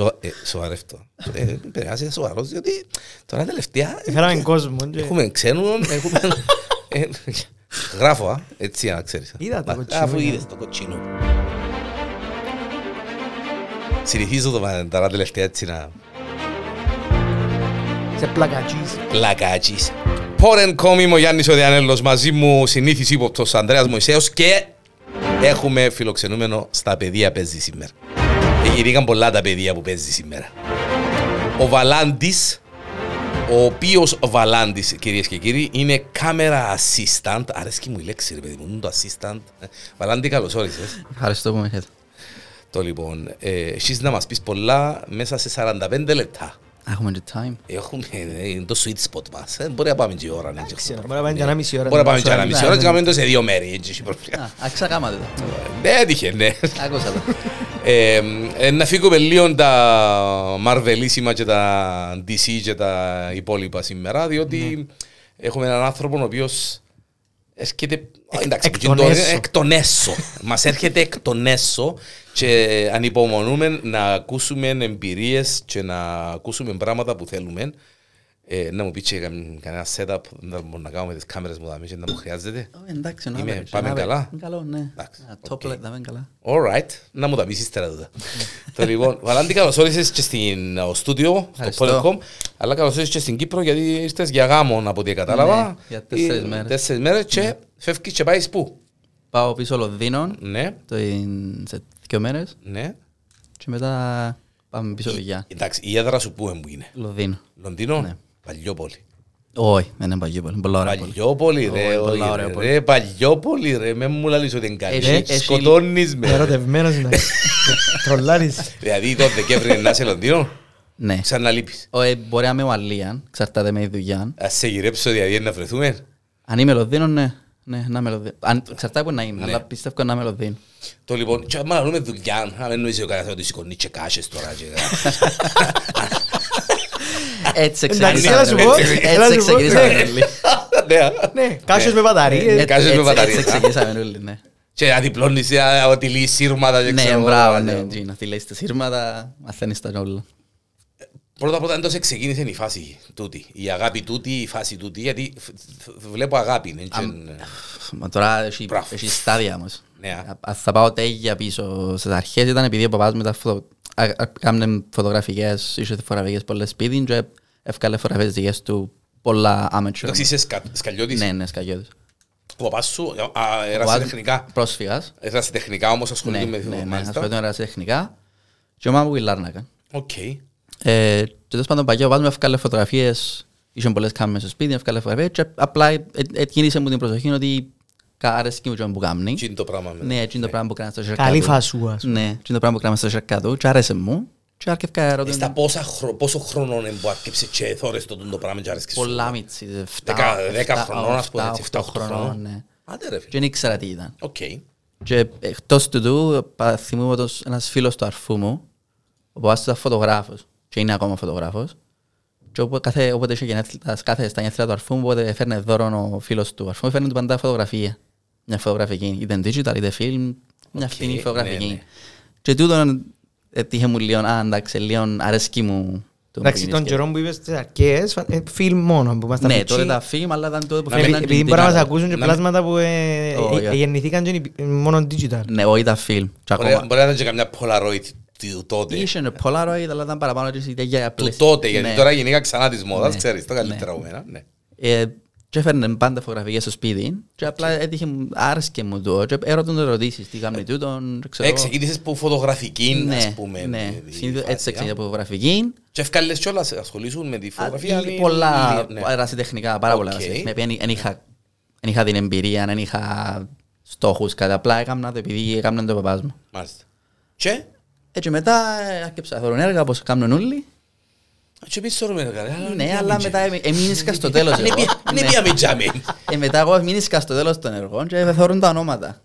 Σο- ε, Σοβαρεύτω. Ε, Πρέπει να είσαι σοβαρός, διότι τώρα τελευταία Φέραμε κόσμο. και- έχουμε ξένων, έχουμε... ε, Γράφω, α, έτσι για να ξέρεις. Είδα το Α, κοτσίνο, Αφού ναι. είδες το κοτσίνο. Συνηθίζω το μα- τώρα τελευταία έτσι να Σε πλακατσίς. πλακάτσις. Πόρεν κόμι είμαι ο Γιάννης ο Διανέλος, μαζί μου συνήθις ύποπτος Ανδρέας Μωυσέος και έχουμε φιλοξενούμενο στα παιδεία παίζεις σήμερα. Εγυρήκαν πολλά τα παιδεία που παίζει σήμερα. Ο Βαλάντης, ο οποίος ο Βαλάντης, κυρίες και κύριοι, είναι κάμερα assistant. Αρέσκει μου η λέξη, ρε παιδί μου, είναι το assistant. Ε, Βαλάντη, καλώς όρισες. Ευχαριστώ που με έχετε. Το λοιπόν, ε, εσείς να μας πεις πολλά μέσα σε 45 λεπτά. Έχουμε και time. Έχουμε, ε, είναι το sweet spot μας. Ε, Μπορεί να πάμε και ώρα. ναι, και Ξέρω, ξέρω. μπορεί να πάμε και ένα μισή ώρα. Μπορεί να πάμε και ένα Ναι, μισή ναι, ώρα ναι. και κάνουμε το σε δύο μέρη. έτσι, έχει πρόβλημα. Α, άξα κάματε το. Ναι, έτυχε, ναι. Άκουσα το. Ε, ε, να φύγουμε λίγο τα Marvelίσιμα και τα DC και τα υπόλοιπα σήμερα, διότι έχουμε έναν άνθρωπο ο οποίος έρχεται Α, εντάξει, εκ που των και το- έσω. εκ των έσω. Μας έρχεται εκ των έσω και ανυπομονούμε να ακούσουμε εμπειρίες και να ακούσουμε πράγματα που θέλουμε. Ε, να μου πει και κα- κανένα setup να μπορούμε να κάνουμε τις κάμερες μου δαμέ και να μου χρειάζεται. Ω, Εντάξει, να Είμαι- βρει, πάμε να βρει. καλά; Είναι Καλό, ναι. Εντάξει, Α, οκ. Top light, να είναι καλά. Alright, να μου τα πεις ύστερα τούτα. Το λοιπόν, Βαλάντη καλώς όρισες και στην ο, στούντιο, στο Ευχαριστώ. Polycom, αλλά καλώς όρισες και στην Κύπρο γιατί ήρθες για γάμο από ό,τι κατάλαβα. Ναι, για τέσσερις Ε, μέρες. Τέσσερις μέρες και φεύγεις και πάεις πού; Πάω πίσω Λονδίνο Ναι, το in- σε δύο μέρες ναι. και μετά πάμε πίσω δουλειά. Εντάξει, η έδρα σου πού είναι που είναι; Λονδίνο. Λονδίνο, Ναι. Παλιόπολη. Όχι, δεν είναι Παγιόπολη. είναι Πολλά ωραία πόλη. Παλιόπολη ρε, Όχι, πολλά όχι, ωραία ρε, πόλη. ρε, Παλιόπολη ρε, με μου λαλείς ότι είναι καλή. Έχει- έχει- Σκοτώνεις με. ρε. Ερωτευμένος είναι. Τρολάρης. Δηλαδή το Δεκέμβρη να είσαι Λονδίνο, Ναι. σαν να λείπεις. Όχι, μπορεί να είμαι Ουαλία, εξαρτάται με τη δουλειά. Ας σε γυρέψω δηλαδή να βρεθούμε. Αν είμαι Λονδίνο, ναι. Ναι, να είμαι Λονδίνο. Αν- Εξαρτάται που να είμαι, Ναι. αλλά πιστεύω να είμαι Λονδίνο. Το λοιπόν, και άμα λαλούμε δουλειά, αν δεν νοήσει ο κανένας ότι σηκώνει και κάσες τώρα. και- Έτσι Εντάξει, ξεκινήσαμε. έλα σου πω, Έτσι έλα σου πω. ξεκινήσαμε Ναι. όλοι. Ναι. Ναι, κάσιος με μπαταρίες. Ε, Κάσες με Έτσι- μπαταρίες, Έτσι α. ξεκινήσαμε όλοι, ναι. Και αδιπλώνεις ε, ότι λύει σύρματα και Ναι, ξέρω. μπράβο, εγώ, ναι. ναι. Τζίνα, τι λέει στα σύρματα, μαθαίνεις τα όλα. Πρώτα πρώτα εντός ξεκίνησε η φάση τούτη. Η αγάπη τούτη, η φάση τούτη, γιατί φ- φ- βλέπω αγάπη. ναι, και- Μα τώρα έχει, Μπράβο. έχει στάδια όμως. Ναι, α. Αν θα πάω τέγια πίσω, στις αρχές ήταν επειδή ο παπάς με τα φωτο... α- α- κάμνε φωτογραφικές, είχε φωτογραφικές πολλές σπίτι και εύκαλε φωτογραφίες δικές του πολλά amateur. Εντάξει, είσαι σκα- σκαλιώτης. Ναι, ναι, σκαγιώτης. Ο παπάς σου α, Ο έρασες παπάς τεχνικά. Πρόσφυγας. Έρασες τεχνικά όμως Ναι, ασχολείται με ναι, ναι, μάλιστα. ασχολείται με εργασία τεχνικά. Και ο μάμα μου η Λάρνακα. Οκ. Ε, και τέλος πάντων παγιά ο παπάς μου έφκαλε φωτογραφίες, είχε πολλές κάμερες στο σπίτι, έφκαλε φωτογραφίες και απλά ε- ε- εκκίνησε μου την προσοχή ότι κα- αρέσκει μου και που κάνει. Τι είναι το πράγμα με- Ναι, έτσι είναι το πράγμα που κάνει στο σέρκα Καλή του. φασούα. ας πούμε. Ναι, έτσι είναι το πράγμα που κάνει στο σέρκα του και άρεσε μου. Και άρχιευκα Ε, ερώτημα. Στα πόσα χρο- πόσο χρόνο είναι που άρκεψε και θόρες το τούτο πράγμα και άρεσκε σου. Πολλά μίτσι. Δεκα- δέκα χρονών, ας πούμε, έτσι, 7-8 εφτά, οκτώ χρονών, χρονών. ναι. Άντε ρε Και φίλε. δεν ήξερα τι ήταν. Οκ. Και εκτός του του, πα- θυμούμαι ότι ένας φίλος του αρφού μου, ο παπάς του ήταν φωτογράφος και είναι ακόμα φωτογράφος. Και όπου κάθε, όποτε είχε γενέθλια, κάθε στα γενέθλια του αρφού μου, όποτε έφερνε δώρο ο φίλος του αρφού μου, έφερνε του πάντα φωτογραφία. Μια φωτογραφική, είτε digital είτε film, μια Οκ, φθηνή ναι, φωτογραφική. ναι. Και τούτον έτυχε μου λίγο, α, εντάξει, λίγο αρέσκει μου. το Εντάξει, που τον γίνεις καιρό που είπες στις αρχές, φα- ε, film μόνο που ήμασταν Ναι, πιτσί. τότε τα film, αλλά ήταν τότε που Να Επειδή- φαίνονταν Επειδή και μπορεί να μας digital. ακούσουν και Να- πλάσματα που ε, Όχι, ε, όχι. γεννηθήκαν και είναι μόνο digital. Ναι, όχι τα film. Και Μπορεί ακόμα. μπορεί να ήταν και καμιά Polaroid του τότε. Είχε ένα Polaroid, αλλά ήταν παραπάνω και για για Του πλαίσια. τότε, γιατί Ναι. τώρα γενικά ξανά της μόδας, Ναι. ξέρεις, το καλύτερα Ναι. από μένα. Ναι. Ε, Και έφερνε πάντα φωτογραφίες στο σπίτι και απλά έτυχε, μου- άρεσκε μου το και έρωταν ερωτήσεις, τι κάνει τούτον, ξέρω Ε, εγώ. ξεκίνησες που φωτογραφική, Ναι, ας πούμε. ναι. τη Συνήθως φάση, έτσι α. ξεκινήσα από φωτογραφική. Και έφκαλες κιόλας, ασχολήσουν με τη φωτογραφία. Α, ή- Πολλά ή- ναι. ερασιτεχνικά, πάρα πολλά Οκ. ερασιτεχνικά. Επειδή δεν είχα- δεν είχα την εμπειρία, δεν είχα στόχους κάτι, απλά έκανα το επειδή έκαναν το παπάς μου. Μάλιστα. Και, Έτσι μετά ε, άρχισα να θεωρώ έργα όπως κάνουν όλοι. Και πίσω ρε με καλά. Ναι, αλλά μετά εμ- εμείνησκα στο τέλος εγώ. Ναι, Ναι. πήγαμε τζάμι. Ε, μετά εγώ εμείνησκα στο τέλος των έργων και θεωρούν τα ονόματα.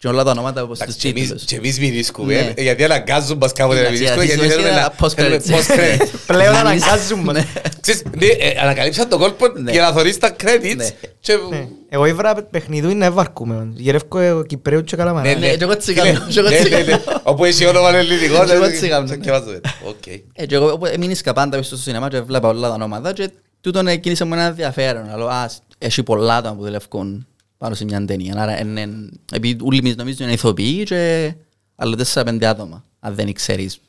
Και όλα τα ονόματα όπως τους Εντάξει, και εμείς- τίτλους. και εμείς μην ρίσκουμε, Ναι. ε, γιατί αναγκάζουν μας κάποτε να μην Εντάξει, ρίσκουμε, γιατί γιατί θέλουμε είναι να post θέλουμε credits. post credits. Πλέον Να αναγκάζουμε. Ναι. Ξέρεις, ναι, ε, ανακαλύψαν τον κόλπο Ναι. για να θωρείς τα credits Ναι. και... Ναι. Εγώ ήβρα παιχνιδού είναι βαρκούμε. Γυρεύκω ε, Κυπρέου και καλαμαρά. Ναι, και εγώ έτσι κάνω, και εγώ Ναι, έτσι ναι, ναι. κάνω. Όπου έχει όνομα ελληνικό, Και εγώ ναι, έτσι κάνω, ναι. και βάζω, οκ. Ε, και εγώ όπου έμεινες πάντα πίσω στο σινεμά και βλέπα όλα τα ονόματα και τούτον εκκίνησε μου ένα ενδιαφέρον. Αλλά α, έχει πολλά άτομα που δουλεύουν πάνω σε μια ταινία. Άρα είναι, επειδή όλοι εμείς νομίζουν είναι ηθοποιοί και άλλο τέσσερα-πέντε άτομα. Αν δεν ξέρεις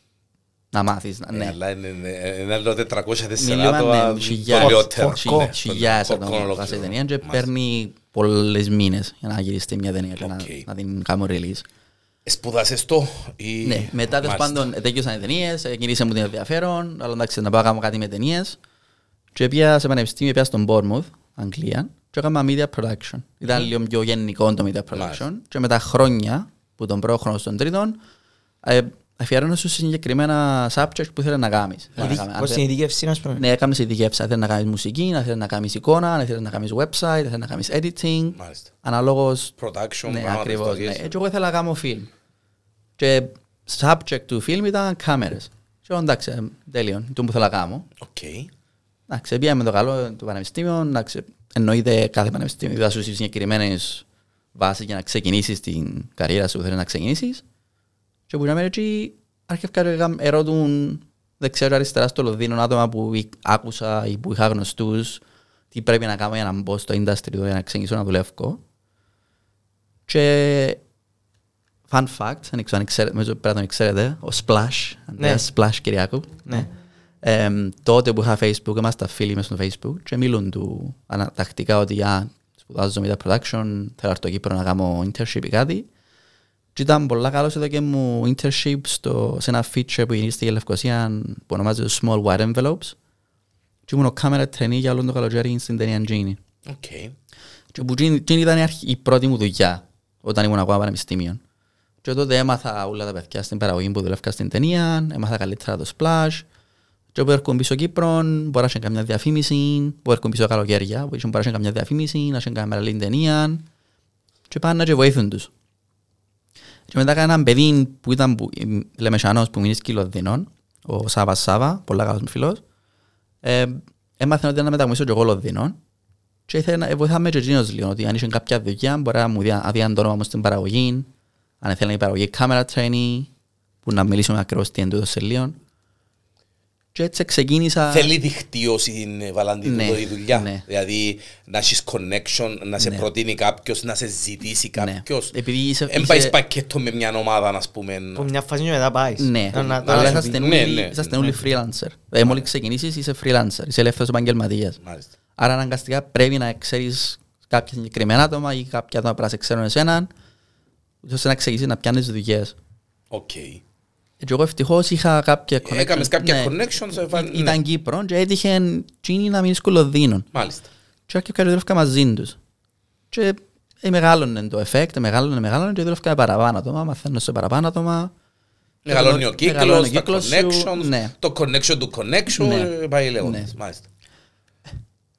να μάθεις. να- Ναι, Ναι. αλλά είναι- είναι είναι άλλο 404 Μιλούμε άτομα, με χιλιάδες- πολιότερα. χιλιά- Ναι, χιλιάδες χο- άτομα χο- που σε ταινία και Μάλιστα. παίρνει πολλές μήνες για να γυριστεί μια ταινία και να- Οκ. να την κάνουμε release. Σπουδάσες το ή... Ναι, μετά τέλος Μάλιστα. πάντων τέλειωσαν οι ταινίες, γυρίσε μου την ενδιαφέρον, αλλά εντάξει να πάω να κάνω κάτι με ταινίες και πήγα σε πανεπιστήμιο, πήγα στον Bournemouth, Αγγλία και έκανα media production. Ήταν λίγο πιο γενικό το media production Μάλιστα. και με τα χρόνια που τον πρώτο χρόνο στον τρίτον ε, αφιερώνω σε συγκεκριμένα subject που ήθελα να κάνεις. Ήθελα να κάνεις- αν Πώς θε- την ειδικεύση, ας πούμε. Ναι, έκαμε ειδικεύσεις. Αν θέλεις να κάνεις μουσική, αν θέλεις να κάνεις εικόνα, αν θέλεις να κάνεις website, αν θέλεις να κάνεις editing. Μάλιστα. Αναλόγως Production, ναι, πράγματα, ακριβώς. Ναι. ιστορίες. Ε, Και εγώ ήθελα να κάνω film. Και subject του film ήταν κάμερες. Και εγώ εντάξει, ε, τέλειο, το που θέλω να κάνω. Οκ. Εντάξει, πήγαμε το καλό του πανεπιστήμιου, εντάξει, εννοείται κάθε πανεπιστήμιο διδάσκει σου συγκεκριμένες βάσεις για να ξεκινήσεις την καριέρα σου που θέλεις να ξεκινήσεις. Και που να εκεί άρχισα και έκανα- ερώτουν δεξιά και αριστερά στο Λονδίνο άτομα που ή- άκουσα ή που είχα γνωστούς τι πρέπει να κάνω για να μπω στο industry του, για να ξεκινήσω να δουλεύω. Και fun fact, δεν ξέρω αν ξέρετε, νομίζω πρέπει να τον ξέρετε, ο Splash, Ανδρέας Splash Κυριάκου. Ναι. Εμ, τότε που είχα Facebook, είμαστε φίλοι μες στο Facebook και μιλούν του ανατακτικά ότι α, σπουδάζω media production, θέλω να έρθω Κύπρο να κάνω internship ή κάτι. Και ήταν πολλά καλός εδώ και μου internship στο, σε ένα feature που γίνεται στη Λευκοσία που ονομάζεται Small White Envelopes. Και ήμουν ο camera trainee για όλο το καλοκαίρι στην ταινία Genie. Οκ. Και που Genie Genie ήταν η, αρχ- η πρώτη μου δουλειά όταν ήμουν ακόμα πανεπιστήμιο. Και τότε έμαθα όλα τα παιδιά στην παραγωγή που δουλεύκα στην ταινία, έμαθα καλύτερα το splash. Και όπου έρχομαι πίσω Κύπρο, μπορώ να καμιά διαφήμιση, που έρχομαι πίσω καλοκαίρια, που μπορώ να καμιά διαφήμιση, να σε καμιά μεγάλη ταινία. Και πάνε και βοήθουν τους. Και μετά έκανα έναν παιδί που ήταν που, λεμεσανός που μείνει σκυλοδίνων, ο Σάβα Σάβα, πολλά καλός μου φίλος. Ε, έμαθα ότι να μετακομίσω και εγώ Λονδίνο και ήθελα να βοηθάμε και εκείνος λίγο, ότι αν είχε κάποια δουλειά μπορεί να μου δει- αδειάν το όνομα μου στην παραγωγή, αν ήθελα να η παραγωγή camera training, που να μιλήσουμε ακριβώς τι εντούτος σε λίγο. Και έτσι ξεκίνησα... Θέλει δικτύωση την Βαλάντη Ναι, η δουλειά. ναι. Δηλαδή να έχεις connection, να σε Ναι. προτείνει κάποιος, να σε ζητήσει Ναι. κάποιος. Επειδή είσαι... Εν είσαι- πάει πακέτο με μια ομάδα, ας πούμε. Που μια φάση και μετά πάεις. Ναι, Να- να- αλλά να- είσαστε Ναι, όλοι- ναι, είσαστε ναι. όλοι freelancer. Δηλαδή μόλις ξεκινήσεις είσαι freelancer, είσαι ελεύθερος επαγγελματίας. Μάλιστα. Άρα αναγκαστικά πρέπει να ξέρεις κάποια συγκεκριμένα άτομα ή κάποια άτομα που να σε ξέρουν εσέναν, ώστε να ξεκινήσεις να πιάνεις δουλειές. Οκ. Και εγώ ευτυχώς είχα κάποια connections. Έκαμες κάποια Ναι. connections. ε, βα- ναι. Ήταν Κύπρο και έτυχε τζείνη να μείνει στο Λονδίνο. Μάλιστα. Και άρχισα και δουλεύκα μαζί τους. Και ε, μεγάλωνε το effect, μεγάλωνε, μεγάλωνε και δουλεύκα με παραπάνω άτομα, μαθαίνω σε παραπάνω άτομα. Μεγαλώνει ο Μεγαλώνει κύκλος, ο τα κύκλος σου, connections, ναι. το connection του connection, Ναι. ε, πάει λέγοντας. Ναι. Μάλιστα.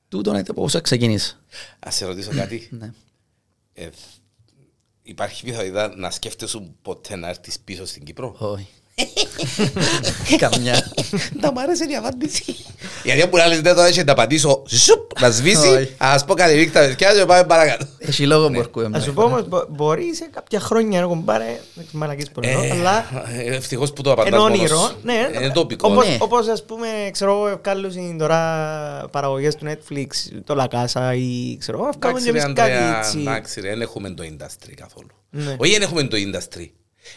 Τούτο είναι το πώς ξεκίνησε. Ας σε ρωτήσω κάτι. Ναι. Ε, Υπάρχει πιθανότητα να σκέφτεσαι ποτέ να έρθεις πίσω στην Κύπρο; Όχι. Καμιά. Να μ' άρεσε η απάντηση. Γιατί αν που να λες δεν το έτσι να απαντήσω ζουπ, να σβήσει, Όχι. ας πω κάτι νύχτα παιδιά και πάμε παρακάτω. Έχει λόγο Ναι. που αρκούμε. Να σου πω όμως, μπο- μπορεί σε κάποια χρόνια να έχουν πάρει, δεν ξέρω μαλακής πολύ, Ε, αλλά ε, Ευτυχώς που το απαντάς είναι μόνος όνειρο. σου. Ναι, Είναι τοπικό. όπως, Ναι. όπως ας πούμε, ξέρω εγώ, ευκάλλουν τώρα παραγωγές του Netflix, το La Casa ή ξέρω εγώ, ευκάλλουν και Εντάξει ρε εμείς κάτι Ανδρέα, έτσι. εντάξει ρε, δεν έχουμε το industry καθόλου. Ναι. Όχι δεν έχουμε το industry.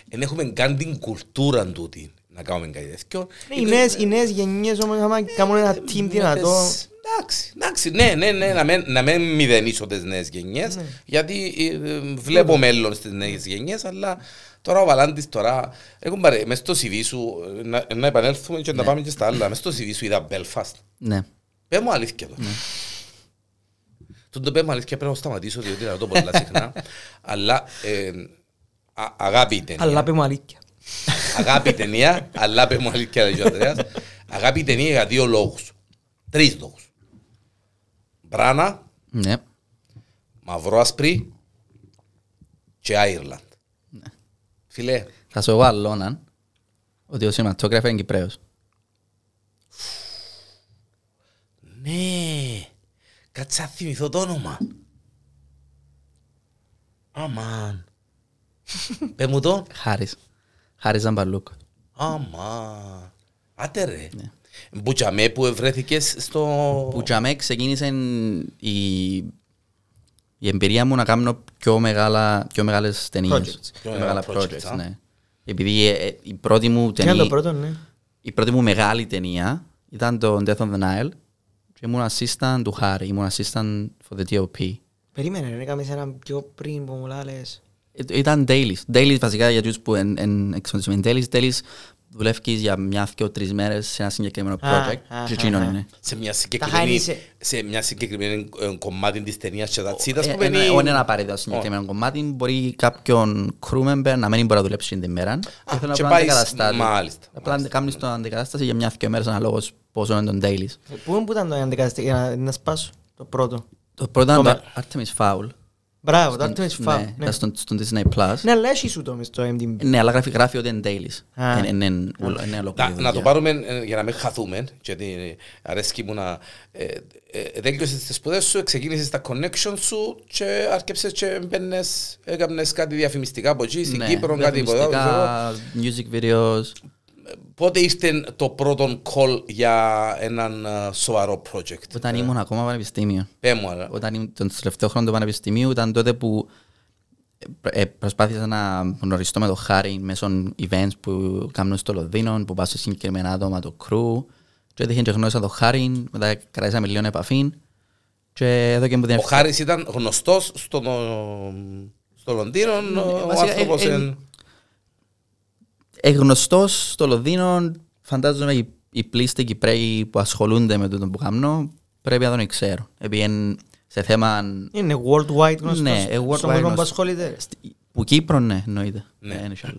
Δεν έχουμε καν την κουλτούρα τούτη να κάνουμε κάτι τέτοιο. Ναι, οι νέες- Οι νέες γενιές όμως άμα κάνουν ένα team δυνατό. Εντάξει, εντάξει, ναι, ναι, ναι, να μην, να μην μηδενίσω τις νέες γενιές, Ναι. γιατί ε, ε, βλέπω μέλλον στις νέες γενιές, αλλά τώρα ο Βαλάντης τώρα, έχουν πάρει, μες στο CV σου, ε, να, να επανέλθουμε και να πάμε και στα άλλα, μες στο CV σου είδα Belfast. Ναι. Πες μου αλήθεια εδώ. Τον το πες μου αλήθεια πρέπει να σταματήσω διότι να το πολλά συχνά, αλλά ε, α- αγάπη η ταινία. Αλλά πέ μου αλήθεια. Αγάπη η ταινία, αλλά πες μου αλήθεια λέει ο Ανδρέας. Αγάπη η ταινία για δύο λόγους. Τρεις λόγους. Μπράνα, Ναι. μαυρό άσπρη και Άιρλαντ. Φιλέ, Θα σου εγώ αλλώναν ότι ο cinematographer είναι Κυπρέος. ναι. Κάτσε να θυμηθώ το όνομα. Αμάν. Πες μου το. Χάρης. Χάρης Ζαμπαλούκ. Αμάν. Άτε ρε. Ναι. Μπουτσαμέ που βρέθηκες στο... Που για μέ ξεκίνησε η, η εμπειρία μου να κάνω πιο, μεγάλα, πιο μεγάλες ταινίες. Projects. Πιο Πιο μεγάλα μεγάλα projects, projects, α. ναι. Επειδή ε, ε, η πρώτη μου Τι είναι το ταινία, πρώτο, ναι. η πρώτη μου μεγάλη ταινία ήταν το Death on the Nile και ήμουν assistant του Χάρη, ήμουν assistant for the DOP. Περίμενε, ρε, έκαμε ένα πιο πριν που μου λάλες. Ε, Ήταν dailies. Dailies βασικά για τους που εν εξοντισμένοι. Dailies, dailies δουλεύεις για μια και τρεις μέρες σε ένα συγκεκριμένο Α, project α, και α, εκείνο α. είναι. σε μια Τα συγκεκριμένη, χάνισε. σε μια συγκεκριμένη ε, κομμάτι της ταινίας και τα τσίτας Ε, που ε, μπαίνει... Όχι ένα απαραίτητο συγκεκριμένο κομμάτι. Μπορεί κάποιον crew member να μην μπορεί να δουλέψει την μέρα. Και θέλω και απλά να πάει- αντικαταστάτη. μάλιστα, Απλά να κάνεις την αντικατάσταση για μια και μέρες αναλόγως πόσο είναι τον dailies. Ε, Πού που ήταν το αντικαταστή, για να- να σπάσω το πρώτο; Το πρώτο ήταν Το το Artemis Fowl. Μπράβο, το Στον- Artemis Fowl. ναι, ναι. ήταν στον- στον Disney Plus. Ναι, αλλά έχει σου το μες στο MDB. Ναι, αλλά γράφει, γράφει ότι είναι dailies. Α. Είναι- Είναι είναι ολο- είναι ολόκληρη Να, να το δουλειά. πάρουμε ε, για να μην χαθούμε, γιατί αρέσκει μου να... Ε, ε, τέλειωσες τις σπουδές σου, ξεκίνησες τα connections σου και άρκεψες και μπαίνες, έκαμνες κάτι διαφημιστικά από εκεί, στην Ναι, Κύπρο, κάτι από εδώ. ξέρω. διαφημιστικά, music videos. Πότε ήρθε το πρώτο call για έναν ε, σοβαρό project; Όταν ήμουν ακόμα πανεπιστήμιο. Πέ μου, αλλά. Όταν ήμουν τον τελευταίο χρόνο του πανεπιστημίου ήταν τότε που ε, ε, προσπάθησα να γνωριστώ με το Χάρη μέσω events που κάνουν στο Λονδίνο, που πάω σε συγκεκριμένα άτομα, το crew. Και έτυχε και γνώρισα το Χάρη, μετά κρατήσαμε λίγο επαφή. Και εδώ και μου την Ο Χάρης ήταν γνωστός στο, στο Λονδίνο, ο βασικά, άνθρωπος ε, ε, εν- Εγνωστός στο Λονδίνο, φαντάζομαι οι, οι πλήστοι Κυπρέοι που ασχολούνται με τούτο που κάνω, πρέπει να τον ξέρω. Επειδή είναι σε θέμα Είναι worldwide γνωστός. Ναι, ε, worldwide Στον κόσμο που γνωστός. ασχολείται. Στη- Που Κύπρο, ναι, εννοείται. Ναι. Ναι, είναι άλλο.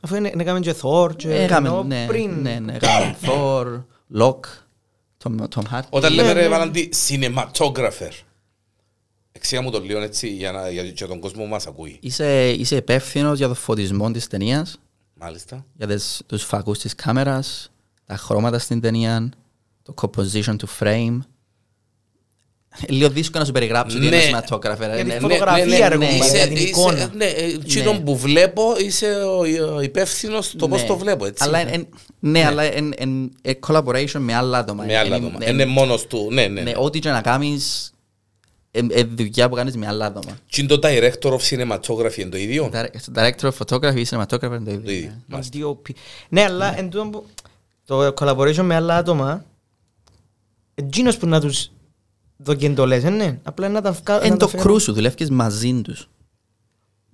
Αφού είναι, είναι και Thor και Έκαμε, εννοώ ναι, πριν. ναι, ναι, έκαμε Thor, Locke, Tom, Tom Hardy. Όταν Ναι, λέμε ρε ναι. Βαλαντή, cinematographer. Εξήγα μου το λίγο έτσι για, να, για, για τον κόσμο που μας ακούει. Είσαι, είσαι υπεύθυνος για το φωτισμό της ταινίας, Μάλιστα. για τις, τους φακούς της κάμερας, τα χρώματα στην ταινία, το composition του frame. Λίγο δύσκολο να σου περιγράψω τι Ναι. είναι cinematographer. Για τη Ναι, φωτογραφία, ρε, κομπάρε, είσαι- για την είσαι- εικόνα. Ναι, εκείνο Ναι. που βλέπω είσαι ο υπεύθυνος το πώς ναι. το βλέπω, έτσι. Αλλά, εν- ναι, αλλά είναι collaboration με άλλα άτομα. Με άλλα Εν- άτομα. εν- Είναι μόνος του. Ναι, ναι. Ναι, ό,τι και να κάνεις, είναι δουλειά που κάνεις με άλλα άτομα. Τι είναι το director of cinematography είναι το ίδιο; Direct- Director of photography ή cinematographer είναι το Το ίδιο. ίδιο. ναι. Μας DOP. Ναι, αλλά εν τούτο που- το collaboration με άλλα άτομα εκείνος που να τους δοκεντολές, ε, ναι. Απλά να τα βγάλουν. Είναι το crew σου, δουλεύεις μαζί τους.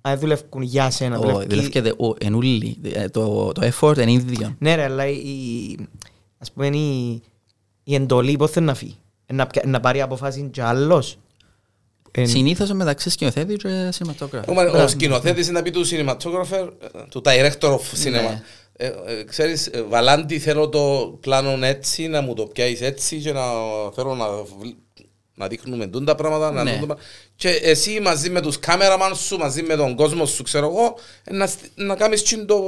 Α, δουλεύουν για σένα. Όχι, δουλεύκει- δουλεύκετε ο- εν ούλοι. Ε, Το το effort είναι ίδιο. Ναι ρε, αλλά η, ας πούμε η, η εντολή πώς θέλει να φύγει; Ε, Να, πια- να πάρει αποφάση κι άλλος; Ε, Συνήθως μεταξύ σκηνοθέτης και cinematographer. Ο σκηνοθέτης είναι να πει του cinematographer, ε, του director of cinema. Ναι. Ε, ε, ξέρεις, ε, Βαλάντι θέλω το πλάνο έτσι, να μου το πιάσεις έτσι και να θέλω να, βλ- να δείχνουμε τούν τα πράγματα. Να Ναι. δουν τα πράγματα. Και εσύ μαζί με τους κάμεραμαν σου, μαζί με τον κόσμο σου, ξέρω εγώ, ε, να, στ- να κάνεις τσιν το...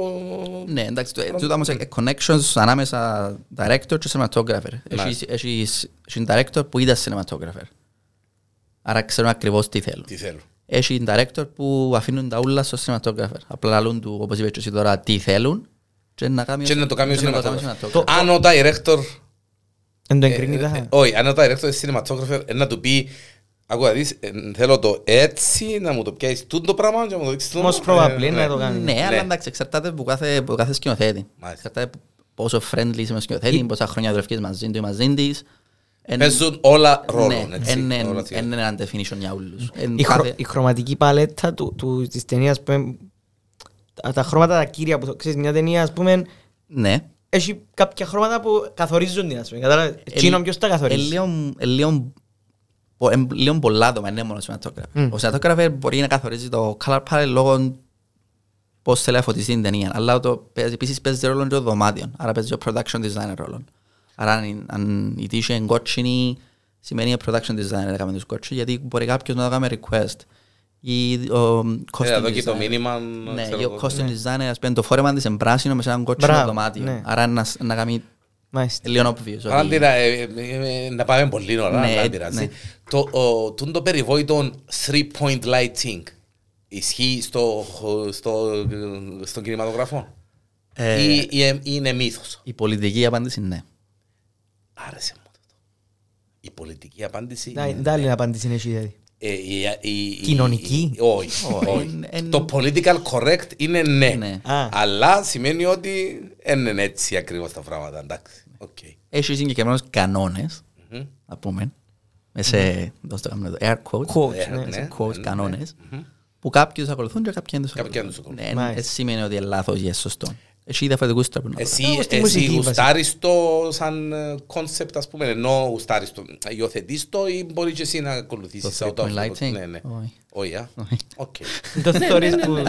Ναι, εντάξει, το- τούτα όμως είναι connections ανάμεσα director και cinematographer. Έχεις- Έχεις έχεις director που είδα cinematographer. Άρα ξέρουν ακριβώς τι θέλουν. Τι θέλω. Έχει director που αφήνουν τα ούλα στο cinematographer. Απλά λαλούν του, όπως είπες και εσύ τώρα, τι θέλουν και να κάνει Και να το κάνει ο και να το κάνει cinematographer. cinematographer. Αν ο director Εν το Ε, εγκρίνει ε, τα. ε, Όχι, αν ο director είναι cinematographer, ε, να του πει Ακούω, δεις, ε, θέλω το έτσι, να μου το πιάσεις τούτο το πράγμα και να μου το δείξεις το Most probably να το κάνει. Ναι, αλλά εντάξει, εξαρτάται από κάθε, από κάθε σκηνοθέτη. Μάλιστα. Εξαρτάται πόσο friendly είσαι με σκηνοθέτη, πόσα χρόνια δουλεύεις μαζί του ή μαζί της. Εν- Παίζουν όλα ρόλο, Ναι, έτσι. εν- εν- όλα εν θεία. είναι ένα definition για όλους. Εν Η, χρο- κάθε- η χρωματική παλέτα του, του, της ταινίας που είναι- τα, τα χρώματα τα κύρια που ξέρεις μια ταινία ας πούμε Ναι. έχει κάποια χρώματα που καθορίζουν την ας πούμε κατάλαβες; Εκείνο ποιος τα Ε, καθορίζει λίγο- ε, λίγο- πο- ε, λίγο πολλά άτομα, είναι μόνο cinematographer. Μμ. Ο cinematographer μπορεί να καθορίζει το color palette λόγω πώς θέλει να φωτιστεί την ταινία. Αλλά το, παίζει- επίσης παίζει ρόλο και το δωμάτιο. Άρα παίζει ο production designer ρόλο. Άρα αν, αν η τύχη είναι κότσινη, σημαίνει ο production designer έκαμε τους κότσινοι, γιατί μπορεί κάποιος να το κάνει request Ή ο Ε, costume Εδώ και το design. μήνυμα. Ναι, ξέρω ή ο εγώ. costume designer, ας πούμε, το φόρεμα της είναι πράσινο με σε έναν κότσινο Μπράβο, δωμάτιο. ναι. Άρα να, να κάνει Μάλιστα. λίγο obvious. Αλλά ότι- αντί να, ε, ε, ε, να πάμε πολύ ώρα, Ναι, αλλά ε, δεν πειράζει. ναι. Το, ο, τούν το περιβόητο three-point lighting ισχύει στο, στο, στον κινηματογραφό Ε, ή, ή, ε, είναι μύθος; Η πολιτική απάντηση είναι ναι. Άρεσε μου αυτό. Η πολιτική απάντηση Να- είναι Δεν άλλη απάντηση είναι έτσι, δηλαδή. Ε, η- η- η- Κοινωνική; η- Όχι. Όχι, όχι. εν- εν- Το political correct είναι ναι. Ναι. Α. Αλλά σημαίνει ότι δεν είναι έτσι ακριβώς τα πράγματα. Εντάξει. Οκ. Έχει συγκεκριμένους κανόνες, Μμμ. να πούμε, μέσα σε, δώσ' το κάνουμε εδώ, air quotes, Quotes, Ε, ναι. ναι, σε quotes, ναι, κανόνες, ναι. που κάποιοι τους ακολουθούν και κάποιοι δεν τους Κάποιοι δεν τους ακολουθούν. ακολουθούν. Ναι, Μάλιστα. Δεν σημαίνει ότι είναι λάθος ή είναι σωστό. Έχει διαφορετικούς τρόπους να το Εσύ, κάνεις. Όπως στη εσύ μουσική, βασικά. γουστάρεις το σαν concept, ας πούμε, ενώ γουστάρεις το, υιοθετείς το ή μπορείς και εσύ να ακολουθήσεις Το αυτό. three-point lighting? Ναι, ναι. Όχι. Όχι, α. Όχι. Οκ. Το θεωρείς που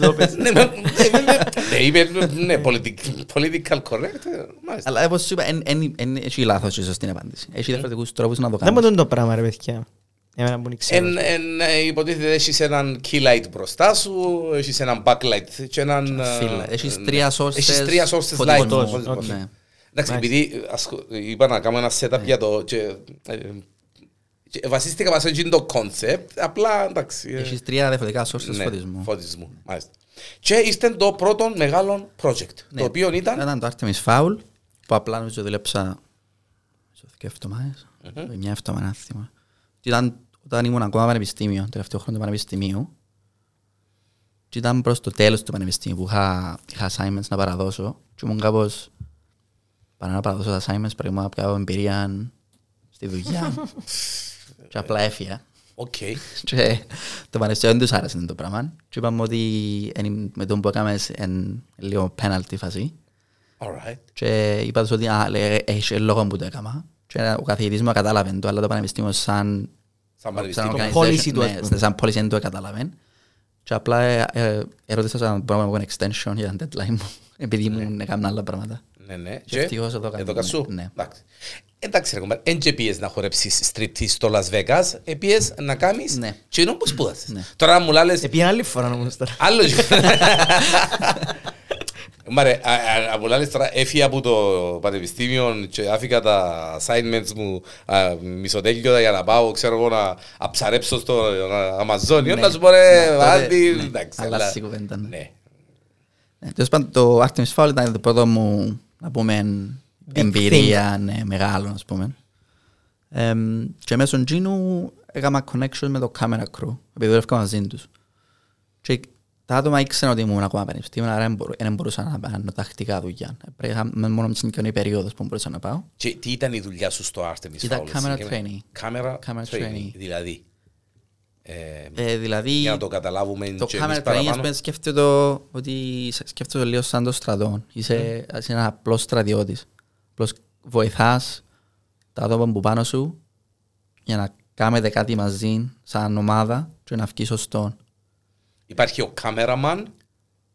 το πες. Ναι, ναι, ναι, ναι, ναι, είπε, ναι, politic- political correct, ε, μάλιστα. Αλλά όπως σου είπα, εν- εν- εν έχει λάθος και σωστή απάντηση. Έχει διαφορετικούς τρόπους να το Δεν μου κάνεις. τον το πράγμα ρε παιδιά. Εμένα που δεν ξέρω. Εν, εν, ε, υποτίθεται έχεις έναν key light μπροστά σου, έχεις έναν backlight και έναν... ε, Fill. Έχεις ναι. τρία sources Έχεις τρία sources light. φωτισμού. φωτισμού. Οκ. Ναι. Εντάξει, επειδή ασχο- είπα να κάνω ένα setup για το... Και, ε, και βασίστηκα μας έτσι το concept, απλά εντάξει. ε, Έχεις τρία διαφορετικά sources ναι, φωτισμού. φωτισμού, μάλιστα. Και είστε το πρώτο μεγάλο project, Ναι. το οποίο ήταν... Ήταν το Artemis Foul, που απλά νομίζω δούλεψα σε δύο εβδομάδες, μια εβδομάδα αν θυμάμαι. Και Ήταν όταν ήμουν ακόμα πανεπιστήμιο, τελευταίο χρόνο του πανεπιστημίου. Και ήταν προς το τέλος του πανεπιστήμιου που είχα, είχα assignments να παραδώσω. Και ήμουν κάπως, παρά να παραδώσω τα assignments, πρέπει να κάνω εμπειρία στη δουλειά. και απλά έφυγα. Οκ. Και το πανεπιστήμιο δεν τους άρεσε το πράγμα. Και είπαμε ότι εν- με τον που έκαμες εν λίγο penalty φάση. Alright. Και είπα τους ότι α, λέει, έχει λόγο που το έκανα. Και ο καθηγητής μου κατάλαβε το, αλλά το πανεπιστήμιο σαν... Σαν σαν πανεπιστήμιο. Το organization, policy του, ας ναι, πούμε. σαν policy δεν το κατάλαβε. Και απλά ε, ε, ερώτησα σαν μπορούμε να κάνω extension για την deadline μου. Επειδή μου έκανα άλλα πράγματα. Ναι, ναι. Και ευτυχώς εδώ εδώ κάνουμε, κασού. ναι. Εντάξει. Εντάξει ρε κομπάρ, εν και πιες να χορέψεις striptease στο Las Vegas, επίες να κάνεις Ναι. και είναι που σπούδασες. Ναι. Τώρα αν μου λάλες Επήγαινε άλλη φορά όμως τώρα. άλλο Μάρε, αν μου λάλες τώρα έφυγα από το πανεπιστήμιο και άφηκα τα assignments μου α, μισοτέλειωτα για να πάω, ξέρω εγώ, να αψαρέψω στο Αμαζόνιο, Ναι. να σου πω ρε, Ναι, Βάλτι, τότε, ναι. εντάξει. Αλλάζει αλλά- η κουβέντα, ναι. Ναι. Ναι, τέλος πάντων, το Artemis Fowl ήταν το πρώτο μου, να πούμε, εμπειρία ναι, μεγάλο, ας πούμε. Εμ, και μέσω εκείνου έκανα connection με το camera crew, επειδή δουλεύκα μαζί τους. Και τα άτομα ήξεραν ότι ήμουν ακόμα πανεπιστήμιο, άρα δεν μπορού- δεν μπορούσα να κάνω τακτικά δουλειά. Πρέπει να είχα μόνο μια συγκεκριμένη περίοδος που μπορούσα να πάω. Και τι ήταν η δουλειά σου στο Artemis Ήταν Fowl, camera συγκεκριμένα; training. Camera, Camera training, training. δηλαδή. Ε, Ε, δηλαδή, για να το καταλάβουμε το και camera εμείς training παραπάνω. ας πούμε, σκέφτεται το ότι σκέφτεται το λίγο σαν το στρατό. Είσαι, είσαι ένας απλός στρατιώτης. Απλώς βοηθάς τα άτομα που πάνω σου για να κάνετε κάτι μαζί σαν ομάδα και να βγει σωστό. Υπάρχει ο cameraman,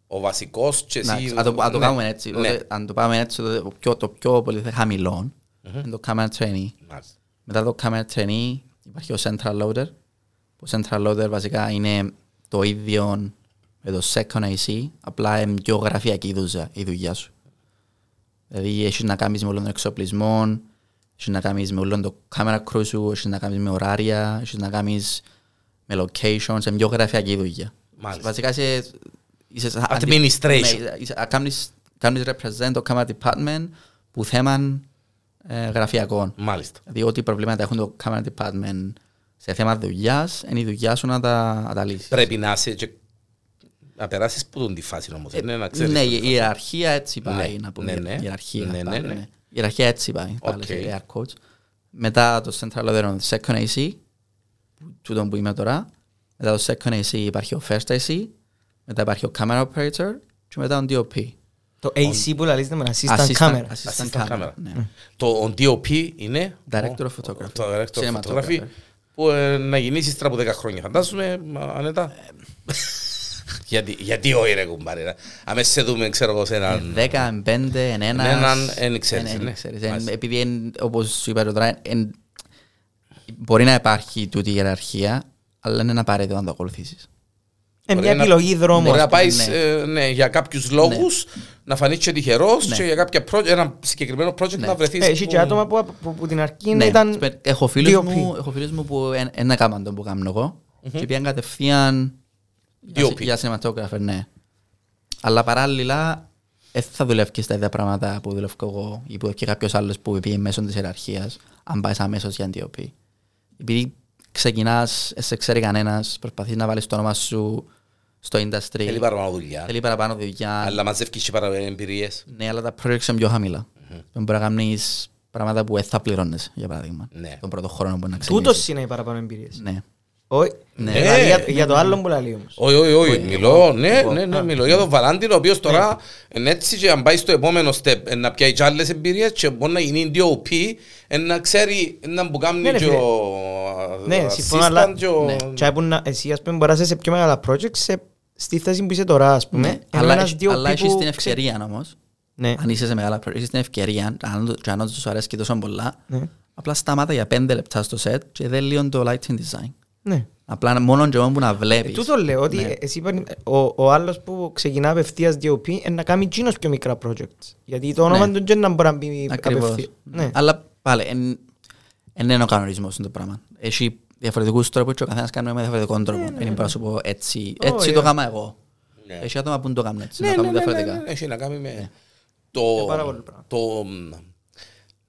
ο βασικός και εσύ... Να, αν το, αν το ναι. κάνουμε έτσι, Ναι. τότε, αν το πάμε έτσι, τότε το πιο, το πιο πολύ χαμηλό είναι το camera training. Μάλιστα. Μετά το camera trainee υπάρχει ο central loader. Ο central loader βασικά είναι το ίδιο με το second AC, απλά είναι πιο γραφειακή η δουλειά, η δουλειά σου. Δηλαδή έχεις να κάνεις με όλον τον εξοπλισμό, έχεις να κάνεις με όλον το camera crew σου, έχεις να κάνεις με ωράρια, έχεις να κάνεις με locations, είναι πιο γραφειακή η δουλειά. Μάλιστα. Βασικά είσαι... είσαι σαν- Administration. Ναι, είσαι- α, κάνεις, κάνεις represent το camera department που θέμα ε, γραφειακών. Μάλιστα. Δηλαδή ό,τι προβλήματα έχουν το camera department σε θέμα δουλειάς, είναι η δουλειά σου να τα, να τα λύσεις. Πρέπει να είσαι και να περάσεις που τον τη φάση όμως, είναι να ξέρεις. ναι, το η τι η ιεραρχία έτσι πάει, Ναι, να πούμε. ναι, ναι. Η ιεραρχία, Ναι, ναι, πάλι, ναι. Η ιεραρχία έτσι πάει, πάλι Οκ. σε air quotes. Μετά το clapper loader or second AC, που- τούτο που είμαι τώρα. Μετά το second AC υπάρχει ο first AC, μετά υπάρχει ο camera operator και μετά ο DOP. Το AC που λαλίζεται με assistant Assistant- camera. assistant Assistant camera, camera. ναι. Το ο DOP είναι... Director ο- of photography. Το director of Cinematographer. photography που ε, να γεννήσεις ύστερα από 10 χρόνια. Φαντάζομαι, μα, ανέτα. γιατί, γιατί όχι ρε κουμπάρε. ρε. Αν σε δούμε, ξέρω εγώ, σε έναν... Δέκα, εν πέντε, εν ένας. έναν, εν ξέρεις, εν- εν ναι. ξέρεις. Εν- Μάλιστα. Επειδή, εν- όπως σου είπα τώρα, εν- μπορεί να υπάρχει τούτη η ιεραρχία, αλλά είναι απαραίτητο να το ακολουθήσεις. Ε, μια Μπορεί να- επιλογή δρόμου. Μπορεί να ας πούμε. πάεις ναι. ε, ναι, για κάποιους λόγους να φανείς και τυχερός Ναι. και για κάποια project, ένα συγκεκριμένο project Ναι. να βρεθείς. Ε, Έχει και άτομα που, που, που την αρχή Ναι, ήταν σπε- έχω φίλους, DOP. μου, έχω φίλους μου που δεν έκαναν τον που κάνω εγώ και πήγαν κατευθείαν για, DOP. για cinematographer, ναι. Αλλά παράλληλα δεν θα δουλεύει στα ίδια πράγματα που δουλεύω εγώ ή που και κάποιος άλλος που πήγε μέσω της ιεραρχίας αν πάεις αμέσως για DOP. Επειδή ξεκινάς, δεν σε ξέρει κανένας, προσπαθείς να βάλεις το όνομα σου στο industry, Θέλει παραπάνω δουλειά. θέλει παραπάνω δουλειά. Αλλά μαζεύει και παραπάνω εμπειρίες. Ναι, αλλά τα projects είναι πιο χαμηλά. Δεν μπορεί να κάνεις πράγματα που δεν θα πληρώνεις, για παράδειγμα. Ναι. Τον πρώτο χρόνο που να ξεκινήσεις. Τούτος είναι οι παραπάνω εμπειρίες. Ναι. Όχι, Ναι. δηλαδή για, για το άλλο που λέει όμως. Όχι, όχι, όχι. Μιλώ, ναι, εγώ. ναι, ναι, μιλώ για τον Βαλάντινο, ο οποίος τώρα είναι έτσι και αν πάει στο επόμενο step ε, να πιάει και άλλες εμπειρίες και μπορεί να γίνει DOP, ε, να ξέρει ε, να που Ναι, κάνει ρε, και φίλε. ο Ναι, assistant συμφωνώ, αλλά και ο- Ναι. και που να- εσύ ας πούμε μπορεί να είσαι σε πιο μεγάλα projects σε, στη θέση που είσαι τώρα ας πούμε. Ναι. Ενώ Αλλά, ένας έχ- DOP αλλά έχεις που την ξέρει- ευκαιρία όμως. Ναι, Αν είσαι σε μεγάλα projects, έχεις την ευκαιρία, αν το- και αν σου αρέσει και τόσο πολλά, ναι, απλά σταμάτα για πέντε λεπτά στο set και δεν λίγο το lighting design. ναι. Απλά μόνο και μόνο που να Ε, βλέπεις. τούτο λέω ότι Ναι. εσύ είπαν, ο, ο άλλος που ξεκινά απευθείας DOP είναι να κάνει εκείνος πιο μικρά projects. Γιατί το όνομα Ναι. του δεν να μπορεί να μπει Ακριβώς. απευθείας. Ναι. Αλλά πάλι, δεν είναι ο κανονισμός το πράγμα. Έχει διαφορετικούς τρόπους και ο καθένας κάνει με διαφορετικό τρόπο. Δεν μπορώ να σου πω έτσι. Έτσι Oh, το yeah. κάμα εγώ. Ναι. Έχει άτομα που δεν το κάνουν έτσι. Ναι, το ναι, κάνουν ναι, ναι, διαφορετικά. ναι, έχει να κάνει με Ε, το, πάρα πολύ πράγμα. το,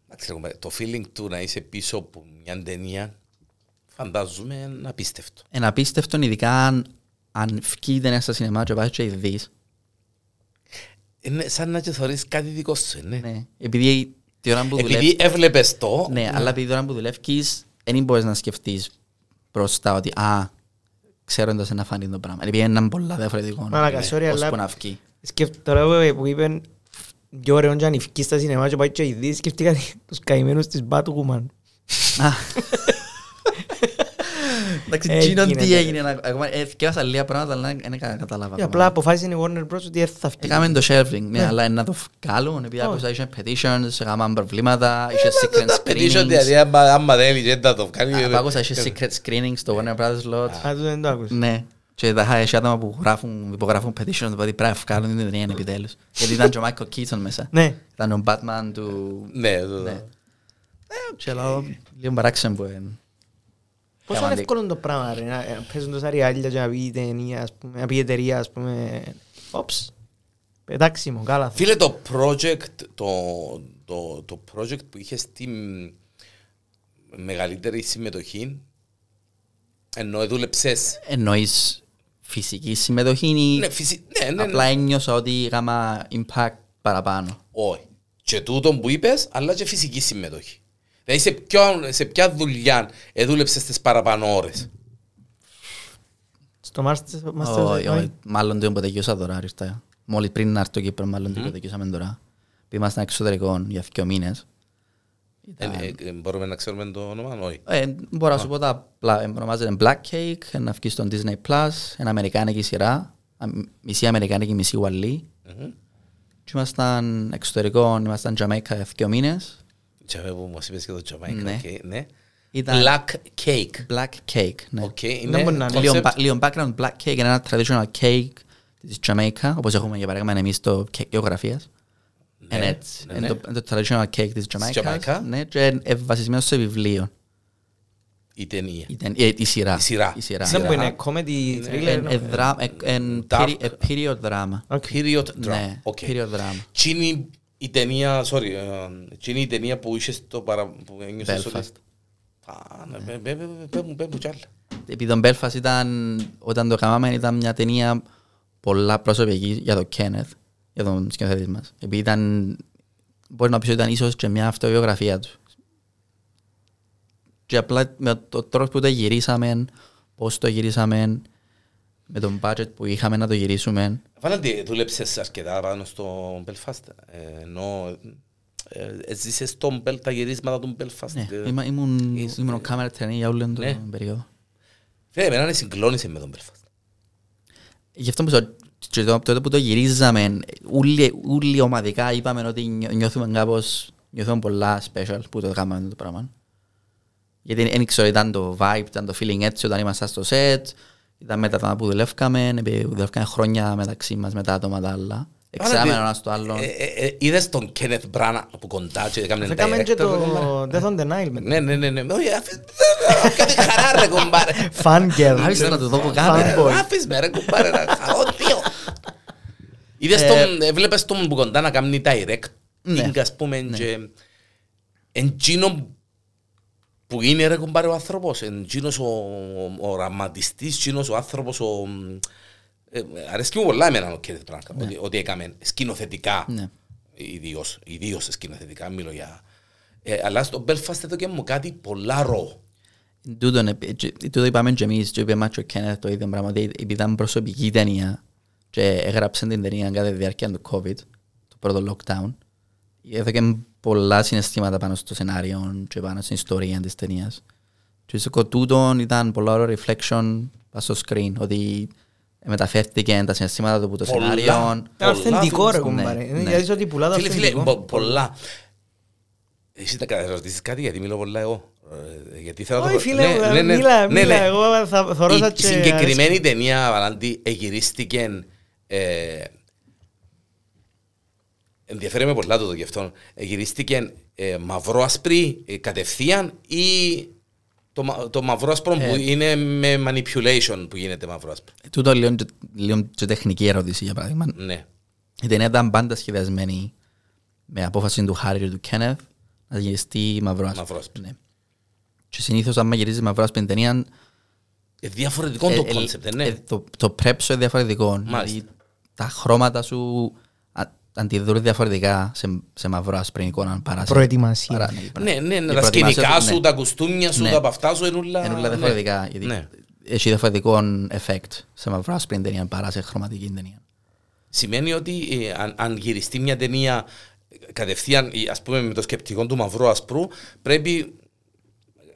εντάξει, λέγουμε, το feeling του να είσαι πίσω από μια ταινία φαντάζομαι είναι απίστευτο. Είναι απίστευτο, ειδικά αν, αν βγει η ταινία στα σινεμά και πάει και η δεις. Είναι σαν να και θωρείς κάτι δικό σου, ναι. Ναι. Επειδή τη ώρα που δουλεύεις... Επειδή έβλεπες το, Ναι, αλλά επειδή τώρα που δουλεύεις, δεν μπορείς να σκεφτείς μπροστά ότι «Α, ξέρω εντός να φανεί το πράγμα». Επειδή είναι πολλά διαφορετικό. Μαλάκα, ναι, sorry, ως αλλά- που να βγει. Σκέφ- Τώρα που- που είπαν πιο ωραίο και αν ευκεί στα σινεμά και πάει και ειδείς, σκέφτηκα τους καημένους της Batwoman. Α. Εντάξει, Έγινε, εκείνο τι τώρα. έγινε. να- ακόμα- ε, θκιάσα λίγα πράγματα, αλλά δεν κα- κατάλαβα. Και ακόμα. απλά αποφάσισε η Warner Bros. ότι δεν θα βγει. Έκαμε το shelving, ναι, Ναι. αλλά είναι να το βγάλουν, επειδή Όχι. άκουσα είχε petitions, έκαναν προβλήματα, είχε secret τα πετύχω ότι screenings. δηλαδή, άμα άμα θέλει και δεν θα το κάνει. Α, Άκουσα είχε secret screenings στο Warner Brothers lot. Α, τούτο δεν το άκουσα. Ναι. Και τα έχει άτομα που γράφουν, υπογράφουν petitions, ότι πρέπει να βγάλουν την ταινία επιτέλους. Γιατί ήταν και ο Michael Keaton μέσα. Ναι. Ήταν ο Batman του... Ναι, το- Ναι. Και λέω, λίγο παράξενο που είναι. Πόσο είναι Σημαντικό. εύκολο το πράγμα ρε, να να παίζουν τόσα ριάλια και να πει η ταινία, ας πούμε, να πει η εταιρεία, ας πούμε, «Όψ, πετάξιμο, καλά». Φίλε, το project, το, το, το project που είχε τη μεγαλύτερη συμμετοχή, ενώ δούλεψες, Εννοείς φυσική συμμετοχή ή ναι, φυσι... ναι, ναι, απλά ναι, ένιωσα ότι είχαμε impact παραπάνω. όχι. Και τούτο που είπες, αλλά και φυσική συμμετοχή. Δηλαδή σε, ποιο, σε ποια δουλειά εδούλεψες τις παραπάνω ώρες; Στο Master Master Όχι, of όχι. Μάλλον το υποτεκιούσα τώρα, ήρθα. Μόλις πριν να έρθω το Κύπρο, μάλλον το υποτεκιούσαμε τώρα. Που ήμασταν εξωτερικό για δύο μήνες. Ε, ε, ε, μπορούμε να ξέρουμε το όνομα, όχι. Ε, μπορώ να σου πω τα απλά. Ε, Ονομάζεται Black Cake, να βγει στο Disney Plus, ένα αμερικάνικη σειρά, α, μισή αμερικάνικη, μισή ουαλή. Μμμ. Και ήμασταν εξωτερικό, ήμασταν Τζαμέικα για δύο μήνες. Και βέβαια που μας είπες και το Jamaica, Ναι. οκ, ναι. Ήταν- Black cake. Black Cake, ναι. Οκ, Δεν είναι μπορεί να είναι. Λίγο, concept. ba- λίγο background, Black Cake είναι ένα traditional cake της Jamaica, όπως έχουμε για παράδειγμα εμείς το cake γεωγραφίας. Ναι, Είναι έτσι. ναι, Είναι ναι. το- είναι το traditional cake της Της Jamaica. Jamaica. Ναι, και είναι βασισμένο σε βιβλίο. Η ταινία. Η τεν- ε, Η σειρά. Η σειρά. Η σειρά. Δεν Σειρά. μπορεί να είναι comedy, thriller. Εν- ε, δρα- ε, εν Dark. peri- ε, period drama. Οκ. Period drama. Ναι, Οκ. period drama. Τι είναι η ταινία, sorry, ε, τι είναι η ταινία που είσαι στο παρα... που ένιωσες ότι... Belfast. Α, ναι, πέ- πέ- πέ- πέ μου, πέ μου κι άλλα. Επειδή το Belfast ήταν, όταν το κάναμε ήταν μια ταινία πολλά προσωπική για τον Kenneth, για τον σκηνοθέτη μας. Επειδή ήταν, μπορεί να πεις ότι ήταν ίσως και μια αυτοβιογραφία του. Και απλά με το τρόπο που το γυρίσαμε, πώς το γυρίσαμε, με τον budget που είχαμε να το γυρίσουμε. Βάλαντι, δούλεψες αρκετά πάνω στο Belfast, ε, ενώ ε, έζησες στον Μπελ, τα γυρίσματα του Belfast. Ναι, ε. είμα- ήμουν, Είσαι- ήμουν ο κάμερα τρενή για όλη Ναι. την περίοδο. Φίλε, εμένα συγκλώνησε με τον Belfast. Γι' αυτό που σου- και το- τότε που το γυρίζαμε, όλοι, όλοι ομαδικά είπαμε ότι νιώ- νιώθουμε κάπως, νιώθουμε πολλά special που το κάναμε το πράγμα. Γιατί δεν ήξερα ήταν το vibe, ήταν το feeling έτσι όταν ήμασταν στο set. Ήταν μετά τα που δουλεύκαμε, επειδή δουλεύκαμε χρόνια μεταξύ μας με τα άτομα τα άλλα. Εξάμενο ένας στο άλλο. Ε, ε, ε, Είδες τον Κένεθ Μπράνα από κοντά και έκαμε Θα κάνουμε και director, το κομπάρε. Death on the Nile. Ναι, ναι, ναι, ναι. Όχι, αφή- Κάτι χαρά ρε κομπάρε. Fan girl. Άφησε να το δω κάμερα. Fanboy. Άφης με ρε κουμπάρε να χαρώ δύο. Είδες Ε, τον, ε, βλέπεις τον που κοντά να κάνει direct Ναι. ας πούμε και εντζίνο που είναι ρε κουμπάρε ο άνθρωπος. Εντζίνος ο, ο οραματιστής εντζίνος ο άνθρωπος ο ε, αρέσκει μου πολλά εμένα ο Κένεθ Μπράνκα ότι, ότι έκαμε σκηνοθετικά. Ναι. ιδίως, ιδίως σκηνοθετικά μιλώ για ε, αλλά στο Belfast εδώ και μου κάτι πολλά ρο. Τούτον, ε, και- τούτο είπαμε και εμείς και είπε μας και ο Κένεθ το ίδιο πράγμα ότι επειδή ήταν προσωπική ταινία και έγραψε την ταινία κατά τη διάρκεια του COVID, το πρώτο lockdown έδωκε πολλά συναισθήματα πάνω στο σενάριο και πάνω στην ιστορία της ταινίας και στο τούτον ήταν πολλά ωραίο reflection πάνω στο screen ότι μεταφέρθηκε τα συναισθήματα του από το Πολλά. σενάριο Είναι αυθεντικό ρε Ναι, κουμπάρε. ναι. Είναι γιατί ότι πουλά το Φίλε, φίλε, αυθεντικό. πο- πολλά. Εσύ τα ρωτήσεις κάτι γιατί μιλώ πολλά εγώ; Ε, Γιατί θέλω να το- Όχι φίλε, Ναι, ναι, ναι, μίλα, ναι, μίλα. ναι. Εγώ θα θωρώ σαν Η και... συγκεκριμένη ταινία, Βαλάντη, εγυρίστηκε ε, ενδιαφέρει με πολλά το γι' αυτό. Εγυρίστηκε ε, μαυρό-ασπρή ε, κατευθείαν ή το, μα- το μαυρό-ασπρο που Ε. είναι με manipulation που γίνεται μαυρό-ασπρο. Τούτο λίγο, και- λίγο και τεχνική ερώτηση για παράδειγμα Ναι. Η ταινία ήταν πάντα σχεδιασμένη με απόφαση του Χάρη και του Κένεθ να γυριστεί μαυρό Μαυρό-άσπρη. Ναι. Και συνήθως άμα γυρίζεις μαυρό στην ταινία Ε, διαφορετικό το concept, ναι. το, το prep σου είναι διαφορετικό. Μάλιστα. Δηλαδή, τα χρώματα σου α- αντιδρούν διαφορετικά σε, σε μαυρό άσπρη εικόνα παρά σε... Προετοιμασία. παρά- Ναι, ναι, ναι, Η τα προετοιμασία σκηνικά του, σου, ναι. τα κουστούμια σου, Ναι. τα από αυτά σου είναι όλα... Είναι όλα ναι. διαφορετικά. Γιατί Ναι. έχει διαφορετικό effect σε μαυρό άσπρη ταινία παρά σε χρωματική ταινία. Σημαίνει ότι ε, αν, αν γυριστεί μια ταινία ε, κατευθείαν, ε, ας πούμε με το σκεπτικό του μαυρού ασπρού, πρέπει,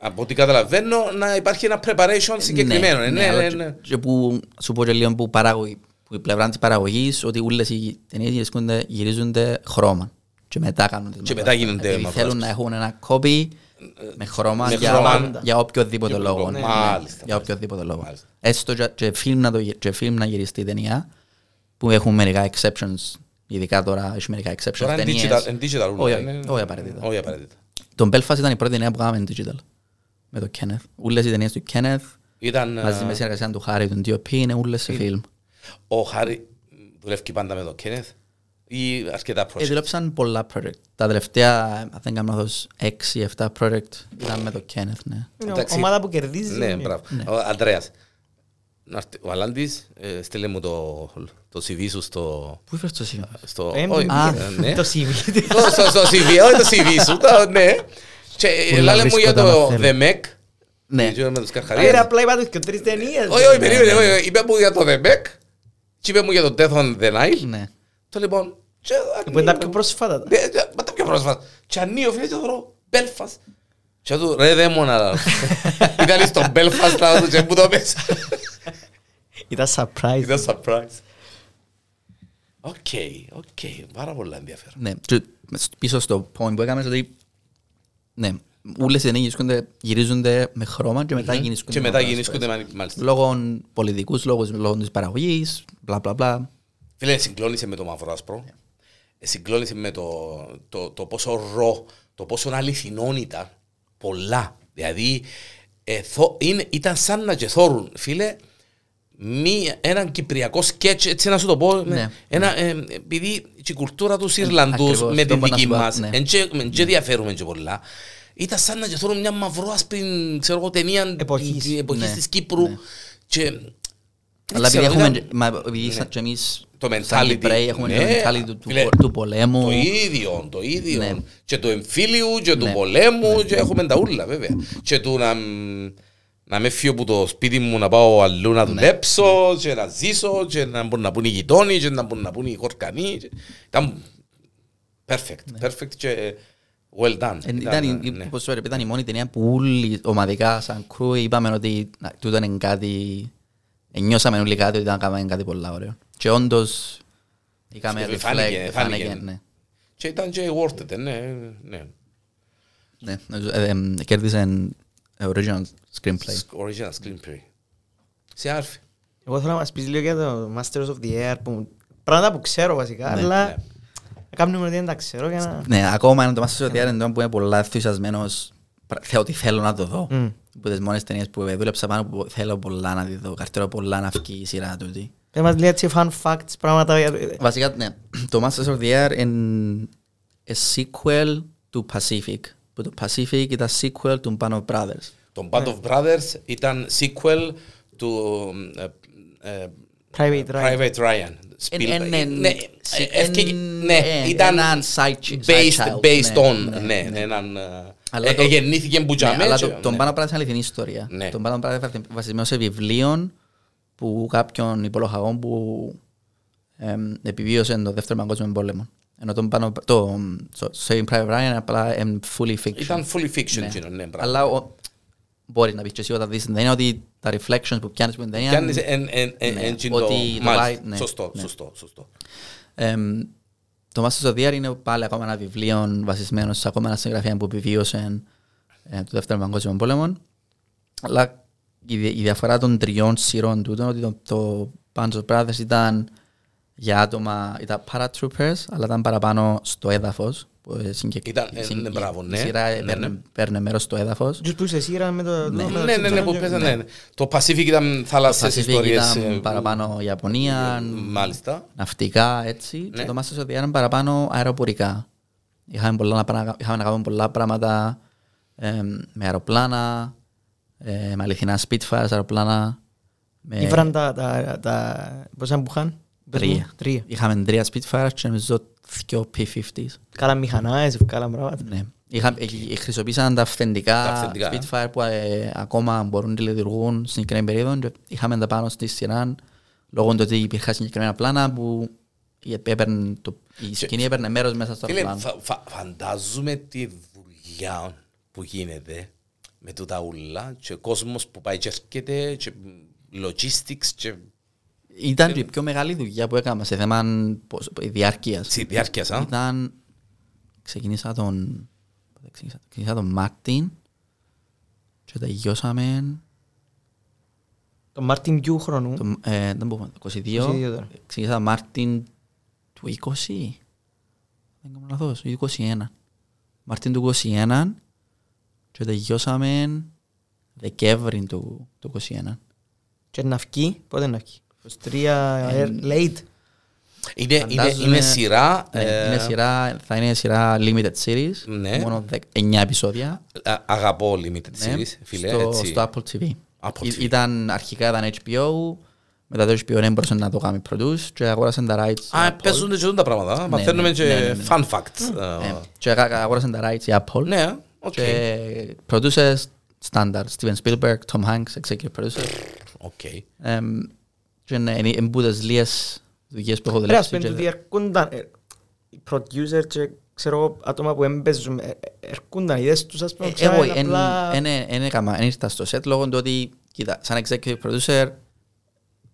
από ό,τι καταλαβαίνω, να υπάρχει ένα preparation συγκεκριμένο. Ναι, ναι, αλλά ναι, και- ναι. Και που σου πω και λίγο που, παράγω, που η πλευρά της παραγωγής ότι όλες οι ταινίες γυρίσκονται- γυρίζονται χρώμα και μετά κάνουν τις Και μαυρά. μετά γίνονται Επειδή μαυρά. θέλουν να έχουν ένα copy με χρώμα, Με για, χρώμα. για οποιοδήποτε Για λόγο. λόγο. Ναι, ναι, Μάλιστα, για μάλιστα. οποιοδήποτε λόγο. Μάλιστα. Έστω και- και φιλμ να το γυ- και φιλμ να γυριστεί η ταινία που έχουν μερικά exceptions ειδικά τώρα έχει μερικά exceptions Τώρα είναι ταινίες. digital, είναι digital ούλα, Όχι, είναι- όχι απαραίτητα. Όχι απαραίτητα. Το Belfast ήταν η πρώτη ταινία που κάναμε digital με το Kenneth. Όλες οι ταινίες του Kenneth Ήταν, μαζί με ε, συνεργασία του Χάρη, του DOP, είναι όλες σε φιλμ. Ο Χάρη δουλεύει πάντα με τον Κένεθ ή αρκετά Ε, project. δούλεψαν πολλά project. Τα τελευταία, αν δεν κάνω λάθος, 6-7 project ήταν με το Kenneth, ναι. Είναι Εντάξει. ομάδα που κερδίζει. Ναι, μπράβο. Ο Ανδρέας. Να έρθει- Ο Αλάντης ε, στείλε μου το, το CV σου στο... Πού έφερες το σημείο. στο Ε, όχι, α, ε, ναι. Το CV. Στο- στο- στο CV, όχι το CV σου, το- ναι. Και ε, Πολλά λάλε μου για βρίσκοντα το να θέλω. The Mec. Ναι. Και με τους Άρα καρχαρίες. απλά είπα τους και τρεις ταινίες. Όχι, όχι, περίμενε, όχι, όχι. είπε μου για το The Meg και είπε μου για το Death on the Nile. Ναι. Το λοιπόν... και Που είναι τα ανοίγω. πιο πρόσφατα. Ναι, και- Μα τα πιο πρόσφατα. Και ανοίγω φίλε και θωρώ Belfast. Και του ρε δαίμονα. Ήταν στο Belfast να του και μου το μέσα. Ήταν surprise. Ήταν surprise. Οκ, οκ. Πάρα πολλά ενδιαφέρον. Ναι. Και πίσω στο point που έκαμε ότι ναι, όλες οι ταινίες γυρίσκονται- γυρίζονται με χρώμα και μετά γυρίσκονται Και με μετά μαύρα γίνησκονται ασπρές. μα- μάλιστα. Λόγω πολιτικούς λόγους, λόγω της παραγωγής, μπλα μπλα μπλα. Φίλε, συγκλώνησε με το μαύρο άσπρο. Ε, Συγκλώνησε με το, το, το πόσο ρο, το πόσο αληθινόν ήταν. Πολλά. Δηλαδή, ε, θο- είναι, ήταν σαν να κεθώρουν, φίλε, μη, έναν κυπριακό σκέτς, έτσι να σου το πω, με- Ναι. ένα, ε, επειδή και η κουλτούρα τους Ιρλανδούς ακριβώς, με το την είπα να δική σου πω, μας, ναι. εν και- εν και διαφέρουμε και πολλά, ήταν σαν να κεθώρουν μια μαυρόασπρη, ξέρω εγώ, ταινία Εποχής. της- εποχής Ναι, της Κύπρου. ναι. Και, Αλλά επειδή ξέρω, έχουμε, ήταν- και- μα, επειδή Ναι. σαν και εμείς Το σαν mentality. Κυπρέοι έχουμε Ναι, το mentality του, του, φίλε, πο- του πολέμου. Το ίδιο, το ίδιο. Ναι. Και του εμφύλιου και του Ναι. πολέμου και έχουμε τα ούλα βέβαια. Και του να, μ, να με φύγω από το σπίτι μου να πάω αλλού να δουλέψω και να ζήσω και να μπορούν να πούν οι γειτόνοι και να μπορούν να πούν οι χορκανοί. και- Ήταν perfect, perfect και well done. Ε, Ήταν, η- η- ναι. όπως σου έλεγα, ήταν η μόνη ταινία που όλοι ομαδικά σαν κρού είπαμε ότι να, τούτο είναι κάτι ενιώσαμε όλοι κάτι ότι ήταν κάναμε κάτι πολύ ωραίο και όντως είχαμε Φάνηκε, reflect, φάνηκε. φάνηκε, ναι. Και ήταν και worth it, ναι, ναι. Ναι, νομίζω, ε, ε, κέρδισε original screenplay. Original screenplay. Σε άρφη. Εγώ θέλω να μας πεις λίγο για το Masters of the Air που... Πράγματα που ξέρω βασικά, Ναι, αλλά ναι. Κάνουμε ότι δεν τα ξέρω για να... Ναι, ακόμα είναι το Masters of the Air εντός που είμαι πολλά ενθουσιασμένος. Πρα- Θέλω ότι θέλω να το δω. Μμ. Από τις μόνες ταινίες που δούλεψα πάνω που θέλω πολλά να τη δω. Καρτερώ πολλά να βγει η σειρά τούτη. Πες μας λίγο έτσι fun facts, πράγματα για... Βασικά, ναι. Το Masters of the Air είναι a sequel του Pacific. Που το Pacific ήταν sequel του Band of Brothers. Το Band of Brothers ήταν sequel του ε, ε, Private Ryan. Private Ryan. Εν- Spielberg. εν- εν- Ναι, σε- ε, ευκαι- εν- ναι, ε, ήταν έναν side chi- side based, child, based ναι, on, ναι, ναι, ναι. έναν, ε, Αλλά ε, το- γεννήθηκε που Ναι, τζαμέ αλλά και- το, το ναι. Band of Brothers είναι αληθινή ιστορία. Ναι. Το Band of Brothers είναι βασισμένο σε βιβλίων που κάποιον υπολογαγόν που εμ, επιβίωσε το δεύτερο παγκόσμιο πόλεμο. Ενώ το, Band of- το, το Saving Private Ryan απλά είναι fully fiction. Ήταν fully fiction Ναι. εκείνο, ναι, μπράβο. Αλλά ο- μπορείς να πεις και εσύ όταν δεις την ταινία ότι τα reflections που πιάνεις από την ταινία Πιάνεις εν- εν- εν- Ναι, εν τζιν το- ότι το μάλιστα. vibe, ναι, Σωστό, ναι. σωστό, σωστό. Εμ, το Masters of the Air είναι πάλι ακόμα ένα βιβλίο βασισμένο σε ακόμα ένα συγγραφέα που επιβίωσε ε, το δεύτερο παγκόσμιο πόλεμο. Αλλά η, δι- η διαφορά των τριών σειρών τούτων ότι το, το Bands of Brothers ήταν για άτομα, ήταν paratroopers, αλλά ήταν παραπάνω στο έδαφος. Που, ε, συγκεκ- Ήταν, ε, συγκ- ναι, μπράβο, ναι. Η σειρά Ναι, έπαιρνε- ναι. παίρνε μέρος στο έδαφος. Τους που είσαι σίγουρα με το... με το Ναι, ναι, ναι, που Simpsons. παίζανε. ναι. Το Pacific ήταν Το θάλασσες Pacific ιστορίες. ήταν ε, παραπάνω Ιαπωνία, ε, Μάλιστα. ναυτικά έτσι Ναι. και το Masters of the Air είναι παραπάνω αεροπορικά. Είχαμε, πολλά, να πρα- είχαμε να κάνουμε πολλά πράγματα ε, με αεροπλάνα, ε, με αληθινά Spitfires αεροπλάνα. Με Ήβραν τα... τα- τα- Πόσα που είχαν; Πες μου. τρία. Τρία. Είχαμε τρία Spitfires και νομίζω δυο P-50s. Καλά μηχανάες, καλά πράγματα. Ναι. Είχα, ε, ε, χρησιμοποίησαν τα αυθεντικά, Τα αυθεντικά. Spitfire που ε, ακόμα μπορούν να λειτουργούν στην συγκεκριμένη περίοδο και είχαμε τα πάνω στη σειρά λόγω του ότι υπήρχαν συγκεκριμένα πλάνα που η, έπαιρνε το, η σκηνή έπαιρνε μέρος μέσα στο Φίλε, πλάνο. φα- φα- φαντάζομαι τη δουλειά που γίνεται με τούτα ούλα και κόσμος που πάει και έρχεται και logistics και Ήταν και η πιο μεγάλη δουλειά που έκανα σε θέμα πώς- διάρκειας. στη διάρκειας σαν. Ήταν, ξεκίνησα τον, πότε ξεκίνησα, ξεκίνησα τον Μάρτιν και τελειώσαμε Το Μάρτιν Κιού χρονού. το, ε, δεν μπορούμε, 22, 22 τώρα. ξεκίνησα Μάρτιν του 20, δεν κάνω λάθος, του 21. Μάρτιν του 21 και τελειώσαμε Δεκέμβρη του, του 21. Και να βγει, πότε να βγει; 23 Ε, air- late. Είναι, είναι, Φαντάζομαι- είναι σειρά. Ναι, ε, είναι σειρά, θα είναι σειρά limited series, Ναι. μόνο 9 επεισόδια. α- Αγαπώ limited Ναι, series, φίλε. στο, έτσι. στο Apple TV. Apple Ή- TV. Ήταν, αρχικά ήταν HBO, μετά το HBO δεν μπορούσε να το κάνει produce και αγόρασαν τα rights η Α, Apple. παίζονται και τα πράγματα. Μαθαίνουμε ναι, και ναι, ναι, ναι. fun facts. Ναι, ε, Και αγα- αγόρασαν τα rights η Apple. Ναι, οκ. Και producers standard, Steven Spielberg, Tom Hanks, executive producer. Οκ. Εμ, Και είναι είναι εν που τες λίγες δουλειές που έχω Ρε, ας δουλέψει. πούμε, και- τούτοι έρχονταν, ε, οι producer και ξέρω εγώ, άτομα που έμπαιζουν, ε, ε, έρχονταν, είδες τους ας πούμε, Ε, ξέραν Εγώ απλά- δεν ήρθα στο set λόγω του ότι, κοίτα, σαν executive producer,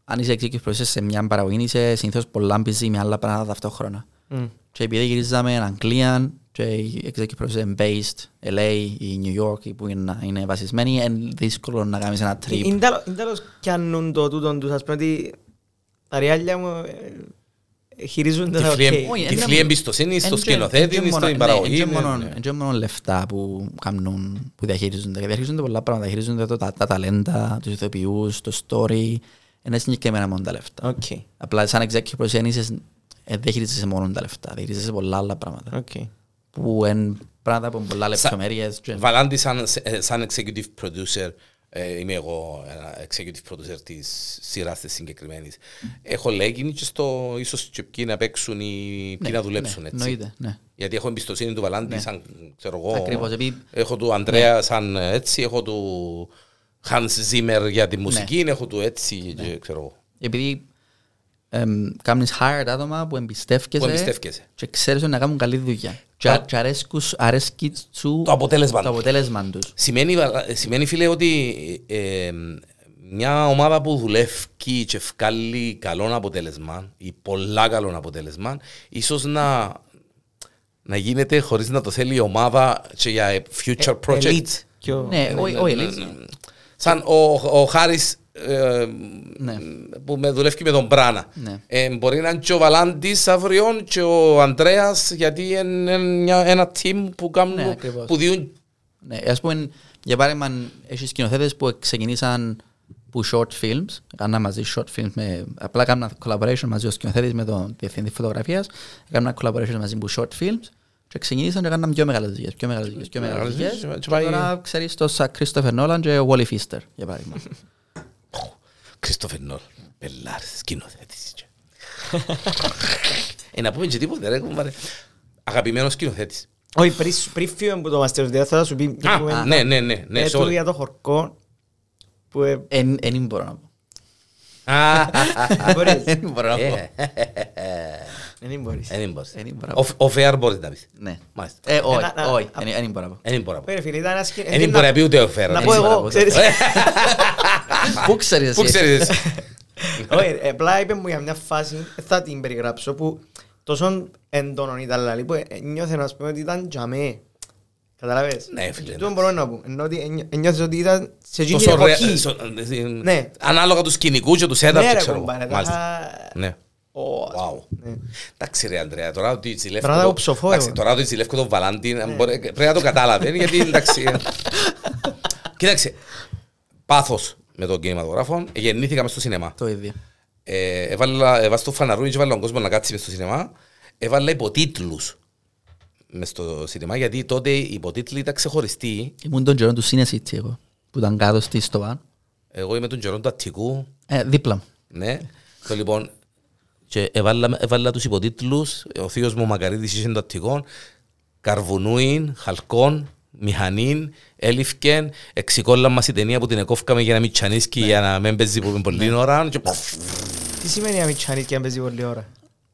αν είσαι executive producer σε μια παραγωγή, είσαι συνήθως πολλά busy με άλλα πράγματα ταυτόχρονα. Μμ. Και επειδή γυρίζαμε Αγγλία και οι executive producer είναι based LA ή New York ή που είναι, να είναι βασισμένοι, είναι δύσκολο να κάνεις ένα trip. Είναι τέλος- είναι τέλος πιάνουν το τούτον τους, ας πούμε, ότι τα ριάλια μου ε, ε, χειρίζονται τα Τυφλή οκ. εμ- Όχι, Τυφλή είναι- εμπιστοσύνης στο Εν και- σκηνοθέτη, εν και μόνο- στην ναι, παραγωγή. εν και ναι, μόνο- ναι. εν και μόνο λεφτά που κάνουν, που διαχειρίζονται. Διαχειρίζονται πολλά πράγματα. Διαχειρίζονται το- τα, τα ταλέντα, τους ηθοποιούς, το story. Είναι συγκεκριμένα μόνο τα λεφτά. Οκ, Απλά σαν executive producer δεν είσαι- ε, δεν χειρίζεσαι μόνο τα λεφτά. Διαχειρίζεσαι πολλά άλλα πράγματα. Οκ. Που είναι πράγματα που είναι πολλά λεπτομέρειες. και- Βαλάντι σαν, ε, σαν executive producer, ε, είμαι εγώ ένα executive producer της σειράς της συγκεκριμένης. Έχω λέγει και στο ίσως και ποιοι να παίξουν ή ποιοι Ναι, να δουλέψουν ναι, έτσι. εννοείται, ναι. Γιατί έχω εμπιστοσύνη του Βαλάντι Ναι. σαν, ξέρω εγώ, Ακριβώς, επειδή- έχω του Ανδρέα σαν έτσι, έχω του Hans Zimmer για τη μουσική, έχω του έτσι και ξέρω εγώ. Επειδή εμ, κάνεις hired άτομα που εμπιστεύκεσαι, Που εμπιστεύκεσαι. και ξέρεις ότι να κάνουν καλή δουλειά. Και, Α. και αρέσκους- αρέσκει σου Το αποτέλεσμα το τους. αποτέλεσμα τους. Σημαίνει, βα- σημαίνει φίλε ότι ε, ε, μια ομάδα που δουλεύει και βγάλει καλό αποτέλεσμα ή πολλά καλό αποτέλεσμα, ίσως να, να γίνεται χωρίς να το θέλει η ομάδα και για future Ε, projects. elite Πιο... Ναι, ο- ο Ελίζ. Σαν ο, ο Χάρης ε, Ναι. που με δουλεύει με τον Μπράνα. Ναι. Ε, μπορεί να είναι και ο Βαλάντης αύριο και ο Ανδρέας γιατί είναι μια- ένα team που, κάνουν, Ναι, ακριβώς. που διούν Ναι, ας πούμε, για παράδειγμα, έχεις σκηνοθέτες που ξεκινήσαν που short films, έκαναν μαζί short films με, απλά έκαναν collaboration μαζί ο σκηνοθέτης με τον διευθυντή φωτογραφίας, έκαναν collaboration μαζί που short films και ξεκινήσαν και έκαναν πιο μεγάλες δουλειές, πιο μεγάλες δουλειές, πιο μεγάλες Μεγάλες δουλειές. δουλειές, και Και πάει- τώρα ξέρεις το σαν Christopher Nolan και ο Wally Pfister, για παράδειγμα. Κρίστοφερ Νόλ. Πελάρες, σκηνοθέτης. ε, να πούμε και τίποτε ρε κουμπάρε. Αγαπημένος σκηνοθέτης. Όχι, πριν- πριν φύγουμε από το Masters Death θα σου πει Α, πούμε, ναι, ναι, ναι, ναι, ε, sorry. του για το χορκό που ε, Εν εν μπορώ να πω. Α, μπορείς. Εν μπορώ να πω. Ε, Δεν μπορείς. Δεν μπορείς. Δεν μπορώ να πω. Ο- Ο Φεάρ μπορείς να πεις. Ναι. Μάλιστα. Ε, όχι, να- να- όχι, εν- εν μπορώ να πω. Δεν μπορώ να πω. Όχι, ρε φίλε, ήταν ένα σκην- Δεν ε, μπορεί να- να πει ούτε ο Φεάρ. Να Δεν πω μπορώ εγώ, πω. ξέρεις. Πού ξέρεις Πού εσύ. ξέρεις εσύ; Όχι, ε, απλά είπε μου για μια φάση, ε, θα την περιγράψω, που τόσο έντονο ήταν λαλή, που ε, νιώθε να πούμε ότι ήταν τζαμέ. Καταλαβες; Ναι, φίλε, Αυτό μπορώ να πω. Ενώ ότι ένι- ένιωθες ότι ήταν σε εκείνη την Τόσο ρε- εποχή. σο- ε, Ναι. Ανάλογα τους σκηνικούς και τους setup, Ναι, ρε, ξέρω εγώ. κομπάρε, Μάλιστα. Τα- Ναι. Ω, Wow. ναι. Εντάξει ρε Ανδρέα, τώρα ότι ζηλεύω Τώρα το- το ψοφώ εντάξει, εγώ. Τώρα ότι ζηλεύω τον Βαλάντι να μπορεί- πρέπει να το κατάλαβε γιατί εντάξει ε. Κοίταξε, πάθος με τον κινηματογράφο γεννήθηκα μες στο σινεμά Το ίδιο. ε, έβαλα, έβαλα στο φαναρούι και έβαλα τον κόσμο να κάτσει μες στο σινεμά έβαλα υποτίτλους μες στο σινεμά γιατί τότε οι υποτίτλοι ήταν ξεχωριστοί Ήμουν τον καιρό του Cine City εγώ, που ήταν κάτω στη Στοβάν. εγώ είμαι τον καιρό του Αττικού Ε, δίπλα μου. Ναι. Το λοιπόν, και έβαλα, έβαλα τους υποτίτλους, ο θείος μου Μακαρίτης είχε το Αττικό, Καρβουνούιν, Χαλκόν, Μηχανήν, Έλιφκεν, εξικόλα μας η ταινία που την εκόφκαμε για να μην τσανίσκει για να μην παίζει που πολύ ώρα και ποφ, Τι σημαίνει αμιτσάνη και αν παίζει πολλή ώρα;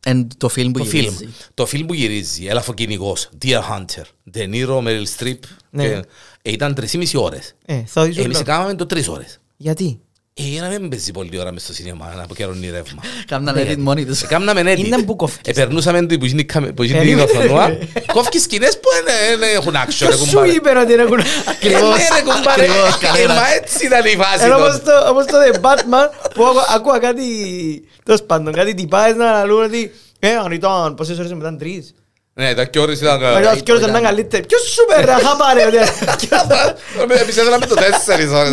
Εν το φιλμ που το φιλμ. γυρίζει. Το φιλμ που γυρίζει, Ελαφοκυνηγός, Deer Hunter, De Niro, Meryl Streep, Ναι. και, ε, ήταν τρεις ή μισή ώρες. Ε, θα δεις Εμείς όλα. κάναμε το τρεις ώρες. Γιατί; Ε, για να μην παίζει πολλή ώρα μες στο σινεμά, να αποκαιρώνει ρεύμα. Κάμναν edit μόνοι τους. Κάμναμε edit. Είναι που κόφκεις. Επερνούσαμε το που γίνει καμε- που γίνει Ε, την ναι. οθονούα. Κόφκεις σκηνές που δεν- δεν έχουν action. ρε Ποιος σου κουμπάρε. είπε ότι είναι κουνά. Ε, ναι, ρε κουμπάρε. ακριβώς, Ε, κανένας. Μα έτσι ήταν η βάση Ενώ τότε. όπως το, όπως το The Batman που άκου- ακούω κάτι, τέλος πάντων, κάτι τυπάες να λούν ότι ε, αν ήταν, πόσες ώρες μετά τρεις. Ναι, τα κιόρες ήταν... Μετά και ώρες ήταν καλύτερη. Ποιος σου είπε ρε, χαπάρε ότι... Εμείς έδραμε το τέσσερις Ναι. ώρες.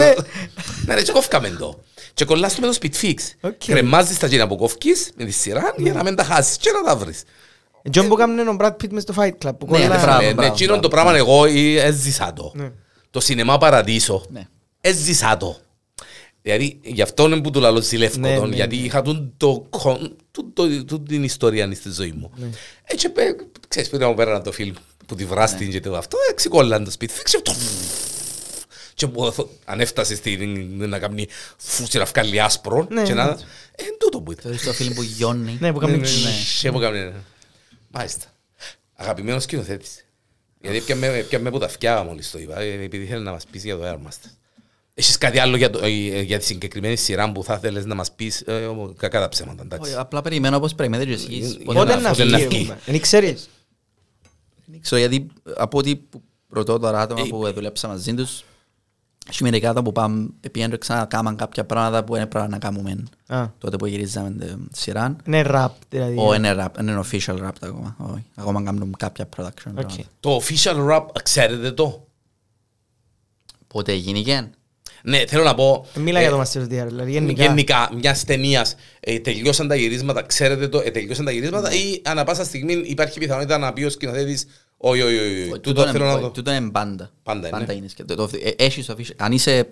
Ναι ρε, και κόφκαμε το. Και κολλάς το με το speed fix. Οκ. Κρεμάζεις τα γίνα που κόφκεις με τη σειρά για να μην τα χάσεις και να τα βρεις. Τζον που έκαμε ο Brad Pitt μες στο Fight Club που Ναι, κολλά- μπράβο, Ναι, ναι, μπράβο, εκείνον το μπράβο. πράγμα εγώ ε, έζησα το. Ναι. Το σινεμά παραδείσο. Ναι. Έζησα το. Δηλαδή, γι' αυτό είναι που του λαλώ ζηλεύω Ναι, τον, ναι, γιατί ναι. είχα τον το, κον- του- το- του- την ιστορία στη ζωή μου. Ναι. Έτσι, πέ- ξέρεις, πήραμε πέρα το φιλμ που τη βράστην και το αυτό, εξικόλλαν το σπίτι, φίξε, και που θω- αν έφτασε στην, να κάνει φούτσι να βγάλει άσπρο Ναι, και να... ναι. Ε, τούτο που ήταν. Θεωρείς το φιλμ που γιώνει. Ναι, που Ναι, έκαμε... ναι, ναι. Και που έκανε, ναι. Μάλιστα. Αγαπημένος σκηνοθέτης. Γιατί έπιαμε έπιαμε από τα φτιά μόλις το είπα, ε, επειδή θέλει να μας πεις για το Airmaster. Έχεις κάτι άλλο για, το, ε, για τη συγκεκριμένη σειρά που θα θέλεις να μας πεις, ε, όμως, κακά τα ψέματα, Όχι, εντάξει. Απλά περιμένω όπως περιμένετε και εσείς. Ε, Πότε Πότε να- να πότε να φύγει, φύγει. ρε, κουμπάρε. Δεν ξέρεις. Δεν ξέρω, γιατί από ό,τι που ρωτώ τώρα άτομα Ε, που δουλέψα μαζί τους, έχει μερικά άτομα που πάμε, επειδή ξανά κάμαν κάποια πράγματα που δεν πρέπει να κάνουμε Α, τότε που γυρίζαμε τη σειρά. Είναι wrap, δηλαδή. Όχι, είναι wrap, είναι official wrap ακόμα. Όχι, ακόμα κάνουμε κάποια production. Οκ. πράγματα. Το official rap, ξέρετε το; Πότε γίνηκε; Ναι, θέλω να πω... Μίλα ε, για το Masters DR, δηλαδή γενικά. Γενικά, μιας ταινίας ε, τελειώσαν τα γυρίσματα, ξέρετε το, ε, τελειώσαν τα γυρίσματα ή ανά πάσα στιγμή υπάρχει πιθανότητα να πει ο σκηνοθέτης όχι, όχι, όχι, όχι, τούτο θέλω να δω. Τούτο είναι πάντα. Πάντα είναι. Πάντα είναι. Και το- το- ε, έχεις official- Αν είσαι,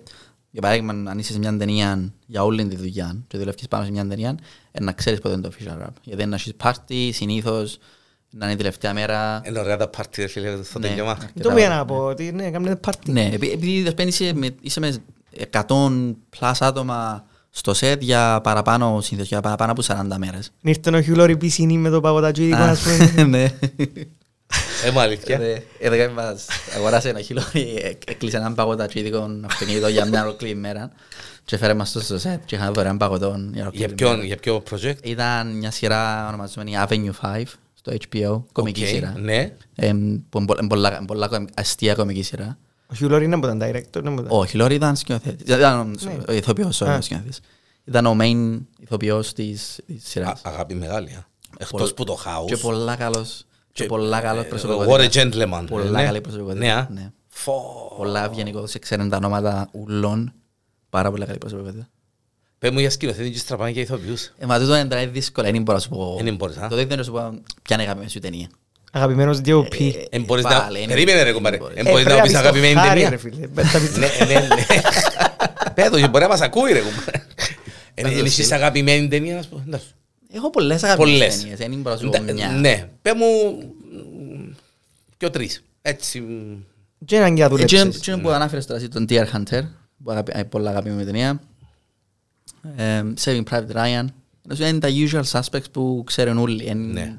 για παράδειγμα, αν είσαι σε μια ταινία για όλη τη δουλειά και δουλεύεις πάνω σε μια ταινία, ε, να ξέρεις πότε είναι το official rap. Γιατί να έχεις πάρτι, συνήθως, να είναι η τελευταία μέρα. Είναι ωραία τα πάρτι, ρε φίλε, στο Ναι. τελειώμα. Το πήγα να πω, ότι ναι, κάνουμε πάρτι. Ναι, επει- επειδή δες, πέντε είσαι με, είσαι με 100 plus άτομα στο σετ για παραπάνω, συνήθως, για παραπάνω από 40 μέρες. Ήρθε ο Χιούλορ πισίνη με το παγωτατζίδικο, Α, ας πούμε. Ναι. Ε, μου αλήθεια. Έδωκα μας αγοράσει ένα χείλο, έκλεισε έναν παγωτατσίδικο αυτοκίνητο για μια ολόκληρη μέρα και φέρε μας το στο σετ και είχαμε δωρεάν παγωτών για Για ολόκληρη ποιον, μέρα. για ποιο project; Ήταν μια σειρά ονομαζόμενη Avenue 5 στο HBO, κομική Οκ, σειρά. Ναι. Εμ, που είναι πο- είναι πολλά- πολλά κομι- αστεία κομική σειρά. Ο Hugh Laurie δεν ήταν director, δεν ήταν. Ο Hugh Laurie ήταν σκηνοθέτης. Ήταν Ναι. ο ηθοποιός, όχι Α. ο σκηνοθέτης. Ήταν ο main ηθοποιός της, της Α- σειράς. Αγάπη μεγάλη. α. Εκτός Πολλ- που το Και House. πολλά καλός. Και πολλά καλός ε, προσωπικότητας. What a gentleman. Πολλά Ναι. καλή προσωπικότητα. Ναι, α. Ναι. Φω. Πολλά ευγενικός, ξέρουν τα ονόματα ουλών. Πάρα πολλά καλή προσωπικότητα. Πες μου για σκηνοθέτη και στραπάνε και ηθοποιούς. Ε, μα τούτο είναι τώρα δύσκολο, δεν μπορώ να σου πω. Δεν μπορείς, α. Το δεν μπορώ να σου πω ποια είναι η αγαπημένη σου ταινία. Αγαπημένος DOP. Ε, Εν μπορείς πάλι, να... είναι- Περίμενε ρε κουμπάρε. μπορείς. Εν Ε, μπορείς πρέπει να πεις πεις το αγαπημένη χάρη, ταινία. ρε φίλε. Τα πεις- Ναι, ναι, ναι. Πέτω και μπορεί να μας ακούει ρε κουμπάρε. Είναι είναι εσείς αγαπημένη ταινία να σου πω. Εντάξει. Έχω πολλές αγαπημένες Πολλές. ταινίες, δεν μπορώ να σου πω Ντε- μια. Ναι. Πες μου μ, πιο τρεις. Έτσι. μ, Και έναν και να δουλέψεις. Εκείνο που ανάφερες τώρα εσύ, τον Deer Hunter, που αγαπη- ε, πολλά αγαπημένη ταινία. Ε, Saving Private Ryan. Νομίζω Είναι τα usual suspects που ξέρουν όλοι. Εν- Ναι.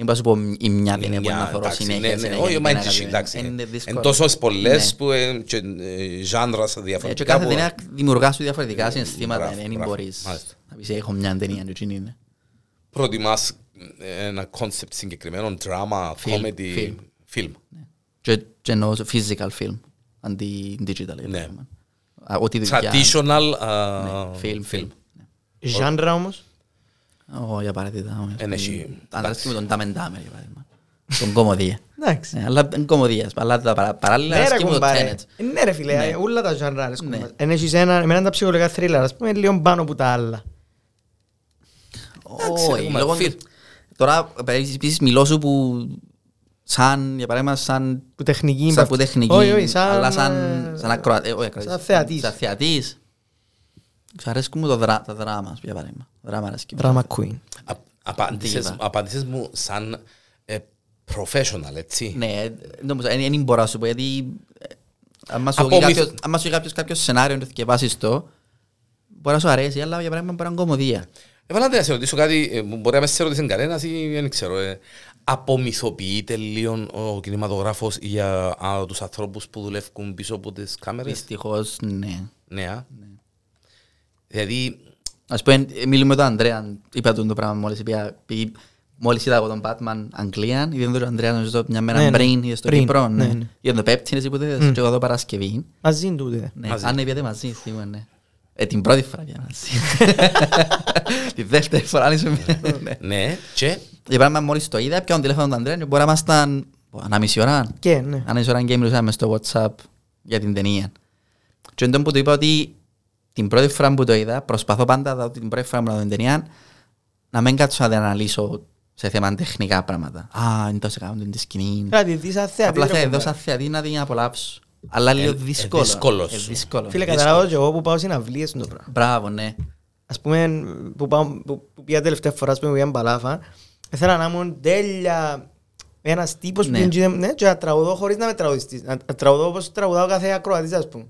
Δεν πάω να σου πω η μια ταινία που μια, να θωρώ εντάξει, συνέχεια. ναι, ναι. συνέχεια, Όχι, είναι μα είναι αγαπημένη. εντάξει. Είναι Είναι δύσκολο. τόσες πολλές Ναι. που ε, και, ε, genres Ε, Και διαφορετικά. κάθε που- ταινία δημιουργά σου διαφορετικά συναισθήματα. Μπράβο, Δεν μπράβο. μπορείς Μάλιστα. να πεις έχω μια ταινία και εκείνη είναι. Προτιμάς ε, ένα concept συγκεκριμένο, drama, Φιλμ, comedy, φιλμ. film. Και- Και εννοώ σε physical film, αντί digital. για Ναι. παράδειγμα. Α, Ό,τι δουλειά- Traditional α, Ναι, film, film. Ζάντρα όμως; Ω, για παράδειγμα. Εν έχει- Αν αρέσκει με τον Τάμεν Τάμερ, για παράδειγμα. Τον κομμωδία. Εντάξει. Ναι, Αλλά είναι κομμωδίας. Αλλά τα παρα- παράλληλα Ναι ρε αρέσκει μου το κουμπάρε. Tenet. Ε, Ναι ρε φίλε, Ναι. ε, όλα τα ζάντρα αρέσκουν Ναι. μας. Εν έχεις ένα, εμένα τα ψυχολογικά θρίλερ, ας πούμε, λίγο πάνω από τα άλλα. Όχι, έχουμε λόγω φιλμ. του- Τώρα, επίσης, μιλώ σου που σαν, για παράδειγμα, σαν Που τεχνική. σαν που που τεχνική, Όχι, όχι, σαν... αλλά σαν, ε, σαν ακροατής, όχι ακροατής, σαν θεατής. Σαν θεατής. Σου αρέσκουν μου το δρα, τα δράμα, για παράδειγμα. Δράμα αρέσκει μου. Drama queen. Α- απάντησες- Diva. Απάντησες μου σαν ε, professional, έτσι. Ναι, νομίζω, δεν δεν μπορώ να σου πω, γιατί ε, άμα σου Απομυθ- πει κάποιος- άμα σου πει κάποιος κάποιο σενάριο να το θυκευάσεις το, μπορεί να σου αρέσει, αλλά για παράδειγμα μπορεί να είναι κομμωδία. Έβαλα να σε ρωτήσω κάτι, ε, μπορεί να με σε ρωτήσει κανένας ή δεν ξέρω. ε, Απομυθοποιείται λίγο ο κινηματογράφος για α, τους ανθρώπους που δουλεύουν πίσω από τις κάμερες; Δυστυχώς, ναι. Ναι, α. Δηλαδή, Ας πούμε, ε, μιλούμε με τον Ανδρέα, είπα του το πράγμα μόλις, είπα, πει- μόλις είδα από τον Batman Αγγλία, είδε τον Ανδρέα νομίζω μια μέρα Ναι, ναι. πριν, είδε στο Πριν, Κύπρο, ναι, ναι. ναι. Είδε το Πέπτη, εσύ που είδες, και εγώ εδώ Παρασκευή. Μαζί τούτε. Ναι, Μαζί. αν ναι, πήγατε μαζί, σίγουρα, ναι. Ε, την πρώτη φορά πια μαζί. Τη δεύτερη φορά, αν είσαι ναι. ναι, και; Για παράδειγμα, μόλις το είδα, πιάνω τηλέφωνο του Ανδρέα και μπορεί να ήμασταν ανά μισή ώρα. Και, ναι. Ανά μισή ώρα και μιλούσαμε στο WhatsApp για την ταινία. Και εντός που του είπα ότι την πρώτη φορά που το είδα, προσπαθώ πάντα να δω την πρώτη φορά που να δω την ταινία, να μην κάτσω να την αναλύσω σε θέμα τεχνικά πράγματα. Α, είναι τόσο κάνουν την σκηνή. Κάτι δεις σαν θεατή. Απλά ρε θα κουμπάρε. δω σαν θεατή να την απολαύσω. Αλλά λίγο Ε, ε, δύσκολο. δύσκολος Ε, σου. δύσκολο. Φίλε, δύσκολο. καταλάβω και εγώ που πάω συναυλίες είναι το πράγμα. Μπράβο, ναι. Ας πούμε, που, πάω, που, που πήγα τελευταία φορά, ας πούμε, που πήγα μπαλάφα, ήθελα να ήμουν τέλεια ένας τύπος που Ναι. πήγαινε ναι, και να τραγουδώ χωρίς να με τραγουδιστείς. Να, να τραγουδώ όπως τραγουδάω κάθε ακροατής, ας πούμε.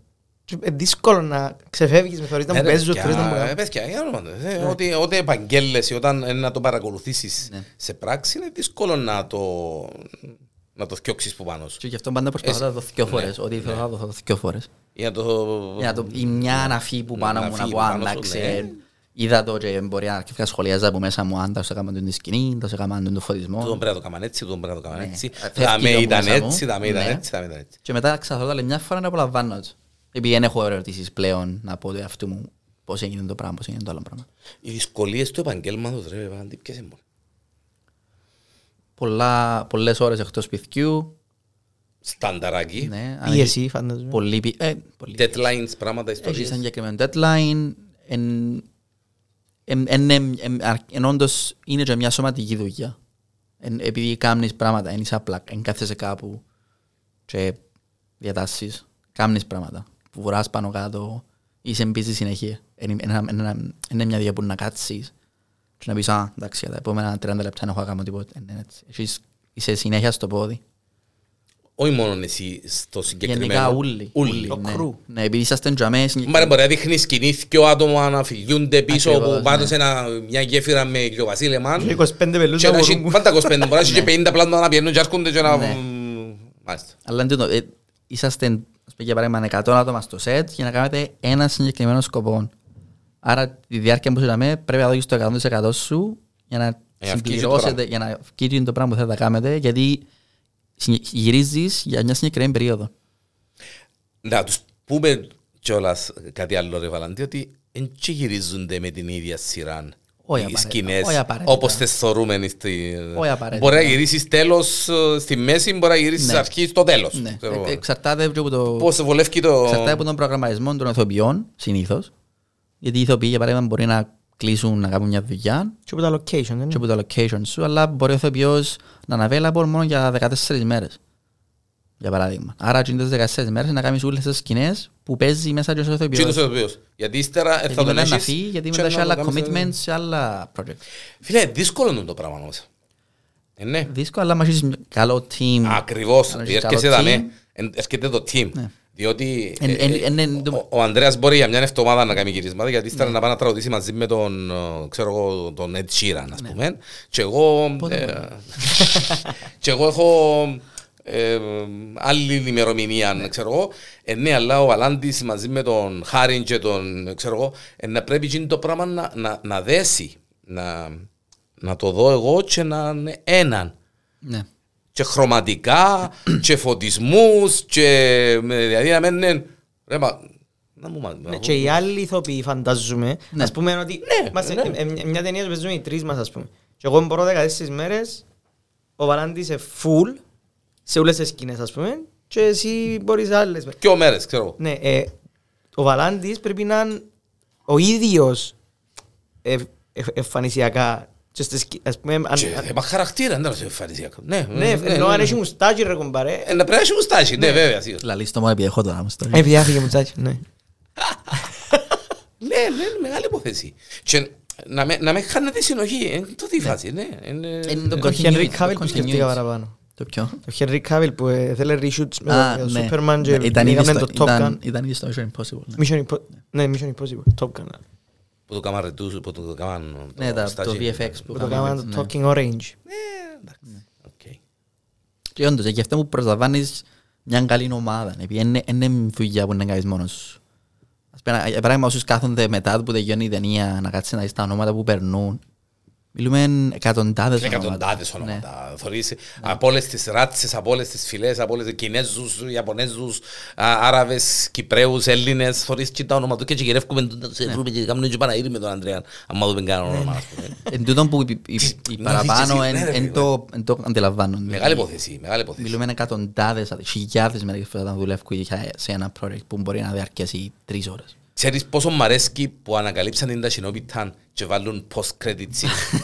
Και Είναι δύσκολο να ξεφεύγεις με θωρείς να Ε, μου ρε, παίζεις, παιδιά, θωρείς να μου ε, κάνεις. παιδιά, για όνομα του Θεού, ότι- Ό,τι επαγγέλλεσαι όταν ε, να το παρακολουθήσεις Ναι. σε πράξη είναι δύσκολο να το να το θιώξεις που πάνω σου. Και γι' αυτό πάντα προσπαθώ να το δω δυο φορές. Ό,τι θέλω να το δω δυο φορές. Για το... Για να το, η μια αναφή που πάνω μου Αναφή να που πω πάνω σου, άνταξε. ναι. Είδα το και μπορεί να αρχικά σχολιάζα από μέσα μου αν τόσο έκαναν την σκηνή, τόσο έκαναν τον φωτισμό. Τούτον πρέπει να το κάνουμε έτσι, τούτον πρέπει να το κάνουμε Ναι. έτσι. Ε, φεύγει Δαμέ το ήταν μέσα μου. έτσι, δαμέ ήταν Ναι. έτσι, δαμέ ήταν έτσι. Και μετά ξαφνικά άλλη μια φορά να απολαμβάνω το. Επειδή δεν έχω ερωτήσεις πλέον να πω το εαυτού μου πώς έγινε το πράγμα, πώς έγινε το άλλο πράγμα. Οι δυσκολίες του επαγγέλματος, ρε, Βάντι, ποιες είναι μόνο. Πολλά, πολλές ώρες εκτός σπιτιού. Στανταράκι, Ναι, αν Πίεση, φαντάζομαι. Πολύ, πι- ε, πολύ. deadlines, πράγματα, Έχει ιστορίες. ένα συγκεκριμένο deadline. Εν, εν, εν, εν, εν, αρ- εν όντως είναι και μια σωματική δουλειά. Εν, επειδή κάνεις πράγματα, εν είσαι απλά, εν κάθεσαι κάπου και διατάσσεις, κάνεις πράγματα. Που βουράς πάνω κάτω, είσαι busy συνέχεια. Εν- εν- εν- εν- εν- Είναι μια δουλειά που να κάτσεις και να πεις, α, εντάξει, για τα επόμενα 30 λεπτά δεν έχω να κάνω τίποτα. Εν- εν έτσι. Έχεις- Είσαι συνέχεια στο πόδι. Όχι μόνο εσύ στο συγκεκριμένο. Γενικά ούλοι. Ούλοι. Το ναι. crew. Ναι, επειδή είσαστε τζαμές, Μα ρε, μπορεί να δείχνεις σκηνή δυο άτομα να φιλιούνται πίσω Ακριβώς, από πάνω ναι. σε ένα- μια γέφυρα με γεωβασίλεμαν. Και 25 πελούς Και να να έχει μπορούν. πάντα 25, μπορείς να έχει και 50 πλάτα να πιένουν και έρχονται και να... Ναι. Μάλιστα. Αλλά είναι τούτο, ε, είσαστε, ας πούμε, για παράδειγμα, 100 άτομα στο σετ για να κάνετε ένα συγκεκριμένο σκοπό. Άρα τη διάρκεια που σου λέμε πρέπει να δώσεις το 100% σου για να να βγει και το συμπληρώσετε, πράγμα. για να βγει το πράγμα που θέλετε να κάνετε, γιατί συνε- γυρίζεις για μια συγκεκριμένη περίοδο. Να τους πούμε κιόλας κάτι άλλο ρε Βαλαντή, ότι δεν και γυρίζονται με την ίδια σειρά Όχι οι απαραίτητα, σκηνές, όχι απαραίτητα. όπως τις θεωρούμε. Στη... Όχι απαραίτητα. Μπορεί να γυρίσεις τέλος ε, στη μέση, μπορεί να γυρίσεις Ναι. αρχή στο τέλος. Ναι, Ξέρω εγώ. Ε, εξαρτάται και από το... Πώς βολεύει το... Εξαρτάται από τον προγραμματισμό των ηθοποιών, συνήθως. Γιατί οι ηθοποιοί, για παράδειγμα, μπορεί να κλείσουν να κάνουν μια δουλειά Και από τα location, δεν και είναι; από το location σου, αλλά μπορεί ο ηθοποιός να είναι available μόνο για 14 μέρες. Για παράδειγμα. Άρα, εκείνες τις 14 μέρες να κάνεις όλες τις σκηνές που παίζει μέσα και ο Τι είναι ηθοποιός. ο ηθοποιός. Γιατί ύστερα ε, Γιατί θα τον μετά να έχεις φύγει, γιατί και μετά να έχει το άλλα κάνεις, ε, commitments σε άλλα project. Φίλε, δύσκολο είναι το πράγμα όμως. Ε, ναι. Δύσκολο, αλλά μας έχεις καλό team. Ακριβώς. Αν έχεις Έρχεσαι καλό εδώ, team. ναι. Εν- Έρχεται το team. Ναι. Διότι Εν- ε, εν- ε, εν- εν- ο- ο Ανδρέας μπορεί για μια εβδομάδα να κάνει γυρίσματα γιατί Ναι. ύστερα να πάει να τραγουδήσει μαζί με τον, ε, ξέρω εγώ, τον Ed Sheeran, ας πούμε. Και εγώ, ε, και εγώ έχω ε, άλλη ημερομηνία, ξέρω εγώ. Ε, ναι, αλλά ο Βαλάντης μαζί με τον Χάριν και τον, ξέρω εγώ, ε, να πρέπει εκείνο το πράγμα να, να, να δέσει, να, να το δω εγώ και να είναι έναν Ναι. και χρωματικά και φωτισμούς και με- δηλαδή να μένουν ρε μα να μου Ναι, μάθει Και οι άλλοι ηθοποιοί φαντάζομαι, Ναι. ας πούμε ότι Ναι, είμαστε- ναι. ε, ε, μια ταινία που παίζουμε οι τρεις μας ας πούμε. Και εγώ μπορώ 14 μέρες, ο Βαλάντης είναι full σε όλες τις σκηνές ας πούμε και εσύ μπορείς άλλες. μέρες. και ο μέρες ξέρω εγώ Ναι, ε, ο Βαλάντης πρέπει να είναι ο ίδιος ε, ε, εμφανισιακά. Και στις σκη- ας πούμε, αν- και αν- θέμα χαρακτήρα δεν είναι εμφανισιακό ναι Ναι, ενώ αν έχει μουστάκι ρε κομπάρε. Ε, να πρέπει να έχει μουστάκι ναι βέβαια σίγουρα. Λαλείς το μόνο επειδή έχω τώρα. όμως το- Ε, πια φύγε μουστάκι, ναι. ναι ναι είναι μεγάλη υπόθεση και να με, να με χάνετε συνοχή είναι το τι φάση ναι είναι- Είναι το Το continuity, Henry το Cavill που σκεφτήκα continuity. παραπάνω. Το ποιο; Το Henry Cavill που ε, θέλει reshoots με Α, το ναι. Superman και Ναι, ήταν ήδη πήγαμε στο- το Top Gun. ήταν- Ήταν ήδη στο Mission Impossible. ναι. Mission Impo- Ναι, Mission Impossible, Top Gun. που το κάμαν ρετούς που το κάμαν Ναι, τα- το στάζι. VFX που Που το κάναμε, κάναμε το ναι. Talking Orange. ναι εντάξει οκ. Και όντως, και αυτό που προσλαμβάνεις μια καλή ομάδα. Επειδή είναι- είναι δουλειά που να κάνεις μόνος σου. Ας πούμε, για παράδειγμα, όσους κάθονται μετά που τελειώνει η ταινία να κάτσεις να δεις τα ονόματα που περνούν. Μιλούμε εκατοντάδες ονόματα. Εκατοντάδες Ναι. ονόματα. Θωρείς από όλες τις ράτσες, από όλες τις φυλές, από όλες τις Κινέζους, Ιαπωνέζους, α, Άραβες, Κυπρέους, Έλληνες. Θωρείς και τα ονόματα και γυρεύκουμε σε Ναι. βρούμε και κάνουμε και Παναγύρι με τον Ανδρέα. Αν δούμε κανένα όνομα, ας πούμε. Εν τούτον που οι- οι- οι Να παραπάνω δεις εσύ, εν- ναι, ρε, εν φίλε. το- εν το αντιλαμβάνονται. Μεγάλη υπόθεση, μεγάλη υπόθεση. Μιλούμε εκατοντάδες, χιλιάδες μερικές φορές να δουλεύουν για- σε ένα project που μπορεί να διαρκέσει τρεις ώρες. Ξέρεις πόσο μ' αρέσκει που ανακαλύψαν την ταχυνόπιτα και βάλουν post-credit scene.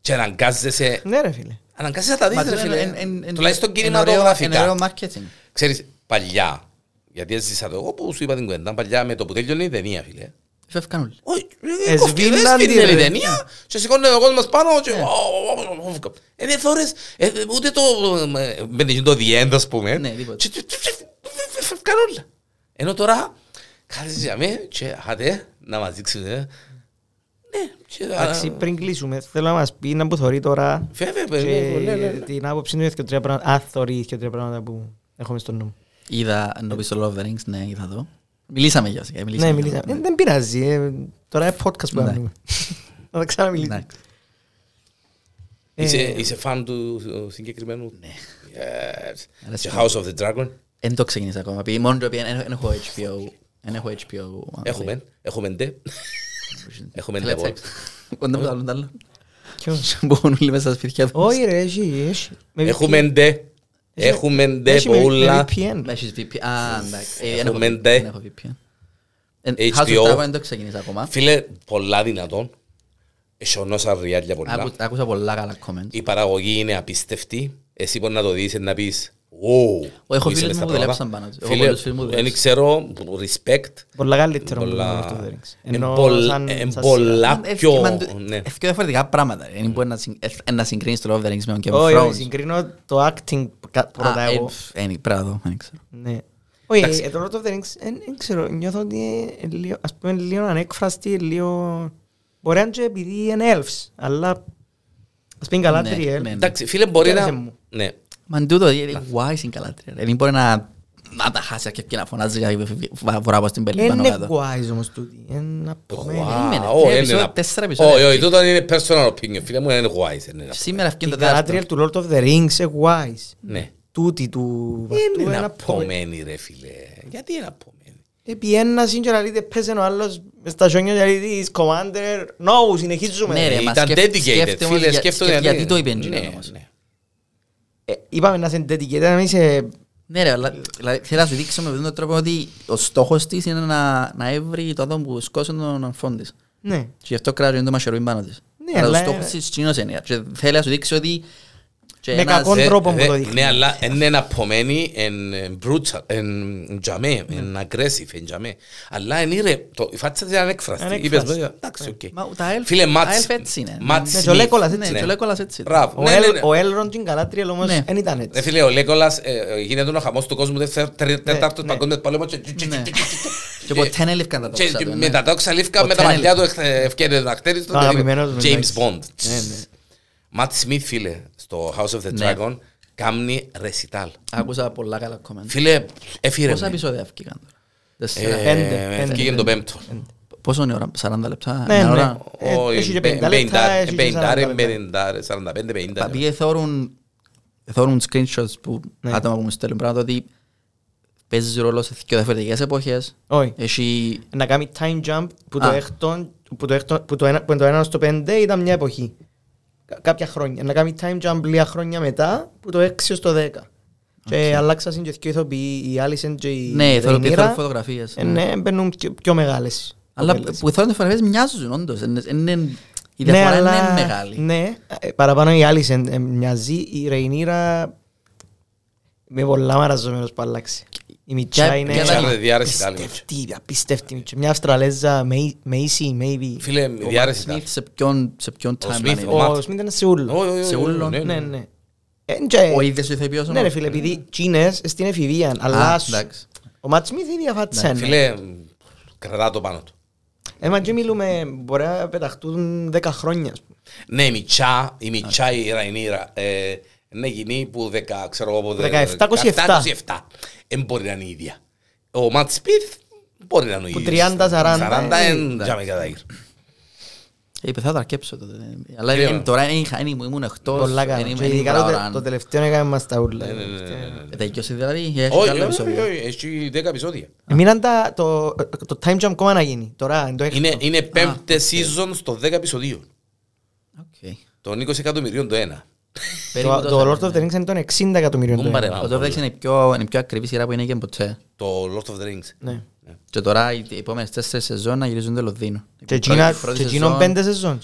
Και αναγκάζεσαι, Ναι ρε φίλε. αναγκάζεσαι να τα δεις Μα ρε τούτο φίλε. εν- εν- εν- Τουλάχιστον εν ωραίο- εν ωραίο κινηματογραφικά. marketing. Ξέρεις, παλιά, γιατί έζησα το εγώ που σου είπα την κουβέντα, παλιά με το που τέλειωνε η ταινία φίλε. Φεύγαν όλοι. Όχι, Ε, κόφηκε, δεν σβήναν σβήνε τη, η ρε. ταινία και σηκώνεται ο κόσμος πάνω και... Ε, δεν θωρείς, ε, ούτε το... ε, Με την το διέντα, ας πούμε. Ναι, τίποτα. Και- και- και- και- και- φεύγαν όλα. Ενώ τώρα, κάθεσαι για μέ και χάτε να μας δείξουν. ε. Ναι, και- Εντάξει, πριν κλείσουμε, θέλω να μας πει να που θωρεί τώρα Βέβαια, και ναι, ναι, ναι. την άποψη του και τρία πράγματα, αν θωρεί και τρία πράγματα που έχουμε στο νου. Είδα νομίζω το Love the Rings, ναι, είδα το. Μιλήσαμε για αυτό. Ναι, μιλήσαμε. Ε, Δεν πειράζει, ε, τώρα είναι podcast που Ναι. κάνουμε. Να τα ξαναμιλήσουμε. Εντάξει. Είσαι, Ε, είσαι φαν του ε, συγκεκριμένου. Ναι. Yes. Αρέσει Και μου. House of the Dragon. Εν το ξεκίνησα ακόμα. Επειδή μόνο το οποίο δεν έχω HBO. Δεν έχω HBO. Έχουμε, έχουμε ντε. Έχουμε ντε. Let's από- check. Κοντά μου το άλλο, το άλλο. ποιος; Μπορούν όλοι μέσα στα σπίτια τους. Όχι ρε, έχει, έχει. Με Έχουμε VPN. ντε. Έχουμε ντε Έχει με- με πολλά. VPN. Με έχεις VPN. Α, εντάξει. Ε, δεν Έχουμε έχω- ντε. δεν έχω VPN. Ε, House of HBO. Dragon δεν το ξεκίνησα ακόμα. Φίλε, πολλά δυνατόν. Εσιονόσα ριάλια πολλά. Άκου- Άκουσα πολλά καλά comments. Η παραγωγή είναι απίστευτη. Εσύ μπορείς να το δεις να πεις «Wow, Ο, έχω είσαι φίλους μες στα μου που πράγματα». δουλέψαν πάνω τους. Έχω Φίλε, πολλούς φίλους μου που δεν δουλέψαν. ξέρω, respect. Πολλά καλύτερο από το Πολλά- Lord of the Rings. Εν Ενώ πολλ- σαν- εν σαν πολλά Ε, πιο... μα, ναι. ε, πιο διαφορετικά πράγματα. Δεν μπορεί να συν- ε, να συγκρίνεις το Love the Rings με τον Game σειρά. of Όχι, όχι, Thrones. συγκρίνω το acting κα- πρώτα Α, ε, εγώ. πφ, ε, Πρέπει να δω, δεν ξέρω. Ναι. Όχι, Εντάξει. ε, το Lord of the Rings, δεν ξέρω, νιώθω ότι είναι λίγο, ας πούμε, λίγο ανέκφραστη, λίγο... Μπορεί να είναι και επειδή είναι elves, αλλά ας πούμε καλά Ναι, τριέλ. ναι. Εντάξει, φίλε, μπορεί Κέρασε να... μου. Ναι. Μα τούτο, ε, why είναι καλά τρία. Δεν μπορεί να να τα χάσει και να φωνάζει για φορά από στην πέλη πάνω Είναι κάτω. wise όμως τούτη, είναι απομένει. Περίμενε, Wow, τρία είναι επεισόδια, ένα- τέσσερα επεισόδια. Όχι, όχι, τούτο είναι personal opinion, φίλε μου, είναι wise. είναι ένα- Σήμερα Η ευκαιρία το Galadriel τέταρτο. του Lord of the Rings είναι wise. Ναι. τούτη του βαφτού Είναι είναι απομένη ρε φίλε. Γιατί είναι απομένη; Επιένα και να λέτε πέσε ο άλλος μες στα σιόνια και να λέτε «Is commander». No, συνεχίζουμε. Ναι, ρε, Ήταν μα σκέφ- dedicated, σκέφτε όμως φίλε, για- σκέφτονται σκέφτε γιατί γιατί- το είπε Ναι, εκείνο όμως. Ναι. Ε, Είπαμε να είσαι dedicated, να μην είσαι... Ναι ρε, αλλά δηλαδή, θέλω να σου δείξω με αυτόν τον τρόπο ότι ο στόχος της είναι να, να έβρει το άτομο που σκόσε τον αμφόν της. Ναι. Και γι' αυτό κράζει το μαχαιρούιν πάνω της. Ναι, αλλά ο αλλά- στόχος της κοινός είναι. Και θέλει να σου δείξει ότι και Με ένας- κακόν Δε- τρόπο που δε- το δείχνεις. Ναι, αλλά είναι απομένη εν εν brutal, εν τζαμέ, εν aggressive, εν τζαμέ. Είναι είναι ρε, το- η φάτσα της είναι ανέκφραστη. Ανέκφραστη. Είπες, βέβαια, εντάξει, οκ. Μα τα elf- Φίλε, τα Μάτς- elf έτσι είναι. Μάτς Ναι, και ο Smith. Λέκολας έτσι, Ναι, Ναι. και ο Λέκολας έτσι. Μπράβο. Ο Ναι, ναι, Ελ- ναι. Ο Έλρον και η Γκαλάτριελ όμως Ναι. δεν ήταν Ρε έτσι. φίλε, ο Λέκολας ε, ε, γίνεται ο χαμός του κόσμου τε- τε- τε- τέταρτος ναι. παγκόσμιος πόλεμος και- και- και- Ναι. και- Και ποτέ δεν έλειφκαν τα και- τόξα και του. με ναι. τα τόξα λήφκα με τα Ποτέ μαλλιά του έλειφκαν. ευκ- ευκαιρία να χτέρεις Το αγαπημένος μου, James εντάξει. Bond. Ναι, ναι. Ματ Σμιθ, φίλε, στο House of the Ναι. Dragon, κάμνει ρεσιτάλ. Άκουσα πολλά καλά κομμάτια. Φίλε, έφυρε Πόσα με. επεισόδια έφυγαν τώρα; Ε, Τέσσερα. Πέντε, πέντε. Έφυγε το πέμπτο. Πόσο είναι η ώρα, 40 λεπτά, Ναι, μια ναι. ώρα; Ε, Όχι, έχει και πε- 50 λεπτά, πενήντα- έχει και πενήντα, 40 ρε, λεπτά. πενήντα, 45-50. Επειδή θεωρούν, θεωρούν screenshots που Ναι. άτομα που μου στέλνουν πράγματα ότι παίζει ρόλο σε δύο διαφορετικές εποχές. Όχι. Έχει... Να κάνει time jump που το Α. έκτον, που το έκτον, που το ένα, που το ένα στο πέντε ήταν μια εποχή. Κα- Κάποια χρόνια. Να κάνει time jump λίγα χρόνια μετά που το έξι ως το δέκα. Και αλλάξασαν και δύο ηθοποιοί, η Άλισεν και η Ναι, θέλω Ρεϊνίρα. πιθανόν φωτογραφίες. Ε, Ναι, μπαίνουν πιο, πιο μεγάλες. Αλλά κοπέλες. που θέλουν φωτογραφίες μοιάζουν όντως. Είναι- είναι- Η Ναι, διαφορά αλλά- είναι μεγάλη. Ναι, ε, παραπάνω η Άλισεν ε, μοιάζει, η Ρεϊνίρα με πολλά μαραζωμένος που αλλάξει. Η Μιτσά Ποια- είναι ποια ήταν η διάρρηση άλλη απίστευτη, απίστευτη Μιτσά. Μια Αυστραλέζα, Μέισι, maybe. Φίλε, Ο διάρρεση Matt ήταν. Smith σε ποιον, σε ποιον Ο timeline Smith, είναι; ο Matt. Ο Σμίτ είναι σε ούλο. Όχι, όχι, όχι, Σε ούλο, ναι, Ναι, ναι. ναι. Ε, και- Ο ίδιος ο ηθοποιός Ναι ρε όμως. φίλε, επειδή Τσίνες στην εφηβεία, Α, αλλά σου- εντάξει. ο Ματ Σμίθ είναι διαφάτσα. ναι. Φίλε, κρατά το πάνω του. Ε, μα και μιλούμε, μπορεί να πεταχτούν 10 χρόνια. ας πούμε. Ναι, η Μιτσά, η Μιτσά, η Ραϊνίρα, ε, είναι γίνει που δεκα, ξέρω εγώ, πότε- 17-27. 17. Δεν μπορεί να είναι η ίδια. Ο Ματ Σπιθ μπορεί να είναι ο Που ίδιος. 30-40, 40 ε, εν εντάξει. τζάμε κατά γύρω. Είπε θα τα αρκέψω τότε. Αλλά Ποιο; είναι- τώρα είναι- είχα- είναι- ήμουν εκτός. Πολλά δεν καλά. είμαι- Και δεν ειδικά ήμουν το τε- ώρα. το τελευταίο έκαμε μας τα ούλα. Ναι, ναι, ναι, ναι, ναι. Ε, Τελειώσει δηλαδή, ή έχει Όχι, κι άλλο όχι, επεισόδιο. όχι, έχει 10 επεισόδια. Μείναν τα, το, το time jump κόμμα να γίνει. Τώρα, εν το έκτο. Είναι, είναι πέμπτε season στο 10 επεισοδίο. Οκ. Των 20 εκατομμυρίων το ένα. Περίπου Το, τόσο το είναι. Lord of the Rings είναι των 60 εκατομμυρίων. Ούν το παρε, ένα. μα. Ο Lord of the Rings είναι η πιο- είναι η πιο ακριβή σειρά που είναι και ποτέ. Το Lord of the Rings. Ναι. Και τώρα οι επόμενες τέσσερις σεζόν να γυρίζουν το Λονδίνο. Και Η πρώτη- εκείνα- πρώτη και εκείνον σεζόν, πέντε σεζόν.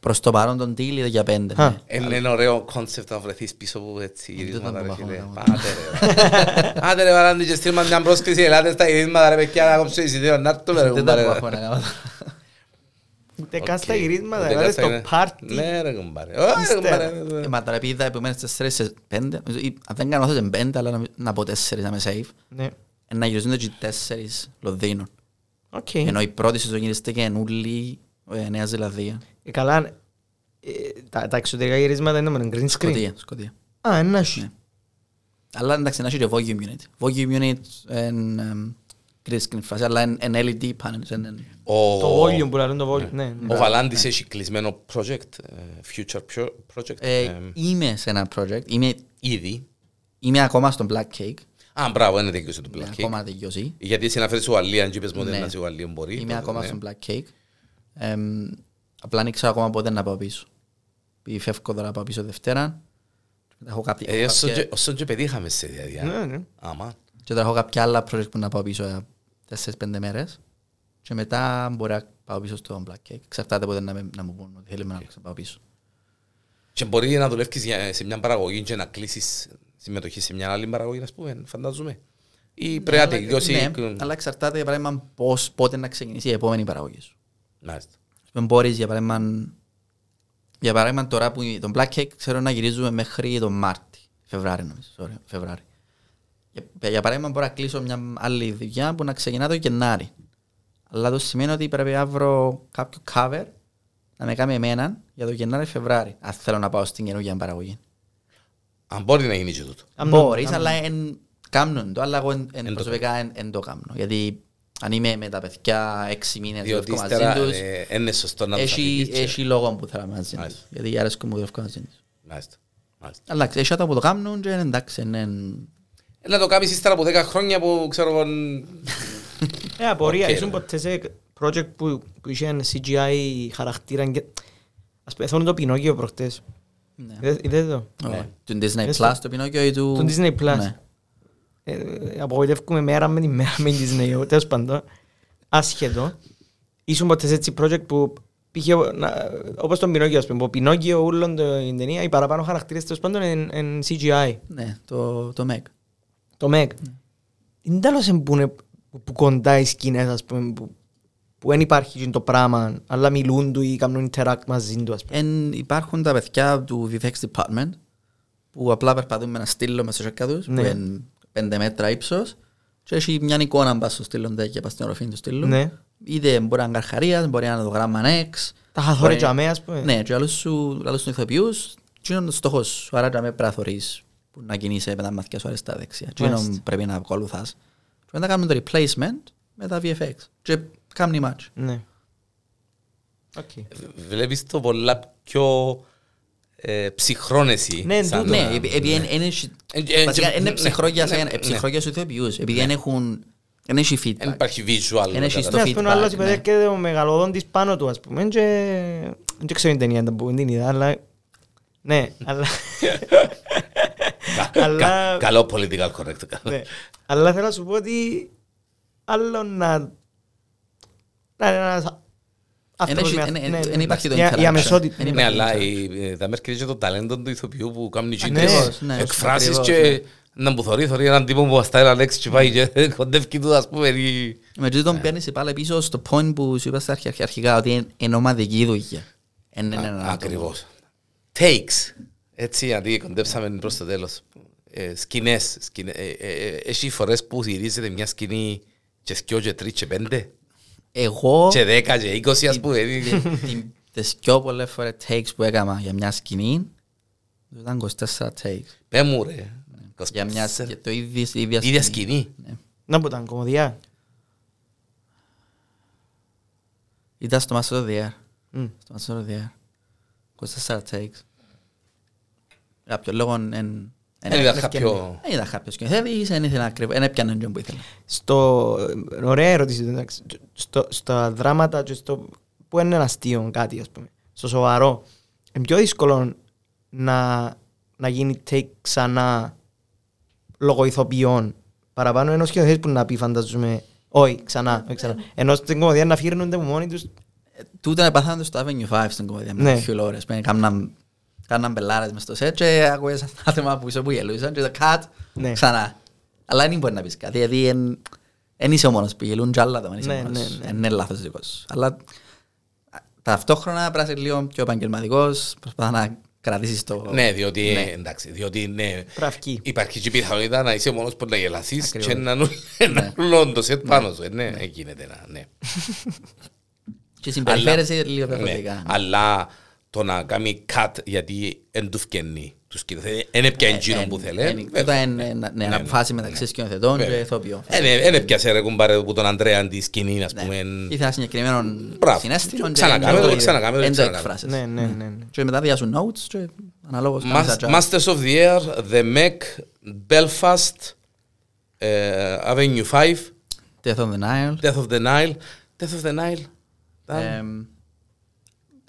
Προς το παρόν το deal είδε για πέντε. Α. ναι. Είναι ένα ωραίο concept να βρεθείς πίσω από έτσι Δεν γυρίσματα θα ρε το φίλε. πάω, Πάτε ρε. Άντε ρε Βαλάντη και στείλ μας μια πρόσκληση. Ελάτε στα γυρίσματα ρε παιδιά να κόψω εισιτήριο. Να έρθουμε ρε Δεν τα κουμπάρε. Έχω να κάνω. Ούτε καν στα Οκ. γυρίσματα, Ούτε δηλαδή καν στα στο γυρίσματα. πάρτι. Ναι ρε κουμπάρε. Όχι, Ύστερα. κουμπάρε. Ε, Μα τώρα επειδή τα επόμενες τέσσερις σε πέντε, ή, αν δεν κάνω λάθος είναι πέντε, αλλά να- να πω τέσσερις να είμαι safe, Ναι. ε, να γυρίζονται και οι τέσσερις Λονδίνο. Οκ. Ενώ η πρώτη σεζόν γίνεται και ούλη ε, Νέα Ζηλανδία. Ε, Καλά, ε, τα, τα εξωτερικά γυρίσματα είναι με green screen. Σκοτία, σκοτία. Α, ένα σου. Ναι. Αλλά εντάξει, να έχει και volume unit. Volume unit είναι green screen φάση, αλλά είναι είναι LED panels. είναι- Ο- Το volume που λένε το volume. Ναι, ναι. Ο Βαλάντης έχει κλεισμένο project, ε, future pro- project, Ε, ε, Είμαι σε ένα project, είμαι- ήδη. είμαι ακόμα στο Black Cake. Α, μπράβο, είναι τέτοιος το Ναι, Black Cake. Ακόμα τελειώσει. Γιατί εσύ να φέρεις Ουαλία, αν είπες μου Ναι. δεν να σε Ουαλία μπορεί. Είμαι τότε, ακόμα ναι. στο Black Cake. Εμ, Απλά δεν ξέρω ακόμα πότε να πάω πίσω. Επειδή φεύγω τώρα να πάω πίσω Δευτέρα. Μετά έχω κάποια- Ε, όσο κάποια- και- Όσο και πετύχαμε σε διαδιά. Ναι, ναι. Άμα. Και τώρα έχω κάποια άλλα project που να πάω πίσω για 4-5 μέρες. Και μετά μπορεί να πάω πίσω στο Black Cake. Εξαρτάται πότε να, με- να μου πούν ότι θέλουμε να πάω πίσω. Και μπορεί να δουλεύεις για- σε μια παραγωγή και να κλείσεις συμμετοχή σε μια άλλη παραγωγή, ας πούμε, φαντάζομαι. Ή πρέπει να Αλλά- τελειώσει... Ναι, αλλά εξαρτάται για παράδειγμα πώς, πότε να ξεκινήσει η επόμενη παραγωγή σου. Μάλιστα. Ας πούμε, μπορείς για παράδειγμα, για παράδειγμα τώρα που τον Black Cake ξέρω να γυρίζουμε μέχρι τον Μάρτι. Φεβράρι νομίζω, sorry, Φεβράρι. Για, για παράδειγμα μπορώ να κλείσω μια άλλη δουλειά που να ξεκινά το Γενάρη. Αλλά το σημαίνει ότι πρέπει να βρω κάποιο cover να με κάνει εμένα για το Γενάρη-Φεβράρι. Αν θέλω να πάω στην καινούργια παραγωγή. Αν μπορεί να γίνει και τούτο. Αν Μπορείς, αν- αλλά εν, κάνουν το, αλλά εγώ εν, εν Εν το προσωπικά εν, εν το κάνω. Γιατί αν είμαι με τα παιδιά έξι μήνες Διότι δουλεύω μαζί ύστερα τους, ε, είναι σωστό να τους έχει, αφήσεις και- έχει λόγο που θέλω μαζί τους. Μάλιστα. Γιατί αρέσκω μου δουλεύω μαζί τους. Μάλιστα. Μάλιστα. Αλλά ξέρεις, έχει άτομα που το κάνουν και είναι εντάξει, είναι... Ε, Να το κάνεις ύστερα από 10 χρόνια που ξέρω εγώ... Ε, απορία, Οκ, ήσουν ρε. ποτέ σε project που, που είχε ένα CGI χαρακτήρα και... Ας πούμε, θέλω το Πινόκιο προχτές. Ναι. Είδες- Είδες το; Ωραία. Του Disney Δες Plus, το. το Πινόκιο ή του... Του Disney Plus. Ναι. Ε, απογοητεύκουμε μέρα με τη μέρα με την Disney, τέλος πάντων. Άσχετο. Ήσουν ποτέ σε έτσι project που πήγε, να- όπως τον Πινόκιο, ας πούμε, ο Πινόκιο, ούλον το- την ταινία, οι παραπάνω χαρακτήρες τέλος πάντων είναι είναι CGI. Ναι, το, το Meg. Το Meg. Είναι τέλος που είναι που- που κοντά οι σκηνές, ας πούμε, που, που δεν υπάρχει εκείνο το πράγμα, αλλά μιλούν του ή κάνουν interact μαζί του, ας πούμε. Εν, υπάρχουν τα παιδιά του VFX Department που απλά περπατούν με ένα στήλο μέσα στους τους Ναι. που είναι πέντε μέτρα ύψος και έχει μια εικόνα μπας στο στήλο ντε και πας στην οροφή του στήλου. Ναι. Είτε μπορεί να είναι καρχαρίας, μπορεί να είναι το γράμμα X. Τα χαθόρε μπορεί- τζαμέ, ας πούμε. Ναι, και άλλους σου, άλλους του ηθοποιούς, και είναι ο στόχος σου. Άρα τζαμέ πρέπει να θωρείς που να κινείσαι με τα μάτια σου αριστερά δεξιά. Και Μάλιστα. είναι πρέπει να ακολουθάς. Και μετά κάνουμε το replacement με τα VFX. Και κάνει match. Ναι. Οκ. Βλέπεις το πολλά πιο ε, ψυχρόν εσύ. Ναι, σαν τούτο. το- Ναι, επει- επειδή είναι- είναι έχει- Ε, ε, βασικά ε, είναι ναι, ψυχρόγια ναι, σε- ναι. ε, ψυχρόγια στους ηθοποιούς, επειδή δεν έχουν δεν έχει Δεν feedback. υπάρχει visual. Ένα έχεις κατά- στο Ναι, ας πούμε, ο feedback, άλλος ναι. υποδέχεται ο μεγαλοδόντης πάνω του, ας πούμε, και δεν ξέρω την ταινία που την είδα, αλλά... Ναι, αλλά... Κα- Αλλά- κα- Καλό political correct. ναι. Αλλά θέλω να σου πω ότι άλλο να... Να είναι ένας άνθρωπος έχει- με- εν- εν- ναι, εν ναι, υπάρχει το η- Η interaction. αμεσότητα. Εν Ναι, υπάρχει αλλά interaction. η- ε, τα μέρη και το ταλέντο του ηθοποιού που κάνει Ακριβώς, τις ναι, εκφράσεις ακριβώς, και ναι. να μου θωρείς, θωρείς έναν τύπο που βαστάει ένα λέξη και πάει και κοντεύει τους ας πούμε ή- Με τούτον πιάνεις πάλι πίσω στο point που σου είπα στα αρχι- αρχικά ότι είναι- είναι ομαδική δουλειά. Εν είναι ένα άτομο. Ακριβώς. Takes. Έτσι, αντί κοντέψαμε προς το τέλος. Ε, Σκηνές. σκηνέ- ε, ε, ε, Έχει φορές που γυρίζεται μια σκηνή και δυο και τρεις και πέντε; Εγώ και δέκα και είκοσι ας πούμε. ε, την- τις πιο πολλές φορές takes που έκανα για μια σκηνή ήταν 24 takes. Πέ μου ρε. Για μια 24. για το ίδιο, η ίδια Ίδια σκηνή. σκηνή. Ναι. Να που ήταν κομμωδιά. Ήταν στο Master of the Air. Μμ. Στο Master of the Air. 24 takes. Για κάποιο λόγο εν- εν- εν- Δεν ήταν εν- κάποιο... Δεν ήταν κάποιος σκηνοθέτης, δεν ήθελα ακριβώς, δεν έπιανε τον που ήθελα. Στο... Ωραία ερώτηση, εντάξει. Στο, στα δράματα και στο... που είναι ένα αστείο κάτι, ας πούμε. Στο σοβαρό. Είναι πιο δύσκολο να, να γίνει take ξανά λόγω ηθοποιών παραπάνω ενός σκηνοθέτης που να πει φανταζούμε όχι ξανά, όχι ξανά. Ενώ στην κομμωδία να φύρνονται από μόνοι τους Ε, Τούτα επαθάνε στο Avenue 5 στην κομμωδία με Ναι. τις χιλόρες. Πάνε κάμναν κάμναν πελάρες μες στο σετ και ακούες άτομα που είσαι που γελούσαν και το cut Ναι. ξανά. Αλλά δεν μπορεί να πεις κάτι, γιατί εν- εν είσαι ο μόνος που γελούν και άλλα άτομα, εν είσαι Ναι, ο μόνος. ναι, ναι. Εν Είναι λάθος δικός σου. Αλλά α, ταυτόχρονα πρέπει να είσαι λίγο πιο επαγγελματικός, προσπαθά να κρατήσεις το... Ναι, διότι, Ναι. εντάξει, διότι ναι, πραφκεί. υπάρχει και η πιθανότητα να είσαι ο μόνος που να γελάσεις Ακριβώς. και να νου- να νουλώνει το σετ πάνω σου. Ε, Ναι, ε, γίνεται να, ναι. Και συμπεριφέρεσαι λίγο Ναι, διαφορετικά. Αλλά το να κάνει cut γιατί δεν του φκένει τους σκηνοθέτη, δεν έπιανε εκείνο που θέλει. Ε, Τούτα είναι ναι, αποφάση μεταξύ σκηνοθετών και ηθοποιών. Δεν έπιασε ρε κουμπάρε που τον Ανδρέα τη σκηνή, ας Ναι. πούμε. Ήθελα συγκεκριμένο Μπράβο. συνέστημα και Ξανακάμε εν το, ξανακάμε το, εν το ξανακάμε. έκφρασες. Ναι, ναι, ναι. ναι. Και μετά διάσουν notes και αναλόγως κάνεις Mas- adjust. Masters of the Air, The Meg, Belfast, ε, Avenue 5, Death on the Nile. Death of the Nile. Death of the Nile.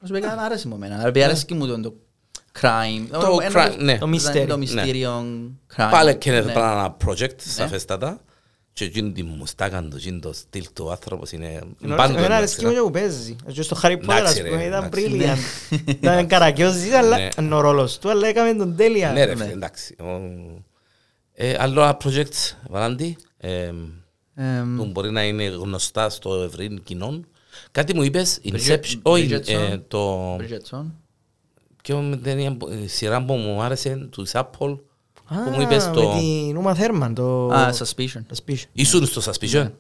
Ήταν- Εμ, Προσωπικά μ' αρέσει μου εμένα. Επειδή αρέσει και μου το- το crime. Ναι. Το Ενώ- crime, ναι. Το Το μυστέριο. Το μυστήριο crime. Πάλι και είναι Ναι. πάνω ένα project, σαφέστατα. Και εκείνη τη μουστάκαν του, εκείνη το στυλ του άνθρωπος είναι πάντο Εμένα ένα αρέσκει μου και που παίζει. Και στο Harry Potter, Εντάξει, ας ρε, πούμε, ήταν εντάξει. brilliant. Ήταν καρακιόζης, αλλά Ναι. είναι ο ρόλος του, αλλά έκαμε τον τέλεια. Ναι ρε Ναι. φίλε, εντάξει. Ο- Ε, Άλλο ένα project, Βαλάντη, ε, Εμ, που μπορεί να είναι γνωστά στο ευρύ κοινό. Κάτι μου είπες, Bridget- Inception, όχι, Bridgerton. ε, το... Bridgerton. Ποιο με ταινία που- η σειρά που μου άρεσε, του Apple, Α, που μου είπες το... Με την Ούμα Θέρμαν, το... Α, Suspicion. το speech. Ήσουν στο Suspicion.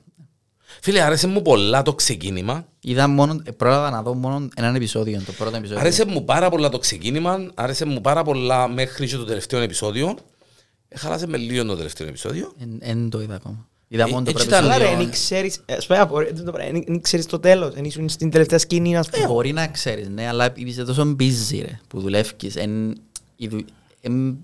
Φίλε, άρεσε μου πολλά το ξεκίνημα. Είδα μόνο, ε, πρόλαβα να δω μόνο έναν επεισόδιο, το πρώτο επεισόδιο. Άρεσε μου πάρα πολλά το ξεκίνημα, άρεσε μου πάρα πολλά μέχρι και το τελευταίο επεισόδιο. Ε, Χάλασε με λίγο το τελευταίο επεισόδιο. Εν- Εν το είδα ακόμα. Είδα Ε, μόνο το έτσι πρώτο ήταν, Αλλά ρε, επεισόδιο. δεν ξέρεις, ας πούμε, απορρέ- το πράγμα, δεν ξέρεις το τέλος, δεν ήσουν στην τελευταία σκηνή, ας πούμε. Μπορεί να ξέρεις, ναι, αλλά είσαι τόσο busy ρε, που δουλεύεις. Εν, η δου- εμ-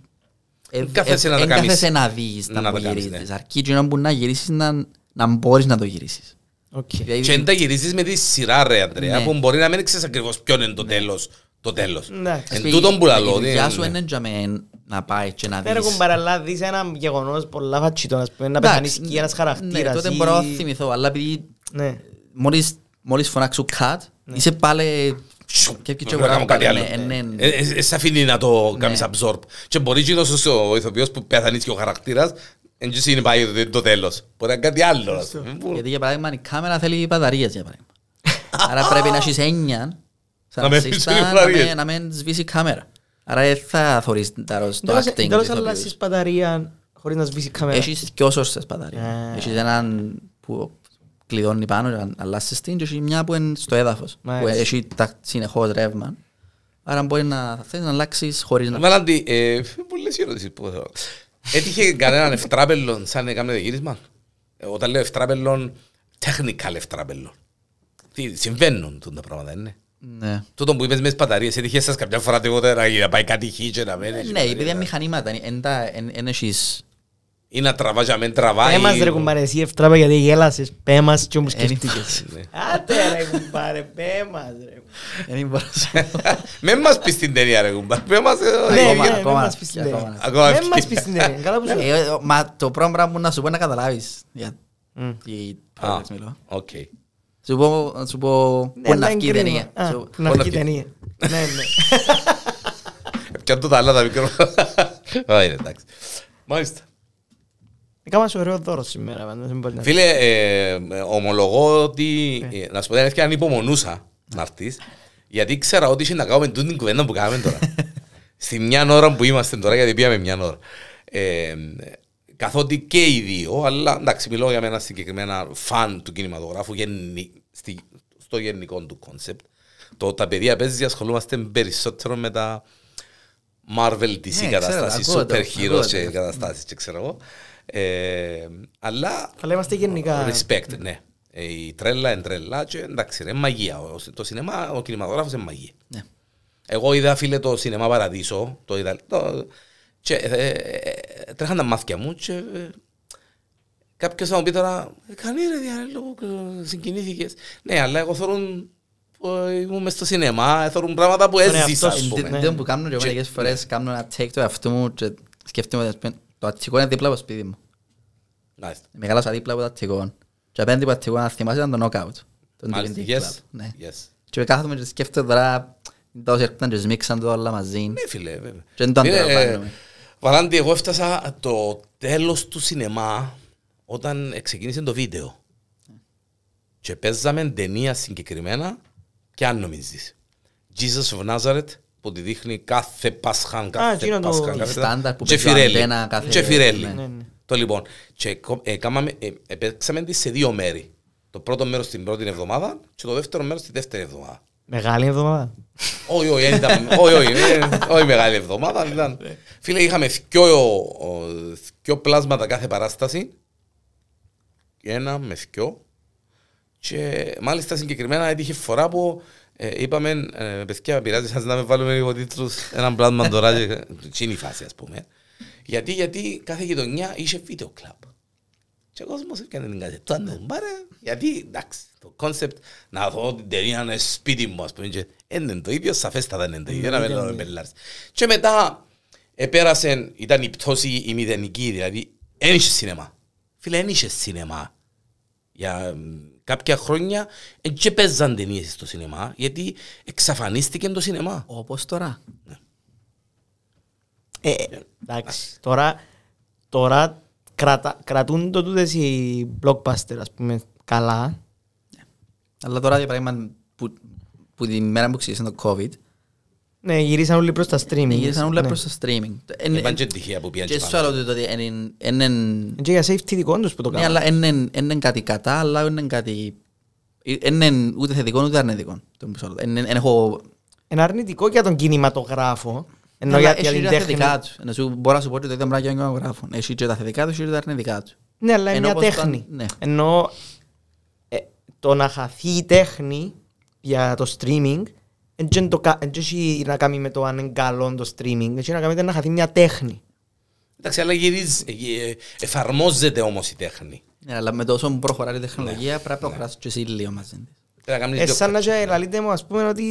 ε- Εν κάθεσαι ε- να τα εν κάνεις. κάθεσαι να δεις Να τα τα που κάνεις, γυρίζεις. ναι. Αρκεί εκείνο που να γυρίσεις να, να μπορείς να το γυρίσεις. Οκ. Δηλαδή, Και αν τα γυρίσεις με τη σειρά ρε Αντρέα, Ναι. που μπορεί να μην ξέρεις ακριβώς ποιον είναι το τέλος. Το τέλος. Εντάξει. Εν η- τούτον που λαλώ. Η δουλειά σου ναι. είναι για μένα να πάει και να Δεν δεις. έχουν παραλά δεις ένα γεγονός πολλά φατσίτων, ας πούμε, να Εντάξει, πεθάνεις σκι ένας Ναι, χαρακτήρας. τότε ή- μπορώ να θυμηθώ, αλλά επειδή Ναι. μόλις, μόλις φωνάξω cut, είσαι πάλι... Και και Πρέπει να κάνω κάτι άλλο. ναι, ναι, ναι. Ε, ε, ε, σε αφήνει να το κάνεις Ναι. absorb. Και μπορεί και ο ηθοποιός που πέθανει και ο χαρακτήρας, εν και είναι πάει το- το τέλος. Μπορεί να είναι κάτι άλλο. ας πούμε, που- Γιατί για παράδειγμα η κάμερα θέλει μπαταρίες για παράδειγμα. Άρα πρέπει να έχεις έννοια σαν Να με assistant, πεις είναι να μπαταρίες. με- να μην σβήσει η κάμερα. Άρα δεν θα θωρείς τα- στο Τέλος- acting Τέλος της ηθοποιούς. αλλάσεις μπαταρία χωρίς να σβήσει η κάμερα. Έχεις δυο σόρσες μπαταρία. Α. Έχεις έναν που κλειδώνει πάνω και αλλάσεις την και έχεις μια που είναι στο έδαφος. Που Μάλιστα. έχει τα- συνεχώς ρεύμα. Άρα μπορεί να θες να αλλάξεις χωρίς να... Βαλάντι, ε, πολλές ερωτήσεις που θέλω. Έτυχε κανέναν ευτράπελον σαν έκαμε το γύρισμα; Ε, Όταν λέω ευτράπελον, technical ευτράπελον. Τι, συμβαίνουν τούτα τα πράγματα, είναι; Ναι. Τούτο που είπες μες τις μπαταρίες, έτυχε σας κάποια φορά τίποτα να να πάει κάτι χ και να μένει. Ναι, επειδή είναι μηχανήματα, εν τα- εν- εν έχεις... Ή να τραβάς και να μην τραβάει. Πέμας ρε κουμπάρε εσύ ευτράπα γιατί γέλασες. Πέμας και όμως Εν σκεφτήκες. Ναι. Άντε ρε κουμπάρε, πέμας ρε. Δεν μπορώ να σου πω. Μεν μας πεις την ταινία ρε κουμπάρ. Μεν μας... ε, Ναι, ακόμα, ναι, μην ακόμα, μας πεις την ακόμα. ταινία. Ακόμα Δεν ευκαιρία. μας πεις την ταινία. Καλά που σου Ε, ε, Μα το πρώτο πράγμα που να σου πω είναι να καταλάβεις. Για Μμ. τι Α, projects μιλώ. Οκ. Σου πω, να σου πω Ναι, πού να αλλά βγει η είναι ταινία. κρίμα. Α, Σου- Να Πού να βγει η βγει. ταινία. Ναι, ναι. Πιάνε το τα άλλα τα μικρό. Α, είναι εντάξει. Μάλιστα. Έκανα σου ωραίο δώρο σήμερα. πάντως, δεν μπορεί να- Φίλε, ε, ε, ομολογώ ότι, ε, να σου πω την αλήθεια, ανυπομονούσα να έρθεις, γιατί ξέρα ότι είχε να κάνουμε τούτη την κουβέντα που κάνουμε τώρα. Στη μια ώρα που είμαστε τώρα, γιατί πήγαμε μια ώρα. Ε, καθότι και οι δύο, αλλά εντάξει, μιλώ για μένα συγκεκριμένα φαν του κινηματογράφου, γενι, στη, στο γενικό του concept. Το τα παιδιά παίζει ασχολούμαστε περισσότερο με τα Marvel DC Ναι, καταστάσεις, ξέρω, ακούω το, super ακούω heroes το. και καταστάσεις και ξέρω εγώ. Ε, αλλά Αλλά είμαστε γενικά. Respect, ναι. Ε, Η τρέλα είναι τρέλα και εντάξει ρε, μαγεία. Ο- Το σινεμά, ο κινηματογράφος είναι μαγεία. Ναι. Εγώ είδα φίλε το σινεμά Παραδείσο, το είδα, το, και ε, ε, τρέχαν τα μάθηκια μου και ε, κάποιος θα μου πει τώρα, ε, κανεί ρε διάλογο, συγκινήθηκες. Ναι, αλλά εγώ θεωρούν, που ήμουν μες στο σινεμά, θεωρούν πράγματα που Τον έζησα, εαυτό ας σου. πούμε. Ναι. Δεν που κάνω και εγώ Και- μερικές φορές κάνω ένα take το εαυτό μου και σκέφτομαι ότι το αττικό είναι δίπλα από το σπίτι μου. Μάλιστα. Μεγάλωσα δίπλα από το αττικό. Και απέναντι από το αττικό να θυμάσαι ήταν το knockout. Τον Μάλιστα, D&D yes, club. Ναι. yes. Και κάθομαι και σκέφτομαι τώρα τόσο έρχονταν και σμίξαν το όλα μαζί. Ναι φίλε, βέβαια. Και δεν το Φίλε, αντιλαμβάνομαι. Ε, Βαλάντι, εγώ έφτασα το τέλος του σινεμά όταν ξεκίνησε το βίντεο. Και παίζαμε ταινία συγκεκριμένα και αν νομίζεις. Jesus of Nazareth που τη δείχνει κάθε Πάσχαν, κάθε εκείνο το- Πάσχαν. η κάθε- στάνταρ που και παίζει ο Φιρέλη. Αντένα κάθε- Και Φιρέλη. ναι. Ναι, ναι. Το λοιπόν. Και κο- ε, κάμαμε- ε, ε, παίξαμε τη σε δύο μέρη. Το πρώτο μέρος την πρώτη εβδομάδα και το δεύτερο μέρος τη δεύτερη εβδομάδα. Μεγάλη εβδομάδα. Όχι, όχι, δεν ήταν- όχι, όχι, ε, όχι μεγάλη εβδομάδα. Ήταν. Φίλε, είχαμε δυο, ο, δυο πλάσματα κάθε παράσταση. Ένα με δυο. Και μάλιστα συγκεκριμένα έτυχε φορά που ε, είπαμε, ε, παιδιά, πειράζει σας να με βάλουμε λίγο τίτλους, έναν πλάσμα τώρα και και είναι η φάση ας πούμε. Γιατί, γιατί κάθε γειτονιά είχε βίντεο κλαμπ. Και ο κόσμος έκανε την κασετά του. Πάρε, γιατί εντάξει, το concept να δω την ταινία είναι σπίτι μου, ας πούμε, και είναι το ίδιο, σαφέστατα είναι το ίδιο, να με μπελάρεις. Και μετά επέρασε, ήταν η πτώση η μηδενική, δηλαδή, δεν είχε σινεμά. Φίλε, δεν είχε σινεμά. Για μ, κάποια χρόνια δεν και παίζαν ταινίες στο σινεμά, γιατί εξαφανίστηκε το σινεμά. Όπως τώρα. Ε, εντάξει, τώρα, τώρα κρατα, κρατούν το τούτες οι blockbuster, ας πούμε, καλά. Αλλά τώρα για παράδειγμα που, που την μέρα που ξεκίνησε το COVID Ναι, γυρίσαν όλοι προς τα streaming. γύρισαν όλα Ναι. προς το streaming. Εν- Είπαν εν- και τυχαία που πήγαν Και και σου πάνω. άλλο το ότι εν- εν- εν- εν- Και για safety δικών τους που το Ναι, κάνουν. αλλά είναι κάτι κατά, αλλά είναι κάτι... Είναι ούτε θετικό ούτε αρνητικό. το μισό λεπτό. Εν- εν- εν έχω... Είναι αρνητικό για τον κινηματογράφο. Ενώ Αλλά για, έχει για και την τα τέχνη. θετικά τους. Να σου μπορώ να σου πω ότι το ίδιο πράγμα και ο γράφων. Έχει και τα θετικά τους, έχει και τα αρνητικά τους. Ναι, αλλά είναι Ενώ μια πως τέχνη. ήταν- ναι. Ενώ ε, το να χαθεί η τέχνη για το streaming Εν τζεν το κα- εν τζ' έχει να κάνει με το αν είναι καλό το streaming, έχει να κάνει με να χαθεί μια τέχνη. Εντάξει, αλλά γυρίζει, ε, ε, εφαρμόζεται όμως η τέχνη. Ναι, αλλά με τόσο που προχωράει η τεχνολογία πρέπει να προχωράσεις και εσύ λίγο μαζί της. Πρέπει να κάνεις Ε, πιο- σαν να και λαλείτε μου, ας πούμε, ότι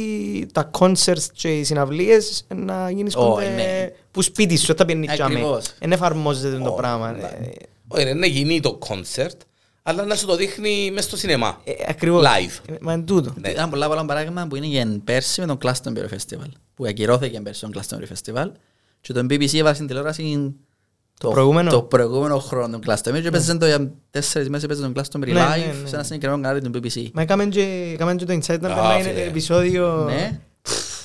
τα concerts και οι συναυλίες να γίνεις Ω, κοντέ ναι. που σπίτι σου, όταν πιένεις τζάμε. Ακριβώς. Εν εφαρμόζεται το Ω, πράγμα. ναι. ε, Όχι, ρε, να γίνει το κόνσερτ, αλλά να σου το δείχνει μέσα στο σινεμά. ε, Ακριβώς. Live. Ε, Μα είναι τούτο. Ναι. Ένα πολλά πολλά παράδειγμα που είναι για πέρσι με τον Glastonbury Festival. Που ακυρώθηκε πέρσι τον Glastonbury Festival. Και τον BBC έβασε στην τηλεόραση το, προηγούμενο; το προηγούμενο χρόνο του Glastonbury. Και παίζε το για τέσσερις μέses παίζε τον Glastonbury Ναι, ναι, live ναι. σε ένα συγκεκριμένο κανάλι του BBC. Μα έκαμε και έκαμε και το Inside να Α, περνάει φίλε. επεισόδιο... Ναι,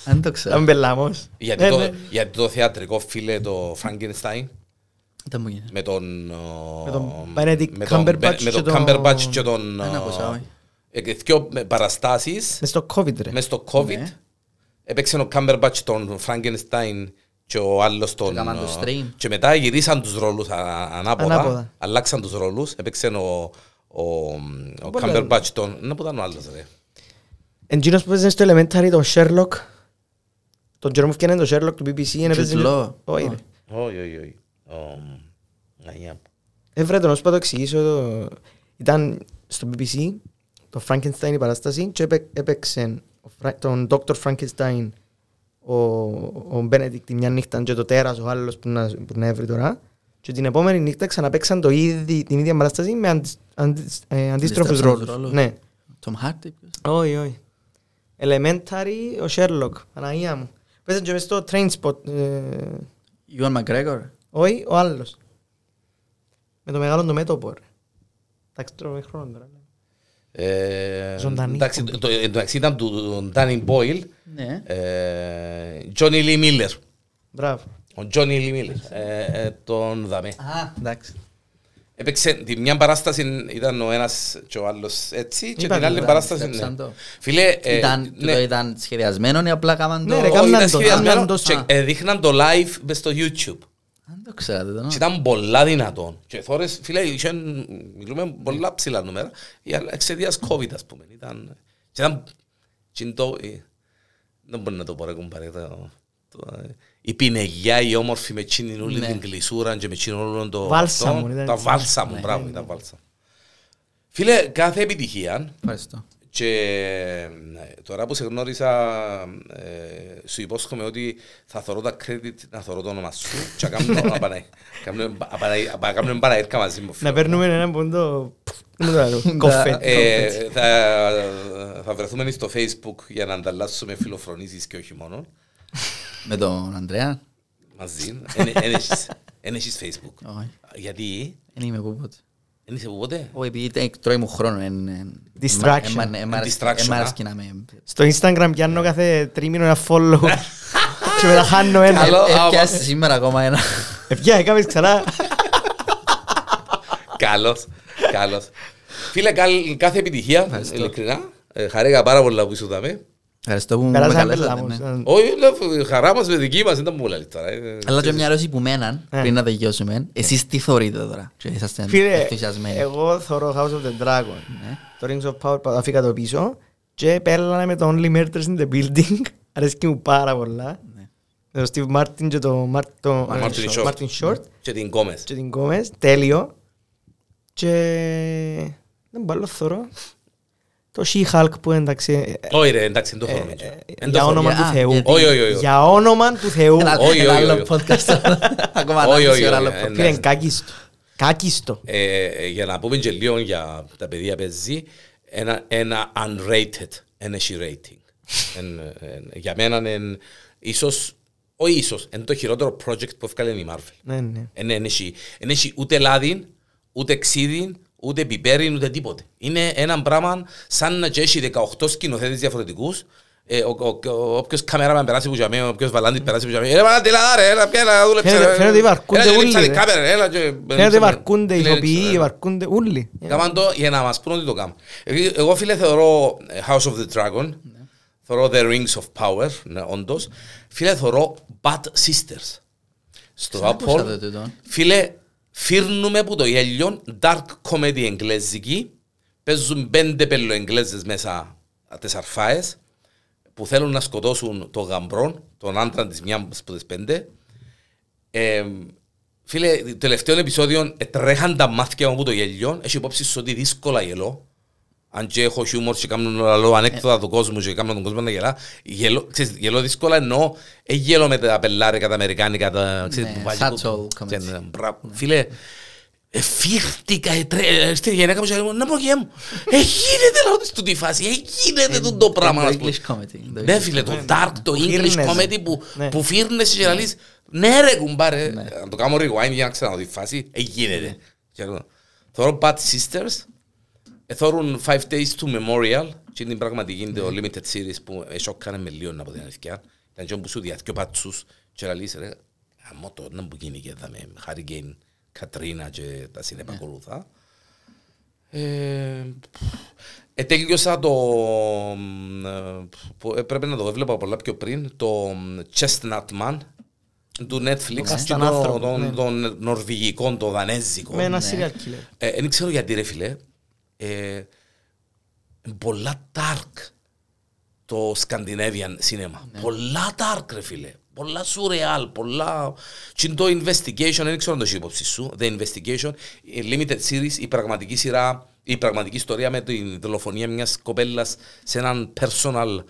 αν το Να ξέρω. μην πελάμος. Γιατί, Ναι, το, ναι. γιατί το θεατρικό φίλε το Frankenstein Δεν μου γίνεται. με τον... ο, Με τον Benedict με τον- Cumberbatch με και τον τον- Cumberbatch και τον... Δεν άκουσα, όχι. ε, και δυο παραστάσεις Μες στο COVID ρε. μες στο COVID. Ναι. Έπαιξε ο Cumberbatch τον Frankenstein και ο άλλος τον... έκαναν το ε, stream. Και μετά γυρίσαν τους ρόλους α- ανάποδα. Ανάποδα. Αλλάξαν τους ρόλους. Έπαιξε ο, ο, ο Πολλά Cumberbatch τον... Να που ήταν ο άλλος ρε. Εντζήνος που παίζει στο Elementary το Sherlock. Τον καιρό μου φτιάνε το Sherlock του BBC. είναι Jude παίζει- Law. Όχι Α. ρε. Όχι, όχι, όχι. Ο, αγιά. Έβρε τον ώσπα το εξηγήσω. το- Ήταν στο BBC το Frankenstein η παράσταση και έπαι- έπαιξε ο Φρα- τον Dr. Frankenstein ο, ο Benedict τη μια νύχτα και το τέρας ο άλλος που να, που να έβρει τώρα και την επόμενη νύχτα ξαναπαίξαν το ίδι, την ίδια παράσταση με αντι, αντι, ε, αντίστροφους Αντίστροφους ρόλους. ρόλους. Ναι. Tom Hardy. ποιος; Όχι, όχι. Elementary, ο Sherlock, Παναγία μου. Παίζαν και μες στο Trainspot. Ε, Ewan McGregor. όχι, ο άλλος. Με το μεγάλο το μέτωπο, ρε. Εντάξει, τρώμε χρόνο τώρα. ναι. Ε, Ζωντανή Εντάξει, εκπομπή. το, το, εντάξει, ήταν του Danny Boyle, Ναι. ε, Johnny Lee Miller. Μπράβο. Ο Johnny Lee Miller, ε, ε, τον δαμε. Α, εντάξει. Έπαιξε τη μια παράσταση ήταν ο ένας και ο άλλος έτσι και Είπα, την άλλη ήταν, παράσταση στρέψαν ναι. το. Φίλε, ε, Ήταν, ναι, το ήταν σχεδιασμένο ή απλά κάμαν το... Ναι, ρε, όχι, κάμναν ήταν το, σχεδιασμένο κάμναν το και σαν. ε, δείχναν το live μες στο YouTube. Αν το ξέρατε, το, Και νο. ήταν πολλά δυνατόν. Και θόρες, φίλε, είχαν, μιλούμε πολλά ψηλά νούμερα, για- εξαιτίας COVID, ας πούμε. Ήταν, και ήταν, και είναι το, ε, δεν μπορεί να το πω ρε κουμπάρε, το- το, ε, η πινεγιά, η όμορφη με εκείνη όλη Ναι. την κλεισούρα και με εκείνο όλο το... Βάλσαμο, αυτό, ήταν Τα έτσι. βάλσα μου, Ναι, μπράβο, ναι, ήταν βάλσα. Φίλε, κάθε επιτυχία Ευχαριστώ. Και ε, τώρα που σε γνώρισα ε, σου υπόσχομαι ότι θα θωρώ τα credit να θωρώ το όνομα σου και να κάνουμε- να πάνε- κάνουμε- να κάνουμε παραέρκα μαζί μου. Να φίλε. παίρνουμε έναν πόντο... Δεν μου το λέω. Κοφέ. Ε, θα, θα βρεθούμε στο facebook για να ανταλλάσσουμε φιλοφρονήσεις και όχι μόνο Με τον Ανδρέα. μαζί. Εν έχεις facebook. Όχι. Γιατί; Δεν είμαι που ποτέ. Δεν είσαι από ποτέ. Όχι, επειδή ήταν- τρώει μου χρόνο. εν- εν- Distraction. εν- εν- εν- εν- Distraction, εν- μ' α. αρέσκει να με... Στο Instagram πιάνω κάθε τρίμηνο ένα follow και μετά χάνω ένα. Καλό. Ε, άμα- Έπιασε σήμερα ακόμα ένα. Ευγιά, έκαμες ξανά. Καλώς, καλώς. Φίλε, καλ- κάθε επιτυχία, Ευχαριστώ. ειλικρινά. Ε, Χαρήκα πάρα πολλά που σου δαμε. Ευχαριστώ που με Περάσαμε καλέσατε. πελάμους. ναι. Όχι, λέω, χαρά μας με δική μας, ήταν πολύ τώρα. ε. Αλλά και μια ερώτηση που μέναν, Ε. πριν να τελειώσουμε. Εσείς τι θεωρείτε τώρα, και είσαστε Φίλε, ενθουσιασμένοι; εγώ θωρώ House of the Dragon. Ναι. Το Rings of Power αφήκα το πίσω και πέλανε με το Only Murders in the Building. Αρέσκει μου πάρα πολλά. Ναι. Με τον Steve Martin και τον Mar- το- Martin ε, Short. Martin Short Και την Κόμες. και την Gomez. Τέλειο. Και δεν μπορώ θωρώ. Το She-Hulk που εντάξει ε, Όχι ρε, εντάξει, δεν το ε, θέλω. ε, Εν το για θέλω. όνομα Α, του Θεού. γιατί- Όχι, όχι, όχι. Για όνομα του Θεού. Ένα όχι, ένα όχι, άλλο όχι. podcast. Ακόμα Όχι, ένα όχι, μισή ώρα όχι, άλλο ε, podcast. Φίλε, εντάξει. κάκιστο. Κάκιστο. Ε, ε, για να πούμε και λίγο για τα παιδιά παίζει, ένα, ένα unrated, ένα έχει rating. Εν, ε, για μένα είναι ίσως, όχι ίσως, είναι το χειρότερο project που έφκαλε η Marvel. Ναι, ναι. Δεν έχει, εν έχει ούτε λάδι, ούτε ξύδι, ούτε πιπέρι, ούτε τίποτε. Είναι ένα πράγμα σαν να και έχει 18 σκηνοθέτες διαφορετικούς. Ε, ο, ο, ο, όποιος καμεράμαν περάσει που τζαμί, όποιος βαλάντης περάσει που τζαμί. Έλα βαλάντη λαδά ρε, έλα πια να δούλεψε. Φαίνεται- φαίνεται ότι βαρκούνται Έλα και όλοι, λείψα την ρε. κάμερα, έλα και... Φαίνεται βαρκούνται οι Ναι, ηθοποιοί, ναι. βαρκούνται όλοι. Κάμαν το για να μας πούν ότι το κάνουν. Εγώ- Εγώ φίλε θεωρώ ε, House of the Dragon, θεωρώ The Rings of Power, ναι, όντως. Φίλε θεωρώ Bad Sisters. Στο Ξανακούσατε Apple, τούτο. φίλε, φύρνουμε που το γέλιο, dark comedy εγγλέζικη, παίζουν πέντε πελοεγγλέζες μέσα τις αρφάες, που θέλουν να σκοτώσουν τον γαμπρό, τον άντρα της μιας από τις πέντε. Ε, φίλε, το τελευταίο επεισόδιο ε, τρέχαν τα μάτια μου από το γελιό. Έχει υπόψη σου ότι δύσκολα γελώ. Αν και έχω χιούμορ και κάνω άλλο ανέκδοτα του κόσμου και κάνω τον κόσμο να γελά. Γελώ, ξέρεις, γελώ δύσκολα εννοώ, ε, γελώ με τα πελάρικα, τα αμερικάνικα, τα... ξέρεις, Ναι, που βάζει- satchel comedy. ξέρεις, μπράβο. Φίλε, ε, φύρτηκα, ε, τρέ- ε, στη γενέκα μου και λέω, να πω και μου, ε, γίνεται λαό της τούτη φάση, ε, γίνεται τούτο το πράγμα. Το ας πούμε. English comedy. Το Ναι English φίλε, το Ναι, dark, το που English φύρνεσαι. comedy που, Ναι. που φύρνεσαι και να λες ναι ρε κουμπάρε, να το κάνω rewind για να ξαναδώ τη φάση, ε, γίνεται. Και λέω, Θωρώ Bad Sisters, ε, θωρούν Five Days to Memorial και είναι την πραγματική το limited series που εσώκανε με λίγο από την αλήθεια. Ήταν και όπου σου διαθκεί ο πατσούς και να λες ρε, αμώ το να που γίνει και θα με Hurricane, Κατρίνα και τα συνεπακολουθά. Ε, ε, τέλειωσα το. μ, ε, που έπρεπε να το έβλεπα πολλά πιο πριν. Το μ, Chestnut Man του Netflix. και Καστανάνθρωπο, το- ναι. Των των νορβηγικών, το δανέζικο. Με ένα Ναι. serial killer. Ε, Δεν ξέρω γιατί ρε φίλε. Ε, πολλά dark το Scandinavian cinema. Πολλά dark ρε φίλε. Πολλά surreal, πολλά... Και είναι το investigation, δεν ξέρω αν το έχεις υπόψη σου. The investigation, η limited series, η πραγματική σειρά, η πραγματική ιστορία με την δολοφονία μιας κοπέλας σε έναν personal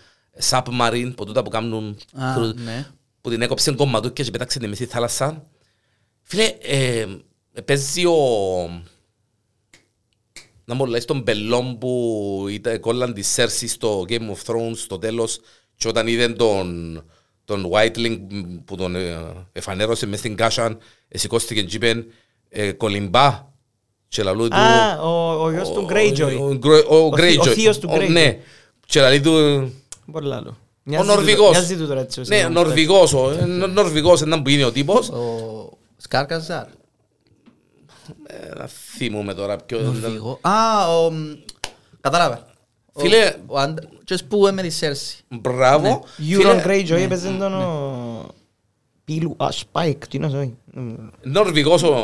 submarine, που τούτα που κάνουν... Α, κρου- ναι. που την έκοψε κομματούκια και πέταξε τη μέση θάλασσα. Φίλε, ε, παίζει ο... Να μου λέει τον Μπελόν που ήταν κόλλαν τη Σέρση στο Game of Thrones στο τέλος και όταν είδε τον, τον Whiteling που τον ε, εφανέρωσε μες στην Κάσαν ε, σηκώστηκε και είπε ε, κολυμπά και λαλού του Α, ο, ο γιος του Greyjoy. ο, Γκρο- ο Ο θη- ο Greyjoy. θείος του Ο- Greyjoy. Ναι, και λαλεί του Πολύ άλλο. ο Μοιάζει του- Νορβηγός. Μοιάζει του τώρα έτσι. ο Ναι, συγγνώμη. Νορβηγός. ο- ε, Νο- Νορβηγός ήταν που είναι ο τύπος. Ο Σκάρκαζαρ. Ε, Να θυμούμε τώρα ποιο... Νορβηγό. Α, ο... μ, Κατάλαβα. Ο- Φίλε- Ο Αντα- ποιος που έμενε η Σέρση. Μπράβο. Euron Φίλε, Greyjoy έπαιζε τον ο... Πίλου, α, Spike, τι να ζωή. Νορβηγός ο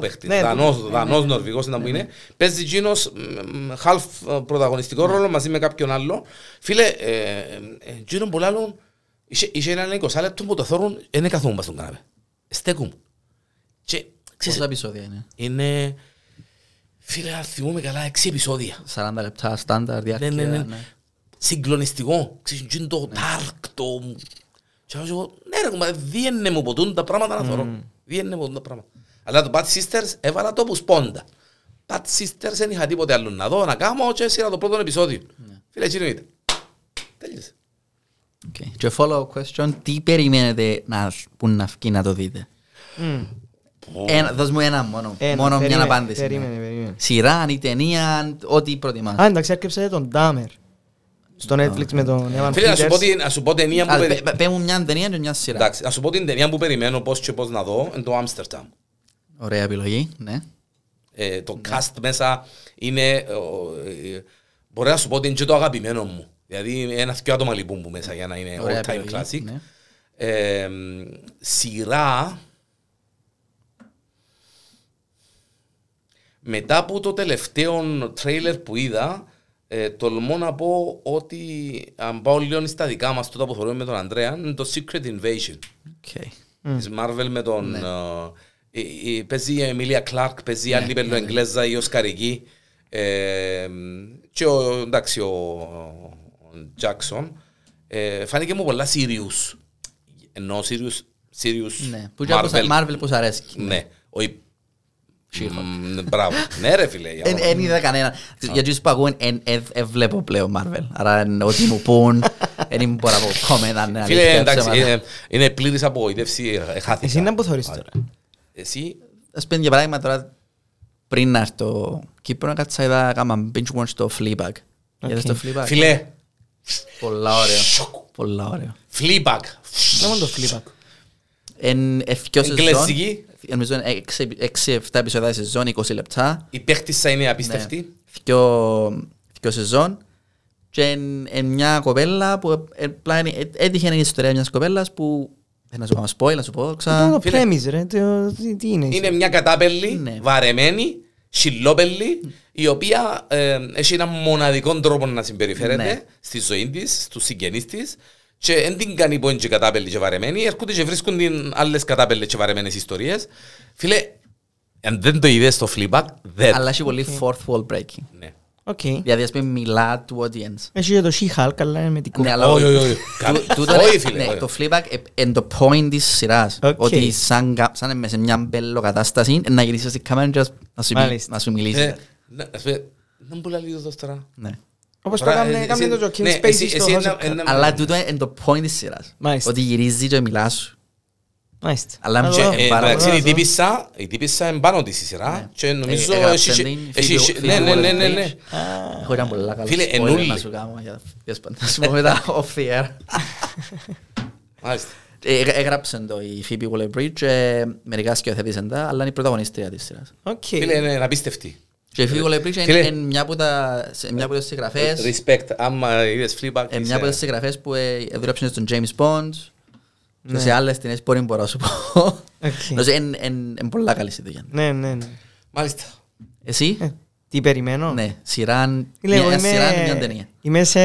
παίχτης. Ναι, Δανός, ναι, Δανός Νορβηγός ήταν που είναι. Παίζει εκείνος μ, half ε, πρωταγωνιστικό ρόλο μαζί με κάποιον άλλο. Φίλε, ε, ε, εκείνον που λάλλον είχε είχε έναν 20 λεπτό που το θόρουν, δεν καθόμουν πας στον καναπέ. Στέκουν. Και ξέρεις, Πόσα επεισόδια είναι; είναι... Φίλε, αν θυμούμαι καλά, έξι επεισόδια. 40 λεπτά, στάνταρ, Ναι, διάρκεια. ναι, ναι. ναι. Συγκλονιστικό. Ξέρεις, είναι το dark, το... Και εγώ εγώ, ναι ρε κουμπάρε, δίνε μου που τούντα πράγματα να θωρώ. Δίνε μου που τούντα πράγματα. Αλλά το Bad Sisters έβαλα το που σπόντα. Bad Sisters δεν είχα τίποτε άλλο να δω, να κάνω και έσυρα το πρώτο επεισόδιο. Φίλε, έτσι είναι. Τέλειωσε. Οκ. Και follow question, τι περιμένετε να, που να βγει να το δείτε; Ένα, δώσ' μου ένα μόνο, Ένα, μόνο μια περίμενε, απάντηση. περίμενε, ναι. περίμενε. Σειρά, ή ταινία, ό,τι προτιμάς. Α, εντάξει, έρκεψε τον Dahmer. Στο Netflix με τον Evan Φίλε, να σου πω Peters. τι- να σου πω ταινία που... Α, περι- πε- πε- Πέ μου μια ταινία και μια σειρά. Εντάξει, να σου πω την ταινία που περιμένω πώς και πώς να δω, είναι το Amsterdam. Ωραία επιλογή, ναι. Ε, το cast μέσα είναι... ε, ε, Μπορεί να σου πω ότι είναι και το αγαπημένο μου. Δηλαδή ένα δυο άτομα λείπουν που μέσα για να είναι Ωραία all time επιλογή, classic. ναι. Ε, σειρά... Μετά από το τελευταίο τρέιλερ που είδα, ε, τολμώ να πω ότι αν πάω λίγο στα δικά μας τότε που θωρούμε με τον Ανδρέα, είναι το Secret Invasion OK. της Marvel με τον... ε, ε, ε, παίζει η Εμίλια Κλάρκ, παίζει η άλλη πελλοεγγλέζα, η Οσκαρική. ε, και ο, εντάξει, ο, ο Τζάκσον. Ε, φάνηκε μου πολλά serious. Ενώ serious, serious Ναι. Που και από Marvel. Marvel που σ' αρέσει. Ναι. Όχι. She-Hulk. Μ, Μπράβο. Ναι ρε φίλε. για Εν- να- Εν είδα κανένα. Για τους που ακούουν, εν- εν- εν βλέπω πλέον Marvel. Άρα εν- ό,τι μου πούν, δεν μπορώ να πω comment αν είναι Φίλε, αλήθεια, εντάξει, ψέματα. είναι, είναι πλήρης απογοήτευση. ε, χάθηκα. Εσύ να που θωρείς τώρα. Εσύ, Ας πούμε για παράδειγμα τώρα, πριν να έρθω Κύπρο, κάτσα είδα κάμα binge watch το Fleabag. Είδες το Fleabag; φίλε, Πολλά ωραίο. Πολλά ωραίο. Fleabag. Να μόνο το flip Εν ευκαιό σεζόν, Εγγλέζικη. Νομίζω είναι 6-7 επεισόδια σεζόν, 20 λεπτά. Η παίχτησα είναι απίστευτη. Δυο δυο σεζόν. Και εν, εν μια κοπέλα που ε, ε, απλά είναι- ε, έτυχε η ιστορία μιας κοπέλας που δεν να σου κάνω spoil, να σου πω Το ξα... Φίλε. premise ρε, το- τι- τι είναι. Είναι μια κατάπελη, Ναι. βαρεμένη, σιλόπελη, η οποία ε, έχει έναν μοναδικό τρόπο να συμπεριφέρεται Ναι. στη ζωή της, στους συγγενείς της. Και δεν την κάνει που είναι και κατάπελλη και βαρεμένη, έρχονται και βρίσκουν την άλλες κατάπελλες και βαρεμένες ιστορίες. Φίλε, αν δεν το είδες στο Fleabag, δεν. Αλλά έχει πολύ fourth wall breaking. Ναι. Οκ. Δηλαδή ας πούμε μιλά του audience. Έχει και το She-Hulk, αλλά είναι με την Ναι, κούπα. αλλά Όχι, όχι, όχι. Τού- τούτο Όχι, είναι- φίλε, ναι, όχι. Το Fleabag είναι το point της σειράς. Οκ. Ότι σαν κα- σαν μες σε μια πελλοκατάσταση να γυρίσεις στην κάμερα και να σου πει- Μάλιστα. να σου μιλήσει. Ε, να- ας πούμε, Δεν μπορεί να λέει το τώρα. Ναι. Όπως το Ωραία, έκανε εσύ- έκανε το ναι, Joaquin εσύ- Spacey εσύ στο ένα- House of ένα- Cards. Αλλά τούτο είναι το point της σειράς. Μάλιστα. Ότι γυρίζει και μιλά σου. Μάλιστα. Αλλά Να και- το δω. ε, Ε, πάρα Εντάξει, πολύ. η τύπισσα, η τύπισσα είναι πάνω της η σειρά και νομίζω Ε, έχει- έγραψε την έχει- Phoebe- ναι, ναι, ναι, ναι, ναι. Α, Έχω ένα πολλά καλά Φίλε, spoiler ενούλη. να σου κάνω για ποιος πάντα. Να σου πω μετά off the air. Μάλιστα. Ε, Έγραψε το η Phoebe Waller-Bridge και μερικά σκηνοθέτησαν τα, αλλά είναι η πρωταγωνίστρια της σειράς. Οκ. Φίλε, είναι απίστευτη. Και η Phoebe Waller-Bridge είναι Φίλε. είναι μια από τα- σε- μια από τις συγγραφές Respect. Άμα είδες Fleabag, Ε, είσαι- μια από τις συγγραφές που ε, δούλεψαν στον James Bond και Ναι. σε άλλες ταινίες μπορεί μπορώ να σου πω. Οκ. Νομίζω είναι είναι πολλά καλή στη δουλειά. Ναι, ναι, ναι. Μάλιστα. Εσύ, Ε, Τι περιμένω; ναι, σειρά, Φίλε, εγώ μια είμαι- σειρά, μια ταινία. Είμαι σε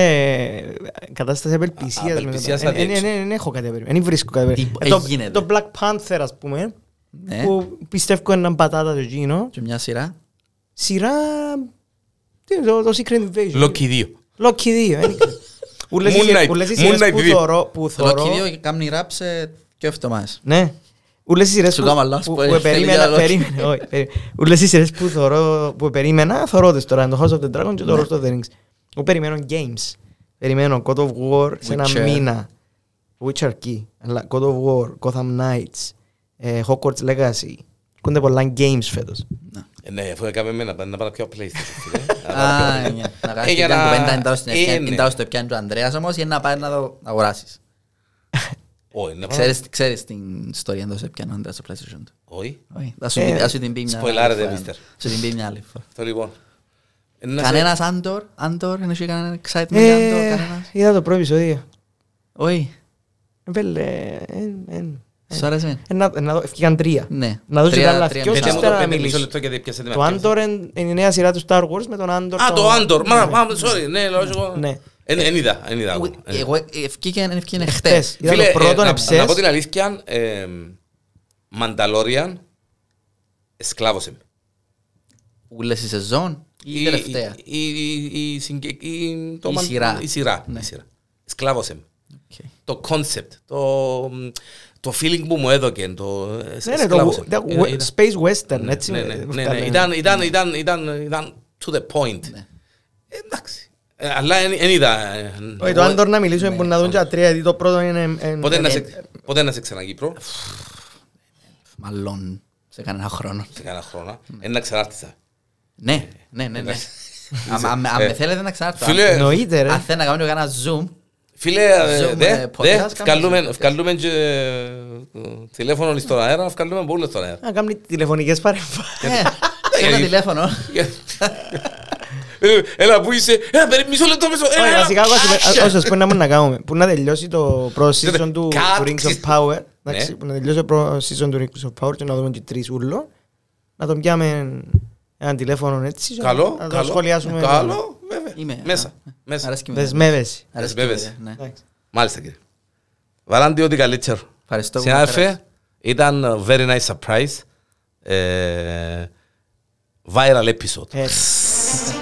κατάσταση απελπισίας. με απελπισίας το- Ε, αδιέξοδο. ε, ναι, Δεν έχω κάτι να περιμένω. Δεν βρίσκω κάτι να Τι περιμένω. Ε, το- έγινε, Το Black Panther, ας πούμε, Ναι, που πιστεύω είναι πατάτα το εκείνο. και μια σειρά. Σειρά... τι είναι, Το το Secret Invasion; Loki 2. Loki 2. δεν ξέρω. Ούλες οι Moon σειρές- Knight. ούλες οι Moon σειρές Knight που 2. θωρώ- που Το Loki θωρώ... 2 κάνει ράπ σε και εβδομάδες. Ναι. Ούλες οι σειρές Σου που, κάνω λάθος που, που που θέλει περίμενα, για Loki. περίμενε, όχι, περίμενε. Ούλες οι σειρές που, θωρώ, που περίμενα, θωρώ τις τώρα, το House of the Dragon και το Ναι. Lord of the Rings. Εγώ περιμένω games. Περιμένω God of War σε ένα Witcher. μήνα. Witcher Key, αλλά God of War, Gotham Knights, ε, Hogwarts Legacy. Κούνται πολλά games φέτος. Ναι. Ε, Ναι, αφού έκαμε εμένα να πάω πιο PlayStation. φίλε. Να Α, πάω πιο- ναι. Να Ε, κάνεις για την να- κουβέντα, εντάω στην Ε, ευκαιρία- ναι. εντάω στο πιάνει ο Ανδρέας όμως για να πάει να το αγοράσεις. Όχι, να πάω- Ξέρεις- Ξέρεις την ιστορία εντός πιάνει ο Ανδρέας στο PlayStation του; Όχι. Όχι, θα σου Ε, πει- θα σου την πει μια άλλη σποιλάρετε, φορά. μίστερ. Σου την πει μια άλλη φορά. Αυτό λοιπόν. Ε, να σε- Κανένας Άντορ, Άντορ, δεν έχει κανένα excitement για Ε, Άντορ, κανένας; Είδα το πρώτο επεισόδιο. Όχι, Ε, Βέλε, ε, ε, σου άρεσε. ε, να- να δω, ευκήκαν τρία. Ναι. Να δω και Τρία- τα άλλα τρία δυο μισά. Πετε μου ύστερα το να πέντε μισό μιλήσω. λεπτό γιατί πιάσετε με Το αυτές. Άντορ είναι είναι η νέα σειρά του Star Wars με τον Άντορ. Α, τον- το Άντορ. Μα, Ναι. μα, sorry. Ναι, λέω εγώ. Ναι. Εν εν είδα, εν είδα. Εγώ- ακόμα. Ε. Εγώ ευκήκε ευκήκε Χτες. χτες. Είδα Φίλε, το πρώτο ε, να- εψές. να πω την αλήθεια, ε, Μανταλόριαν, εσκλάβωσε με. Ούλες η σεζόν ή η τελευταία; Η, η, η, συγκε- η- το Η μαν- σειρά. Η σειρά. Ναι. η σειρά. Εσκλάβωσε με. Οκ. Το concept, το, το feeling που μου έδωκε, το Ναι, ναι, το εσκλάβωσε με. το Είδα- είδα- Space Western, Ναι, έτσι. ναι, με- ναι, με ναι, βγάλε. ναι. Ήταν, ήταν, ήταν, ήταν, ήταν to the point. Ναι. Ε, Εντάξει. Ε, Αλλά δεν είδα. ε, Όχι, το Άντορ να μιλήσουμε που να δουν και τα τρία, γιατί το πρώτο είναι... ε, Πότε να ε, σε- Πότε να σε ξανά Κύπρο, Μάλλον σε κανένα χρόνο. σε κάνα χρόνο. Ένα ξανάρτησα. Ναι, ναι, ναι. ναι. Εντάξει. Αν- Αν αν Ε, με θέλετε να ξανάρθω. Φίλε, Εννοείται, ρε. Αν θέλετε να κάνουμε ένα zoom, Φίλε, ε, Zoom, δε, ε, podcast, δε, κάνουμε βγάλουμε- Zoom. βγάλουμε και ε, τηλέφωνο στον αέρα, βγάλουμε πολύ στον αέρα. Να κάνει τηλεφωνικές παρεμβάσεις. ε, σε ένα τηλέφωνο. Ε, Έλα, πού είσαι, έλα, περί- μισό λεπτό, μισό, έλα, Όχι, έλα. βασικά Ah, όσες που να μπορούμε να κάνουμε. Που να τελειώσει το πρώτο season του Cut. του Rings of Power. εντάξει, Ναι. Που να τελειώσει το πρώτο season του Rings of Power και να δούμε και τρεις ούλο. Να τον πιάμε ένα τηλέφωνο έτσι. και Καλό, Να το καλό, σχολιάσουμε. καλό, βέβαια. Είμαι. Μέσα, α, μέσα. Αρέσκει μου. Δεσμεύεσαι. Αρέσκει Βέβαια. μου, ναι. Εντάξει. Μάλιστα κύριε. Βαλάντι ό,τι καλύτερο. Ευχαριστώ που με Συνάδελφε, έφερες. ήταν very nice surprise. Ε, viral episode. Έτσι.